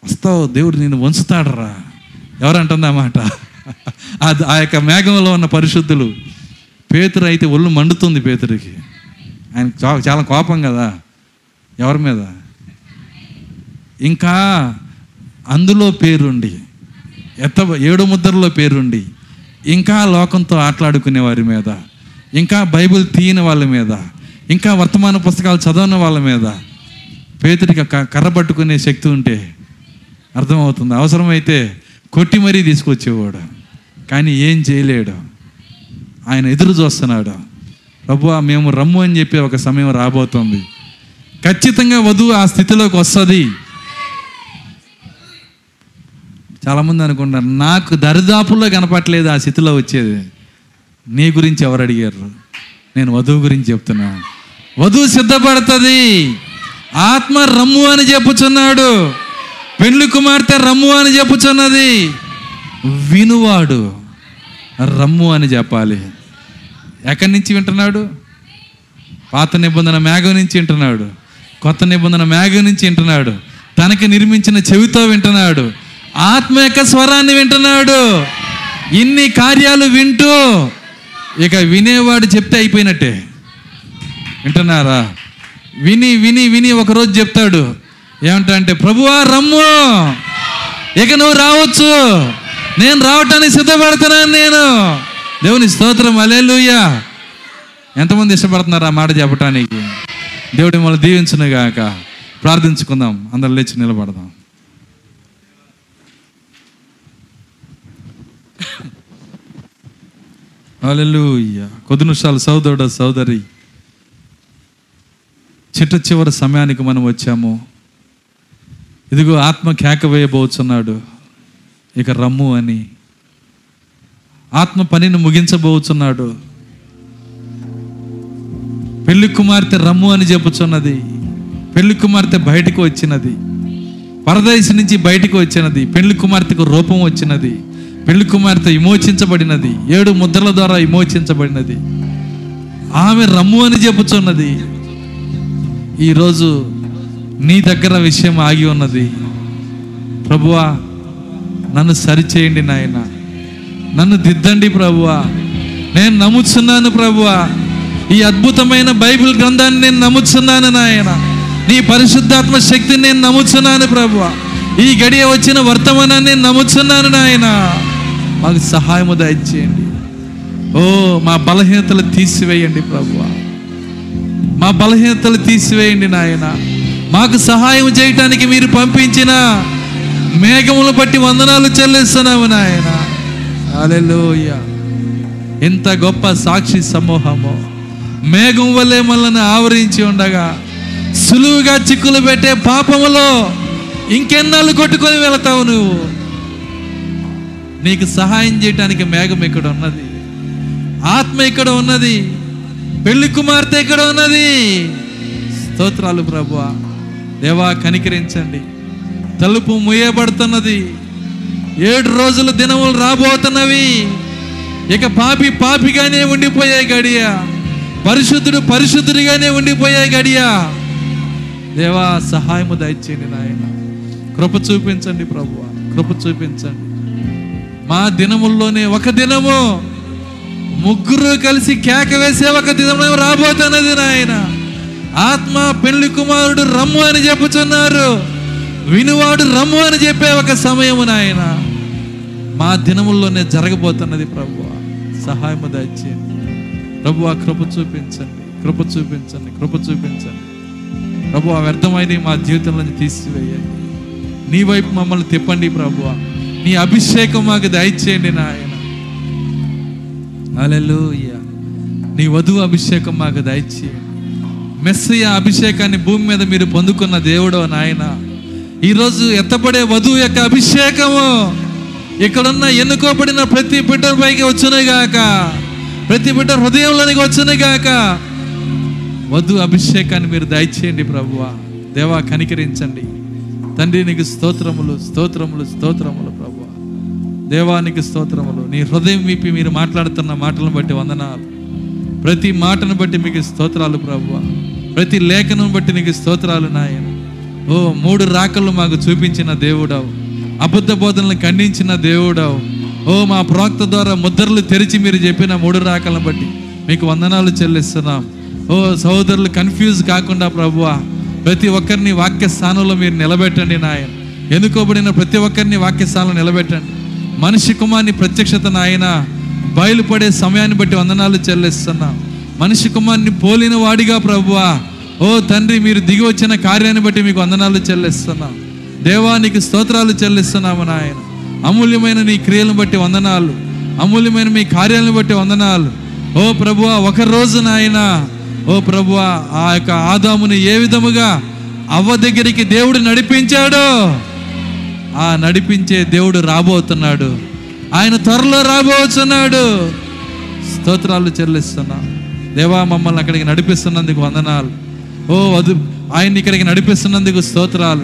వస్తావు దేవుడు నిన్ను వంచుతాడరా. ఎవరంటుందన్నమాట ఆ అది ఆ యొక్క మేఘంలో ఉన్న పరిశుద్ధులు. పేతురు అయితే ఒళ్ళు మండుతుంది పేతురికి. ఆయన చాలా కోపం కదా. ఎవరి మీద? ఇంకా అందులో పేరుండి. ఎత్త ఏడు ముద్రలో పేరుండి. ఇంకా లోకంతో ఆటలాడుకునే వారి మీద. ఇంకా బైబిల్ తీయని వాళ్ళ మీద. ఇంకా వర్తమాన పుస్తకాలు చదవని వాళ్ళ మీద. పేతుడికి క- కర్ర పట్టుకునే శక్తి ఉంటే అర్థమవుతుంది. అవసరమైతే కొట్టి మరీ తీసుకొచ్చేవాడు. కానీ ఏం చేయలేడు. ఆయన ఎదురు చూస్తున్నాడు. ప్రభు మేము రమ్ము అని చెప్పి ఒక సమయం రాబోతుంది. ఖచ్చితంగా వధువు ఆ స్థితిలోకి వస్తుంది. చాలామంది అనుకుంటారు నాకు దరిదాపుల్లో కనపట్లేదు ఆ స్థితిలో వచ్చేది. నీ గురించి ఎవరు అడిగారు? నేను వధువు గురించి చెప్తున్నాను వధువు సిద్ధపడుతుంది. ఆత్మ రమ్ము అని చెప్పుచున్నాడు. పెండ్లి కుమార్తె రమ్ము అని చెప్పుచున్నది. వినువాడు రమ్ము అని చెప్పాలి. ఎక్కడి నుంచి వింటున్నాడు? పాత నిబంధన మేఘం నుంచి వింటున్నాడు. కొత్త నిబంధన మేఘం నుంచి వింటున్నాడు. తనకి నిర్మించిన చెవితో వింటున్నాడు. ఆత్మ యొక్క స్వరాన్ని వింటున్నాడు. ఇన్ని కార్యాలు వింటూ ఇక వినేవాడు చెప్తే అయిపోయినట్టే. వింటున్నారా? విని విని విని ఒకరోజు చెప్తాడు. ఏమంటా ప్రభువా రమ్ము. ఇక నువ్వు రావచ్చు. నేను రావటానికి సిద్ధపడుతున్నాను నేను. దేవుని స్తోత్రం అలేలుయ్యా ఎంతమంది ఇష్టపడుతున్నారు ఆ మాట చెప్పటానికి? దేవుడి మిమ్మల్ని దీవించును గాక. ప్రార్థించుకుందాం. అందరు లేచి నిలబడదాం. హల్లెలూయా. కొద్ది నిమిషాలు సోదరుడు సోదరి చిట్ట చివరి సమయానికి మనం వచ్చాము. ఇదిగో ఆత్మ కేక వేయబోచున్నాడు ఇక రమ్ము అని. ఆత్మ పనిని ముగించబోచున్నాడు. పెళ్ళి కుమార్తె రమ్ము అని చెప్పుచున్నది. పెళ్ళి కుమార్తె బయటకు వచ్చినది. పరదేశి నుంచి బయటకు వచ్చినది. పెళ్ళి కుమార్తెకు రూపం వచ్చినది. పెళ్ళి కుమార్తె విమోచించబడినది. ఏడు ముద్రల ద్వారా విమోచించబడినది. ఆమె రమ్ము అని చెప్పుచున్నది. ఈరోజు నీ దగ్గర విషయం ఆగి ఉన్నది. ప్రభువా నన్ను సరిచేయండి నాయన. నన్ను దిద్దండి ప్రభువా. నేను నమ్ముచున్నాను ప్రభువా. ఈ అద్భుతమైన బైబిల్ గ్రంథాన్ని నేను నమ్ముచున్నాను నాయన. నీ పరిశుద్ధాత్మ శక్తిని నేను నమ్ముచున్నాను ప్రభువా. ఈ గడియ వచ్చిన వర్తమానాన్ని నేను నమ్ముచున్నాను నాయన. మాకు సహాయము దయచేయండి. ఓ మా బలహీనతలు తీసివేయండి ప్రభువా. మా బలహీనతలు తీసివేయండి నాయన. మాకు సహాయం చేయటానికి మీరు పంపించిన మేఘములు బట్టి వందనాలు చెల్లిస్తున్నాము నాయన. అలెలోయ ఎంత గొప్ప సాక్షి సమూహము. మేఘం వల్లే మనల్ని ఆవరించి ఉండగా సులువుగా చిక్కులు పెట్టే పాపములో ఇంకెన్నాళ్ళు కొట్టుకొని వెళతావు నువ్వు? నీకు సహాయం చేయటానికి మేఘం ఇక్కడ ఉన్నది. ఆత్మ ఇక్కడ ఉన్నది. పెళ్ళి కుమార్తె ఇక్కడ ఉన్నది. స్తోత్రాలు ప్రభువా. దేవా కనికరించండి. తలుపు ముయ్యబడుతున్నది ఏడు రోజుల దినములు రాబోతున్నవి. ఇక పాపి పాపిగానే ఉండిపోయే గడియ. పరిశుద్ధుడు పరిశుద్ధుడిగానే ఉండిపోయే గడియ. దేవా సహాయము దయచేయండి నాయన. కృప చూపించండి ప్రభువా. కృప చూపించండి. మా దినముల్లోనే ఒక దినము ముగ్గురు కలిసి కేక వేసే ఒక దినము రాబోతున్నది నాయన. ఆత్మ పెళ్ళి కుమారుడు రమ్ము అని చెప్పుచున్నారు. వినువాడు రమ్ము అని చెప్పే ఒక సమయము నాయన. మా దినముల్లోనే జరగబోతున్నది ప్రభు. సహాయము దయచేయండి. ప్రభు ఆ కృప చూపించండి. కృప చూపించండి. కృప చూపించండి. ప్రభు ఆ వ్యర్థమైనవి మా జీవితంలో తీసివేయండి. నీ వైపు మమ్మల్ని తిప్పండి ప్రభు. నీ అభిషేకం మాకు దయచేయండి నాయన. హల్లెలూయా. నీ వధువు అభిషేకం మాకు దయచేయండి. మెస్సయ అభిషేకాన్ని భూమి మీద మీరు పొందుకున్న దేవుడో నాయన. ఈరోజు ఎత్తపడే వధువు యొక్క అభిషేకము. ఇక్కడున్న ఎన్నుకోబడిన ప్రతి బిడ్డ పైకి వచ్చునుగాక ప్రతి బిడ్డ హృదయంలోనికి వచ్చునుగాక వధు అభిషేకాన్ని మీరు దయచేయండి ప్రభువ. దేవా కనికరించండి. తండ్రి నీకు స్తోత్రములు స్తోత్రములు స్తోత్రములు ప్రభువా. దేవానికి స్తోత్రములు. నీ హృదయం విప్పి మీరు మాట్లాడుతున్న మాటలను బట్టి వందనాలు. ప్రతి మాటను బట్టి మీకు స్తోత్రాలు ప్రభువా. ప్రతి లేఖనం బట్టి నీకు స్తోత్రాలు నాయన. ఓ మూడు రాకళ్ళు మాకు చూపించిన దేవుడవు. అబద్ధ బోధనలు ఖండించిన దేవుడవు. ఓ మా ప్రవక్త ద్వారా ముద్రలు తెరిచి మీరు చెప్పిన మూడు రాకలను బట్టి మీకు వందనాలు చెల్లిస్తున్నాం. ఓ సహోదరులు కన్ఫ్యూజ్ కాకుండా ప్రభువా ప్రతి ఒక్కరిని వాక్య స్థానంలో మీరు నిలబెట్టండి నాయన. ఎన్నుకోబడిన ప్రతి ఒక్కరిని వాక్య స్థానంలో నిలబెట్టండి. మనిషి కుమార్ని ప్రత్యక్షత నాయన. బయలుపడే సమయాన్ని బట్టి వందనాలు చెల్లిస్తున్నాం. మనిషి కుమార్ని పోలిన వాడిగా ప్రభువా. ఓ తండ్రి మీరు దిగి వచ్చిన కార్యాన్ని బట్టి మీకు వందనాలు చెల్లిస్తున్నాం. దేవానికి స్తోత్రాలు చెల్లిస్తున్నాము నాయన. అమూల్యమైన నీ క్రియలను బట్టి వందనాలు. అమూల్యమైన మీ కార్యాలను బట్టి వందనాలు. ఓ ప్రభువా ఒక రోజు నాయన. ఓ ప్రభువా ఆ యొక్క ఆదాముని ఏ విధముగా అవ్వ దగ్గరికి దేవుడు నడిపించాడు ఆ నడిపించే దేవుడు రాబోతున్నాడు. ఆయన త్వరలో రాబోతున్నాడు స్తోత్రాలు చెల్లిస్తున్నాం. దేవా మమ్మల్ని అక్కడికి నడిపిస్తున్నందుకు వందనాలు. ఓ వధు ఆయన్ని ఇక్కడికి నడిపిస్తున్నందుకు స్తోత్రాలు.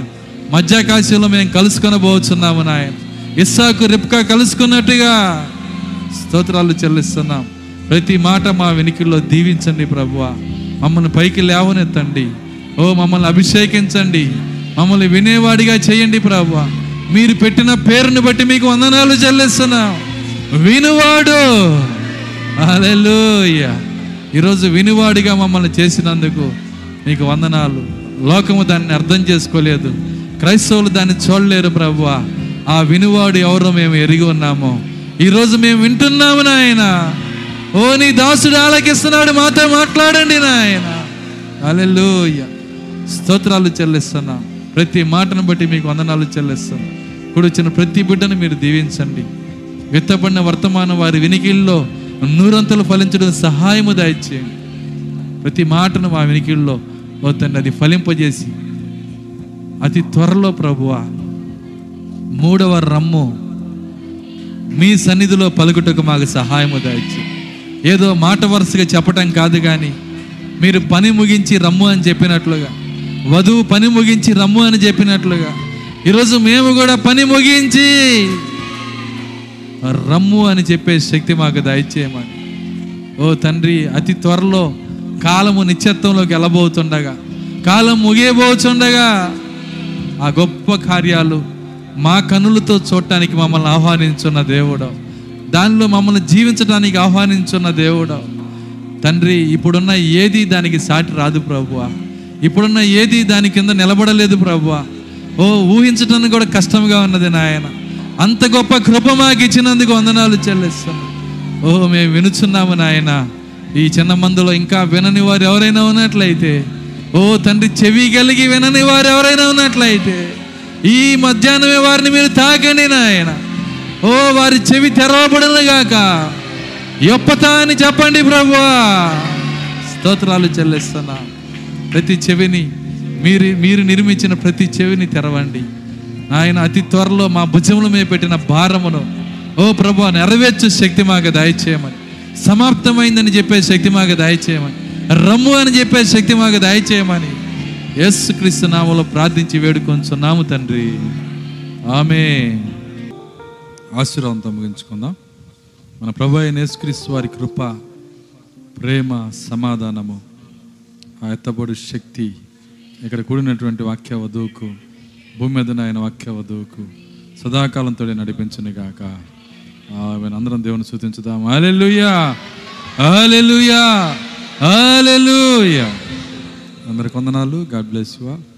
మధ్యాకాశంలో మేము కలుసుకొని పోవచ్చున్నాము నాయన. ఇస్సాకు రిప్కా కలుసుకున్నట్టుగా స్తోత్రాలు చెల్లిస్తున్నాం. ప్రతి మాట మా వెనికిల్లో దీవించండి ప్రభువ. మమ్మల్ని పైకి లేవనెత్తండి. ఓ మమ్మల్ని అభిషేకించండి. మమ్మల్ని వినేవాడిగా చేయండి ప్రభువ. మీరు పెట్టిన పేరుని బట్టి మీకు వందనాలు చెల్లిస్తున్నాం. వినువాడు. అలెలుయ్యా ఈరోజు వినివాడిగా మమ్మల్ని చేసినందుకు మీకు వందనాలు. లోకము దాన్ని అర్థం చేసుకోలేదు. క్రైస్తవులు దాన్ని చూడలేరు ప్రభు ఆ వినువాడు ఎవరో మేము ఎరిగి ఉన్నామో. ఈరోజు మేము వింటున్నాము నాయన. ఓ నీ దాసుడు ఆలకిస్తున్నాడు. మాతో మాట్లాడండి నాయన. హల్లెలూయ. స్తోత్రాలు చెల్లిస్తున్నాం. ప్రతి మాటను బట్టి మీకు వందనాలు చెల్లిస్తాం ఇప్పుడు వచ్చిన ప్రతి బిడ్డను మీరు దీవించండి. విత్తబడిన వర్తమానం వారి వినికిల్లో నూరంతలు ఫలించడం సహాయము దయచేయండి. ప్రతి మాటను మా వెనికిల్లో వద్దండి అది ఫలింపజేసి అతి త్వరలో ప్రభువా మూడవ రమ్ము మీ సన్నిధిలో పలుకుటకు మాకు సహాయము దయచి ఏదో మాట వరుసగా చెప్పటం కాదు కానీ మీరు పని ముగించి రమ్ము అని చెప్పినట్లుగా వధువు పని ముగించి రమ్ము అని చెప్పినట్లుగా ఈరోజు మేము కూడా పని ముగించి రమ్ము అని చెప్పే శక్తి మాకు దయచేయమని. ఓ తండ్రి అతి త్వరలో కాలము నిత్యత్వంలోకి వెళ్ళబోతుండగా కాలం ముగియబోతుండగా ఆ గొప్ప కార్యాలు మా కనులతో చూడటానికి మమ్మల్ని ఆహ్వానించున్న దేవుడు. దానిలో మమ్మల్ని జీవించడానికి ఆహ్వానించున్న దేవుడు. తండ్రి ఇప్పుడున్న ఏది దానికి సాటి రాదు ప్రభువా. ఇప్పుడున్న ఏది దాని కింద నిలబడలేదు ప్రభువా. ఓ ఊహించడానికి కూడా కష్టంగా ఉన్నది నాయన. అంత గొప్ప కృప మాకు ఇచ్చినందుకు వందనాలు చెల్లిస్తాం. ఓ మేము వినుచున్నాము నాయన. ఈ చిన్న మందులో ఇంకా వినని వారు ఎవరైనా ఉన్నట్లయితే ఓ తండ్రి చెవి కలిగి వినని వారు ఎవరైనా ఉన్నట్లయితే ఈ మధ్యాహ్నమే వారిని మీరు తాకండి నాయన. ఓ వారి చెవి తెరవబడను గాక. ఎప్పతా అని చెప్పండి ప్రభువా. స్తోత్రాలు చెల్లిస్తున్నా. ప్రతి చెవిని మీరు మీరు నిర్మించిన ప్రతి చెవిని తెరవండి. ఆయన అతి త్వరలో మా భుజముల మీద పెట్టిన భారమును ఓ ప్రభు నెరవేర్చు శక్తి మాకు దయచేయమని. సమాప్తమైందని చెప్పే శక్తి మాకు దయచేయమని. రమ్ము అని చెప్పే శక్తి మాకు దయచేయమని. యేసు క్రీస్తు నామంలో ప్రార్థించి వేడుకొంచున్నాము తండ్రి. ఆమె ఆశీర్వాదంతో ముగించుకుందాం మన ప్రభు అయిన యేసుక్రీస్తు వారి కృప ప్రేమ సమాధానము ఆ ఎత్తబడి శక్తి ఇక్కడ కూడినటువంటి వాక్య వధువుకు భూమి మీద ఆయన వాక్య వధువుకు సదాకాలంతో నడిపించను గాక. ఆమెను. అందరం దేవుని సూచించుదాం అలెలుయా అలెలుయా అలెలుయా అందరికి వందనాలు. God bless you